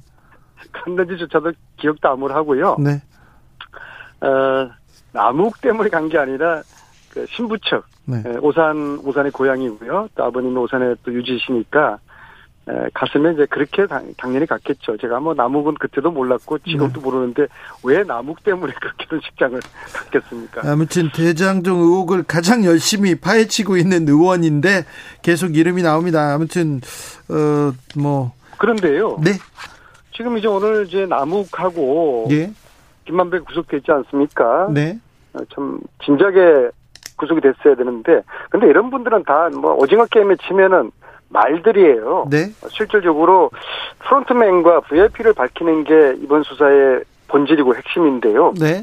갔는지조차도 기억도 아무하고요. 네. 어, 남욱 때문에 간 게 아니라 그 신부 측 네. 오산 오산의 고향이고요. 또 아버님은 오산에 또 유지시니까 에, 갔으면 이제 그렇게 당, 당연히 갔겠죠. 제가 뭐 남욱은 그때도 몰랐고 지금도 네. 모르는데 왜 남욱 때문에 그 결혼식장을 갔겠습니까? 아무튼 대장동 의혹을 가장 열심히 파헤치고 있는 의원인데 계속 이름이 나옵니다. 아무튼 어 뭐 그런데요. 네. 지금 이제 오늘 이제 남욱하고 예. 김만배 구속됐지 않습니까? 네. 어, 참 진작에 구속이 됐어야 되는데 근데 이런 분들은 다 뭐 오징어 게임에 치면은 말들이에요. 네. 실질적으로 프론트맨과 VIP를 밝히는 게 이번 수사의 본질이고 핵심인데요. 네.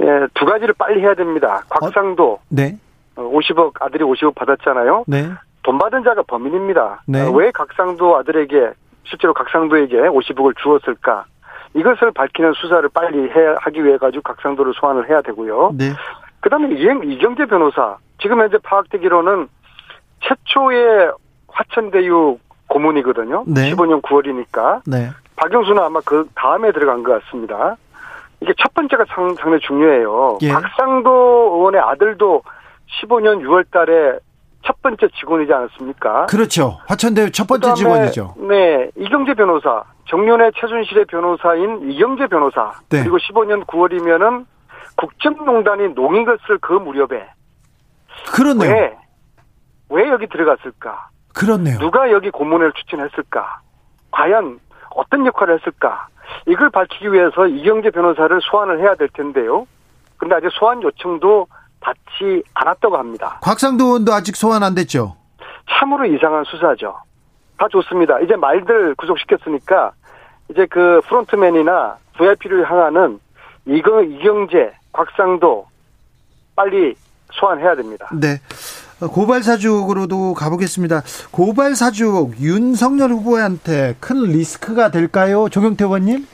예, 두 가지를 빨리 해야 됩니다. 곽상도. 어? 네. 50억 아들이 50억 받았잖아요. 네. 돈 받은 자가 범인입니다. 네. 어, 왜 각상도 아들에게 실제로 각상도에게 50억을 주었을까? 이것을 밝히는 수사를 빨리 해 하기 위해 가지고 각상도를 소환을 해야 되고요. 네. 그다음에 이경재 변호사 지금 현재 파악되기로는 최초의 화천대유 고문이거든요. 네. 15년 9월이니까. 네. 박영수는 아마 그 다음에 들어간 것 같습니다. 이게 첫 번째가 상, 상당히 중요해요. 예. 박상도 의원의 아들도 15년 6월 달에 첫 번째 직원이지 않았습니까? 그렇죠. 화천대유 첫 번째 직원이죠. 네. 이경재 변호사, 정년의 최순실의 변호사인 이경재 변호사. 네. 그리고 15년 9월이면은 국정농단이 농인 것을 그 무렵에. 그렇네요. 왜, 왜 여기 들어갔을까? 그렇네요. 누가 여기 고문을 추천했을까? 과연 어떤 역할을 했을까? 이걸 밝히기 위해서 이경재 변호사를 소환을 해야 될 텐데요. 근데 아직 소환 요청도 받지 않았다고 합니다. 곽상도 의원도 아직 소환 안 됐죠? 참으로 이상한 수사죠. 다 좋습니다. 이제 말들 구속시켰으니까 이제 그 프론트맨이나 VIP를 향하는 이거 이경재, 곽상도 빨리 소환해야 됩니다. 네. 고발 사주로도 가보겠습니다. 고발 사주 윤석열 후보한테 큰 리스크가 될까요, 조경태 의원님?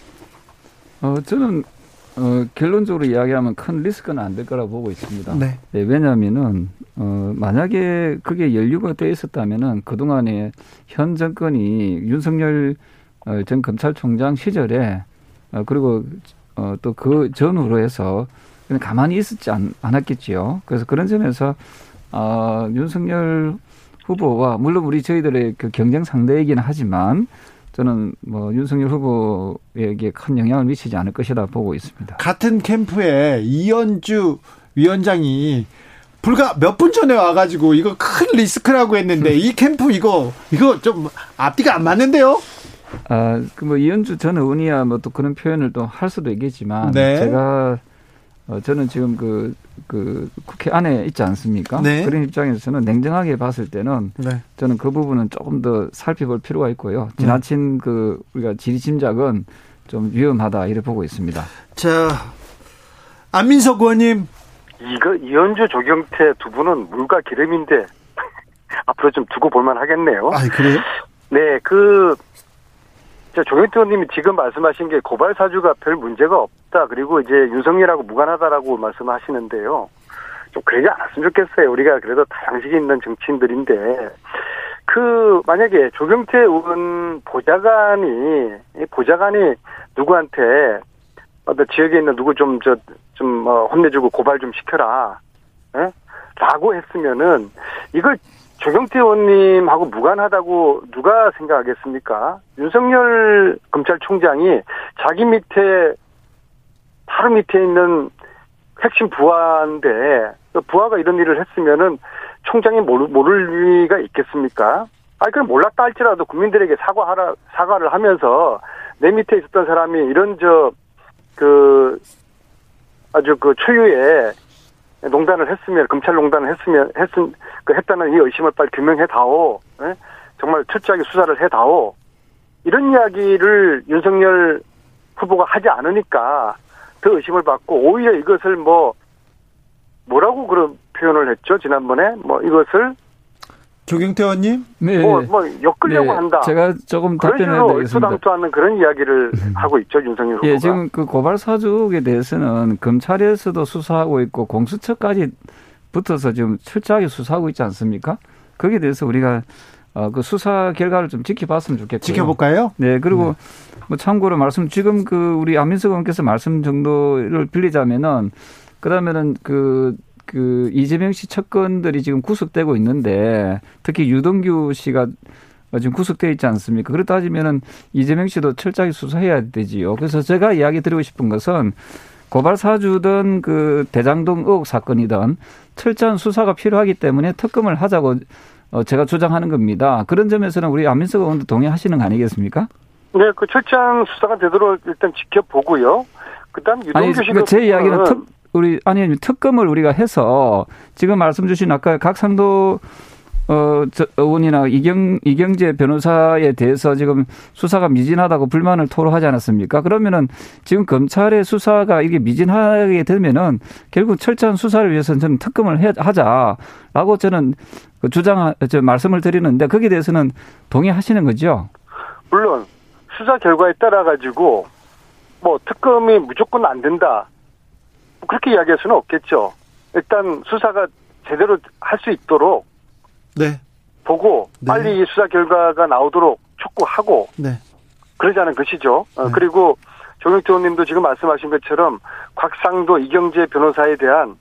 어 저는 어, 결론적으로 이야기하면 큰 리스크는 안 될 거라고 보고 있습니다. 네. 네 왜냐하면은 어, 만약에 그게 연류가 돼 있었다면은 그 동안에 현 정권이 윤석열 어, 전 검찰총장 시절에 어, 그리고 어, 또 그 전후로 해서 그냥 가만히 있었지 않, 않았겠지요. 그래서 그런 점에서 어, 윤석열 후보와 물론 우리 저희들의 그 경쟁 상대이기는 하지만 저는 뭐 윤석열 후보에게 큰 영향을 미치지 않을 것이다 보고 있습니다. 같은 캠프에 이현주 위원장이 불과 몇 분 전에 와가지고 이거 큰 리스크라고 했는데 이 캠프 이거 이거 좀 앞뒤가 안 맞는데요? 아, 그뭐 이현주 전 의원이야 뭐 또 그런 표현을 또 할 수도 있겠지만 네. 제가 어, 저는 지금 그, 그 국회 안에 있지 않습니까? 네. 그런 입장에서는 냉정하게 봤을 때는 네. 저는 그 부분은 조금 더 살펴볼 필요가 있고요. 지나친 그 우리가 지리 짐작은 좀 위험하다 이렇게 보고 있습니다. 자, 안민석 의원님. 이거 이현주 조경태 두 분은 물과 기름인데 (laughs) 앞으로 좀 두고 볼만 하겠네요. 아, 그래요? 네, 그저 조경태 의원님이 지금 말씀하신 게 고발 사주가 별 문제가 없다. 그리고 이제 윤석열하고 무관하다라고 말씀하시는데요. 좀 그러지 않았으면 좋겠어요. 우리가 그래도 다양식이 있는 정치인들인데 그 만약에 조경태 의원 보좌관이 이 보좌관이 누구한테 어떤 지역에 있는 누구 좀 저 좀 어, 혼내주고 고발 좀 시켜라, 예? 라고 했으면은 이걸 조경태 의원님하고 무관하다고 누가 생각하겠습니까? 윤석열 검찰총장이 자기 밑에 바로 밑에 있는 핵심 부하인데 그 부하가 이런 일을 했으면은 총장이 모를, 모를 리가 있겠습니까? 아니 그럼 몰랐다 할지라도 국민들에게 사과하라 사과를 하면서 내 밑에 있었던 사람이 이런 저 그 아주 그 초유의 농단을 했으면 검찰 농단을 했으면 했은 그 했다는 이 의심을 빨리 규명해 다오. 예? 정말 철저하게 수사를 해 다오. 이런 이야기를 윤석열 후보가 하지 않으니까 더 의심을 받고 오히려 이것을 뭐 뭐라고 그런 표현을 했죠 지난번에 뭐 이것을 조경태 의원님? 네. 뭐, 뭐 엮으려고 네, 한다. 제가 조금 식으로 되겠습니다. 얼토당토하는 그런 이야기를 하고 있죠 윤석열 후보가. 예, 지금 그 고발 사주에 대해서는 검찰에서도 수사하고 있고 공수처까지 붙어서 지금 철저하게 수사하고 있지 않습니까? 거기에 대해서 우리가 어, 그 수사 결과를 좀 지켜봤으면 좋겠고요. 지켜볼까요? 네, 그리고 뭐 참고로 말씀 지금 그 우리 안민석 의원께서 말씀 정도를 빌리자면은 그다음에는 그 그 이재명 씨 측근들이 지금 구속되고 있는데 특히 유동규 씨가 지금 구속돼 있지 않습니까? 그렇다 따지면은 이재명 씨도 철저하게 수사해야 되지요. 그래서 제가 이야기 드리고 싶은 것은 고발 사주든 그 대장동 의혹 사건이든 철저한 수사가 필요하기 때문에 특검을 하자고 어, 제가 주장하는 겁니다. 그런 점에서는 우리 안민석 의원도 동의하시는 거 아니겠습니까? 네, 그 철저한 수사가 되도록 일단 지켜보고요. 그다음 유동규 그러니까 제 이야기는 특, 우리 아니 특검을 우리가 해서 지금 말씀 주신 아까 각 상도 어, 저, 의원이나 이경, 이경재 변호사에 대해서 지금 수사가 미진하다고 불만을 토로하지 않았습니까? 그러면은 지금 검찰의 수사가 이게 미진하게 되면은 결국 철저한 수사를 위해서는 저는 특검을 해, 하자라고 저는 그 주장, 저 말씀을 드리는데 거기에 대해서는 동의하시는 거죠? 물론 수사 결과에 따라 가지고 뭐 특검이 무조건 안 된다. 그렇게 이야기할 수는 없겠죠. 일단 수사가 제대로 할 수 있도록 네. 보고 네. 빨리 이 수사 결과가 나오도록 촉구하고 네. 그러자는 것이죠. 어, 네. 그리고 정영태 의원님도 지금 말씀하신 것처럼 곽상도 이경재 변호사에 대한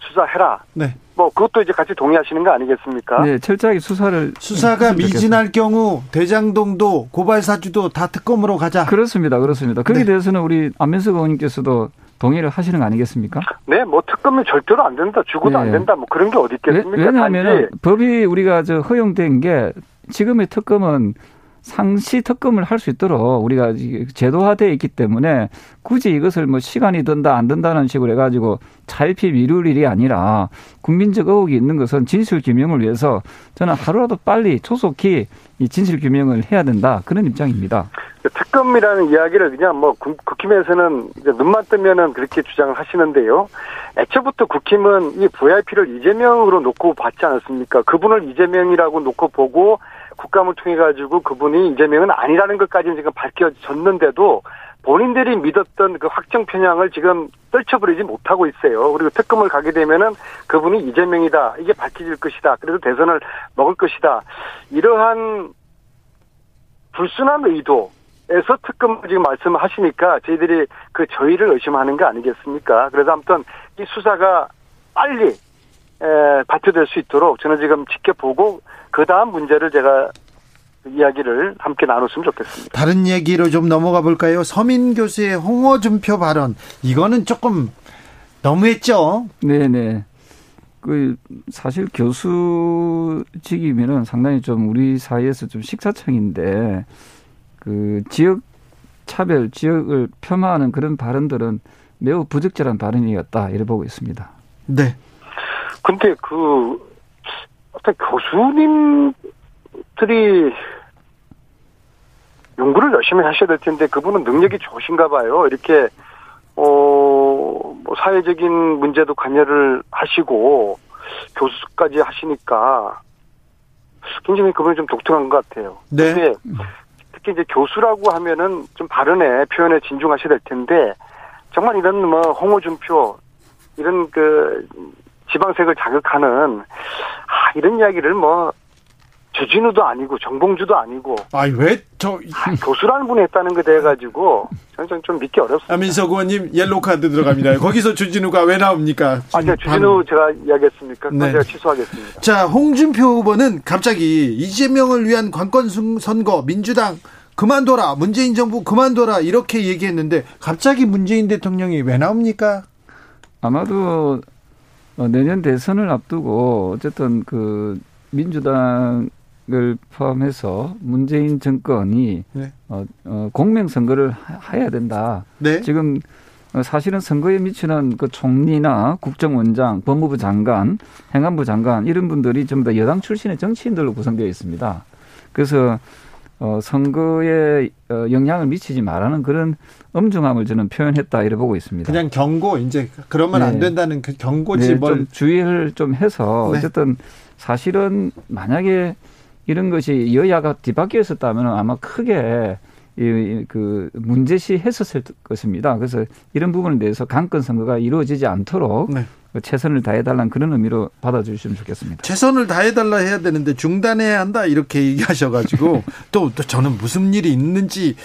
수사해라. 네. 뭐 그것도 이제 같이 동의하시는 거 아니겠습니까? 네, 철저하게 수사를 수사가. 미진할 경우 대장동도 고발 사주도 다 특검으로 가자. 그렇습니다. 그렇습니다. 거기에 네. 대해서는 우리 안민석 의원님께서도 동의를 하시는 거 아니겠습니까? 네, 뭐 특검이 절대로 안 된다, 죽어도 안 네. 된다, 뭐 그런 게 어디 있겠습니까? 왜, 왜냐하면 법이 우리가 저 허용된 게 지금의 특검은 상시 특검을 할 수 있도록 우리가 제도화되어 있기 때문에 굳이 이것을 뭐 시간이 든다 안 든다는 식으로 해가지고 차일피 미룰 일이 아니라 국민적 의혹이 있는 것은 진실 규명을 위해서 저는 하루라도 빨리 조속히 이 진실 규명을 해야 된다 그런 입장입니다. 특검이라는 이야기를 그냥 뭐 국- 국힘에서는 이제 눈만 뜨면은 그렇게 주장을 하시는데요. 애초부터 국힘은 이 VIP를 이재명으로 놓고 봤지 않았습니까? 그분을 이재명이라고 놓고 보고 국감을 통해 가지고 그분이 이재명은 아니라는 것까지는 지금 밝혀졌는데도 본인들이 믿었던 그 확정 편향을 지금 떨쳐버리지 못하고 있어요. 그리고 특검을 가게 되면은 그분이 이재명이다. 이게 밝혀질 것이다. 그래서 대선을 먹을 것이다. 이러한 불순한 의도 에서 특검을 지금 말씀하시니까 저희들이 그 저희를 의심하는 거 아니겠습니까? 그래서 아무튼 이 수사가 빨리 에, 발표될 수 있도록 저는 지금 지켜보고 그 다음 문제를 제가 이야기를 함께 나눴으면 좋겠습니다. 다른 얘기로 좀 넘어가 볼까요? 서민 교수의 홍어준표 발언. 이거는 조금 너무했죠. 네네. 그 사실 교수직이면은 상당히 좀 우리 사회에서 좀 식사청인데 그 지역 차별, 지역을 폄하하는 그런 발언들은 매우 부적절한 발언이었다 이래 보고 있습니다. 네. 근데 그 어떤 교수님들이 연구를 열심히 하셔야 될 텐데 그분은 능력이 좋으신가 봐요. 이렇게 어, 뭐 사회적인 문제도 관여를 하시고 교수까지 하시니까 굉장히 그분이 좀 독특한 것 같아요. 네. 근데 특히 이제 교수라고 하면은 좀 발언에 표현에 진중하셔야 될 텐데 정말 이런 뭐 홍어준표 이런 그 지방색을 자극하는 아 이런 이야기를 뭐 주진우도 아니고 정봉주도 아니고 아니 왜저 아, 교수라는 분이 했다는 거 돼가지고 저는 좀 믿기 어렵습니다. 아 민석 의원님 옐로우 카드 들어갑니다. (laughs) 거기서 주진우가 왜 나옵니까? 아니요 주진우 제가 이야기했습니까? 네. 제가 취소하겠습니다. 자, 홍준표 후보는 갑자기 이재명을 위한 관건 승- 선거 민주당 그만둬라 문재인 정부 그만둬라 이렇게 얘기했는데 갑자기 문재인 대통령이 왜 나옵니까? 아마도 어, 내년 대선을 앞두고 어쨌든 그 민주당을 포함해서 문재인 정권이 네. 어, 어, 공명 선거를 하- 해야 된다. 네. 지금 어, 사실은 선거에 미치는 그 총리나 국정원장, 법무부 장관, 행안부 장관 이런 분들이 전부 다 여당 출신의 정치인들로 구성되어 있습니다. 그래서 어, 선거에 어, 영향을 미치지 말라는 그런 엄중함을 저는 표현했다 이래 보고 있습니다. 그냥 경고 이제 그러면 안 네. 된다는 그 경고지 네, 뭘좀 주의를 좀 해서 네. 어쨌든 사실은 만약에 이런 것이 여야가 뒤바뀌어 있었다면 아마 크게 이, 그 문제시 했었을 것입니다. 그래서 이런 부분에 대해서 강권 선거가 이루어지지 않도록 네. 최선을 다해달라는 그런 의미로 받아주시면 좋겠습니다. 최선을 다해달라 해야 되는데 중단해야 한다 이렇게 얘기하셔가지고 (laughs) 또, 또 저는 무슨 일이 있는지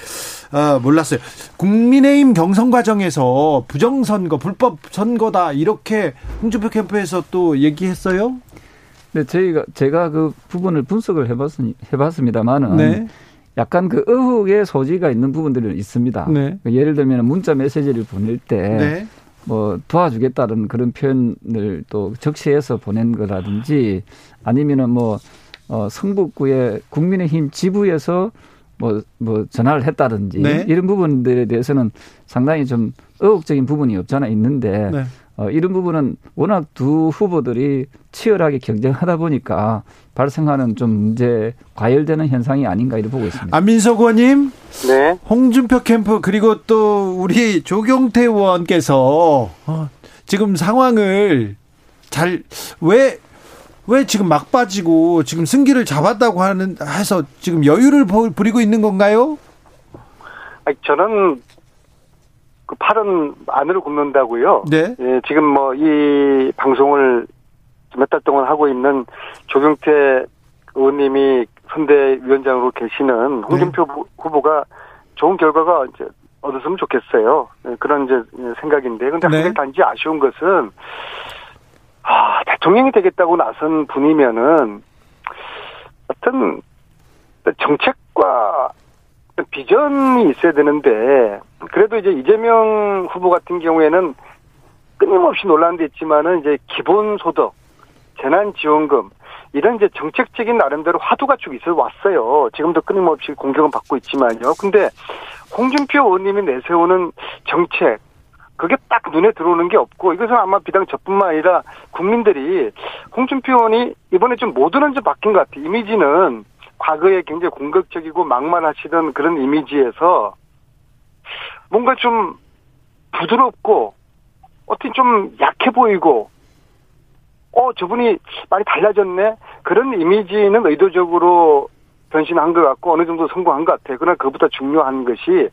아, 몰랐어요. 국민의힘 경선 과정에서 부정선거, 불법 선거다 이렇게 홍준표 캠프에서 또 얘기했어요. 네, 저희가 제가 그 부분을 분석을 해봤, 해봤습니다만은 네. 약간 그 의혹의 소지가 있는 부분들이 있습니다. 네. 그 예를 들면 문자 메시지를 보낼 때 네. 뭐 도와주겠다는 그런 표현을 또 적시해서 보낸 거라든지 아니면은 뭐 어, 성북구의 국민의힘 지부에서 뭐, 뭐 전화를 했다든지 네. 이런 부분들에 대해서는 상당히 좀 의혹적인 부분이 없잖아 있는데 네. 어, 이런 부분은 워낙 두 후보들이 치열하게 경쟁하다 보니까 발생하는 좀 문제 과열되는 현상이 아닌가 이렇게 보고 있습니다. 안민석 의원님, 네. 홍준표 캠프 그리고 또 우리 조경태 의원께서 어, 지금 상황을 잘 왜 왜 지금 막 빠지고 지금 승기를 잡았다고 하는 해서 지금 여유를 보- 부리고 있는 건가요? 아니, 저는 그 팔은 안으로 굽는다고요. 네. 예, 지금 뭐 이 방송을 몇 달 동안 하고 있는 조경태 의원님이 선대위원장으로 계시는 홍준표 후- 후보가 좋은 결과가 이제 얻었으면 좋겠어요. 예, 그런 이제 생각인데, 근데 네. 단지 아쉬운 것은 아, 대통령이 되겠다고 나선 분이면은 어떤 정책과 비전이 있어야 되는데 그래도 이제 이재명 후보 같은 경우에는 끊임없이 논란도 있지만은 이제 기본소득, 재난지원금 이런 이제 정책적인 나름대로 화두가 쭉 있어 왔어요. 지금도 끊임없이 공격은 받고 있지만요. 근데 홍준표 의원님이 내세우는 정책 그게 딱 눈에 들어오는 게 없고 이것은 아마 비단 저뿐만 아니라 국민들이 홍준표 의원이 이번에 좀 모두는 좀 바뀐 것 같아요. 이미지는 과거에 굉장히 공격적이고 막말하시던 그런 이미지에서 뭔가 좀 부드럽고 어떻게 좀 약해 보이고 어 저분이 많이 달라졌네 그런 이미지는 의도적으로 변신한 것 같고 어느 정도 성공한 것 같아요. 그러나 그보다 중요한 것이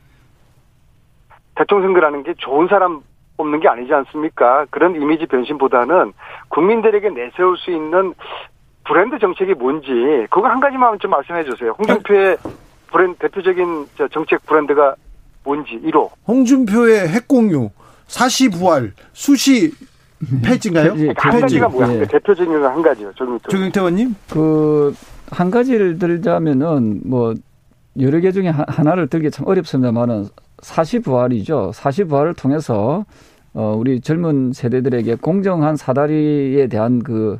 대통령 선거라는 게 좋은 사람 뽑는 게 아니지 않습니까? 그런 이미지 변신보다는 국민들에게 내세울 수 있는 브랜드 정책이 뭔지 그거 한 가지만 좀 말씀해 주세요. 홍준표의 브랜드 대표적인 저 정책 브랜드가 뭔지 1호. 홍준표의 핵공유, 사시 부활, 수시 폐지인가요? 폐지, 한 폐지. 가지가 뭐야? 예. 대표적인 건 한 가지요. 조경태. 조경태 의원님? 그 한 가지를 들자면은 뭐 여러 개 중에 하- 하나를 들기 참 어렵습니다만은 사시부활이죠. 사시부활을 통해서 어 우리 젊은 세대들에게 공정한 사다리에 대한 그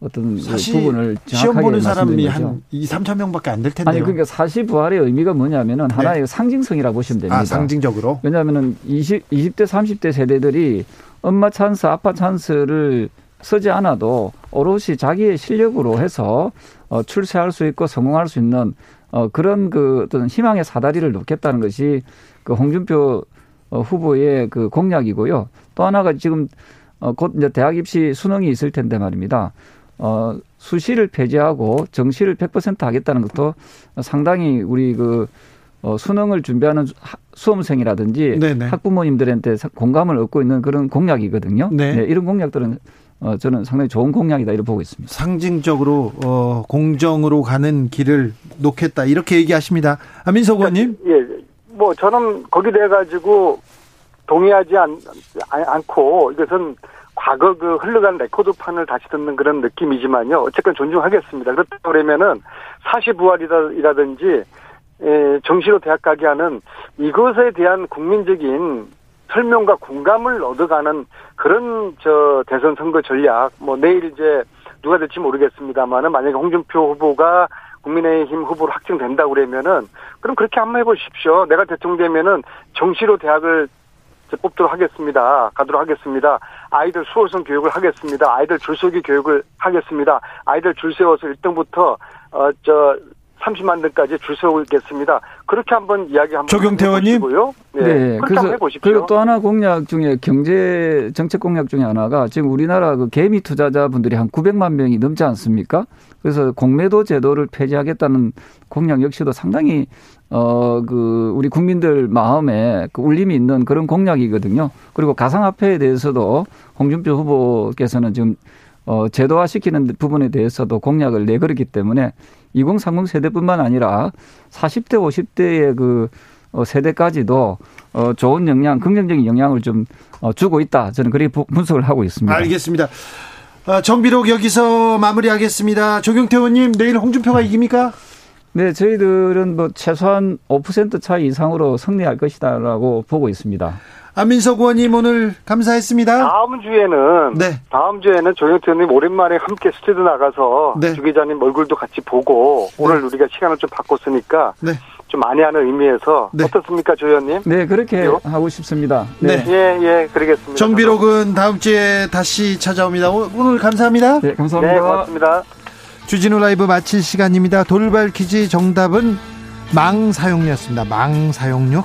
어떤 그 부분을 정확하게 시험 보는 사람이 한 2, 3천 명밖에 안 될 텐데요. 아니 그러니까 사시 부활의 의미가 뭐냐면은 네. 하나의 상징성이라고 보시면 됩니다. 아, 상징적으로. 왜냐하면은 20, 20대 30대 세대들이 엄마 찬스, 아빠 찬스를 쓰지 않아도 오롯이 자기의 실력으로 해서 어, 출세할 수 있고 성공할 수 있는 어, 그런 그 어떤 희망의 사다리를 놓겠다는 것이 그 홍준표 어, 후보의 그 공약이고요. 또 하나가 지금 어, 곧 이제 대학 입시 수능이 있을 텐데 말입니다. 어, 수시를 폐지하고 정시를 100% 하겠다는 것도 상당히 우리 그 어, 수능을 준비하는 수험생이라든지 네네. 학부모님들한테 공감을 얻고 있는 그런 공약이거든요. 네. 네, 이런 공약들은 어, 저는 상당히 좋은 공약이다 이렇게 보고 있습니다. 상징적으로 어, 공정으로 가는 길을 놓겠다 이렇게 얘기하십니다. 안민석 의원님. 예, 뭐 저는 거기 돼 가지고 동의하지 않, 않고 이것은 과거 그 흘러간 레코드판을 다시 듣는 그런 느낌이지만요. 어쨌든 존중하겠습니다. 그렇다 그러면은 사시부활이라든지 에, 정시로 대학 가게 하는 이것에 대한 국민적인 설명과 공감을 얻어가는 그런 저 대선 선거 전략 뭐 내일 이제 누가 될지 모르겠습니다만은 만약에 홍준표 후보가 국민의힘 후보로 확정된다 그러면은 그럼 그렇게 한번 해보십시오. 내가 대통령 되면은 정시로 대학을 뽑도록 하겠습니다. 가도록 하겠습니다. 아이들 수월성 교육을 하겠습니다. 아이들 줄서기 교육을 하겠습니다. 아이들 줄 세워서 1등부터 어 저 30만 등까지 줄 세우겠습니다. 그렇게 한번 이야기 한번 조경태 의원님. 네. 네. 그래서 해보십시오. 그리고 또 하나 공약 중에 경제 정책 공약 중에 하나가 지금 우리나라 그 개미 투자자분들이 한 900만 명이 넘지 않습니까? 그래서 공매도 제도를 폐지하겠다는 공약 역시도 상당히 어, 그, 우리 국민들 마음에 그 울림이 있는 그런 공약이거든요. 그리고 가상화폐에 대해서도 홍준표 후보께서는 지금 어, 제도화 시키는 부분에 대해서도 공약을 내걸었기 때문에 2030 세대뿐만 아니라 40대, 50대의 그 어, 세대까지도 어, 좋은 영향, 긍정적인 영향을 좀 어, 주고 있다. 저는 그렇게 분석을 하고 있습니다. 알겠습니다. 어, 정비록 여기서 마무리하겠습니다. 조경태 의원님, 내일 홍준표가 이깁니까? 네, 저희들은 뭐 최소한 5% 차이 이상으로 승리할 것이다라고 보고 있습니다. 안민석 의원님 오늘 감사했습니다. 다음 주에는 네. 다음 주에는 조영태 의원님 오랜만에 함께 스튜디오 나가서 네. 주 기자님 얼굴도 같이 보고 네. 오늘 우리가 시간을 좀 바꿨으니까 네. 좀 많이 하는 의미에서 네. 어떻습니까, 조 의원님? 네, 그렇게 요? 하고 싶습니다. 네. 예, 예, 그러겠습니다. 정비록은 다음 주에 다시 찾아옵니다. 오늘 감사합니다. 네, 감사합니다. 네, 고맙습니다. 주진우 라이브 마칠 시간입니다. 돌발 퀴즈 정답은 망 사용료였습니다. 망 사용료.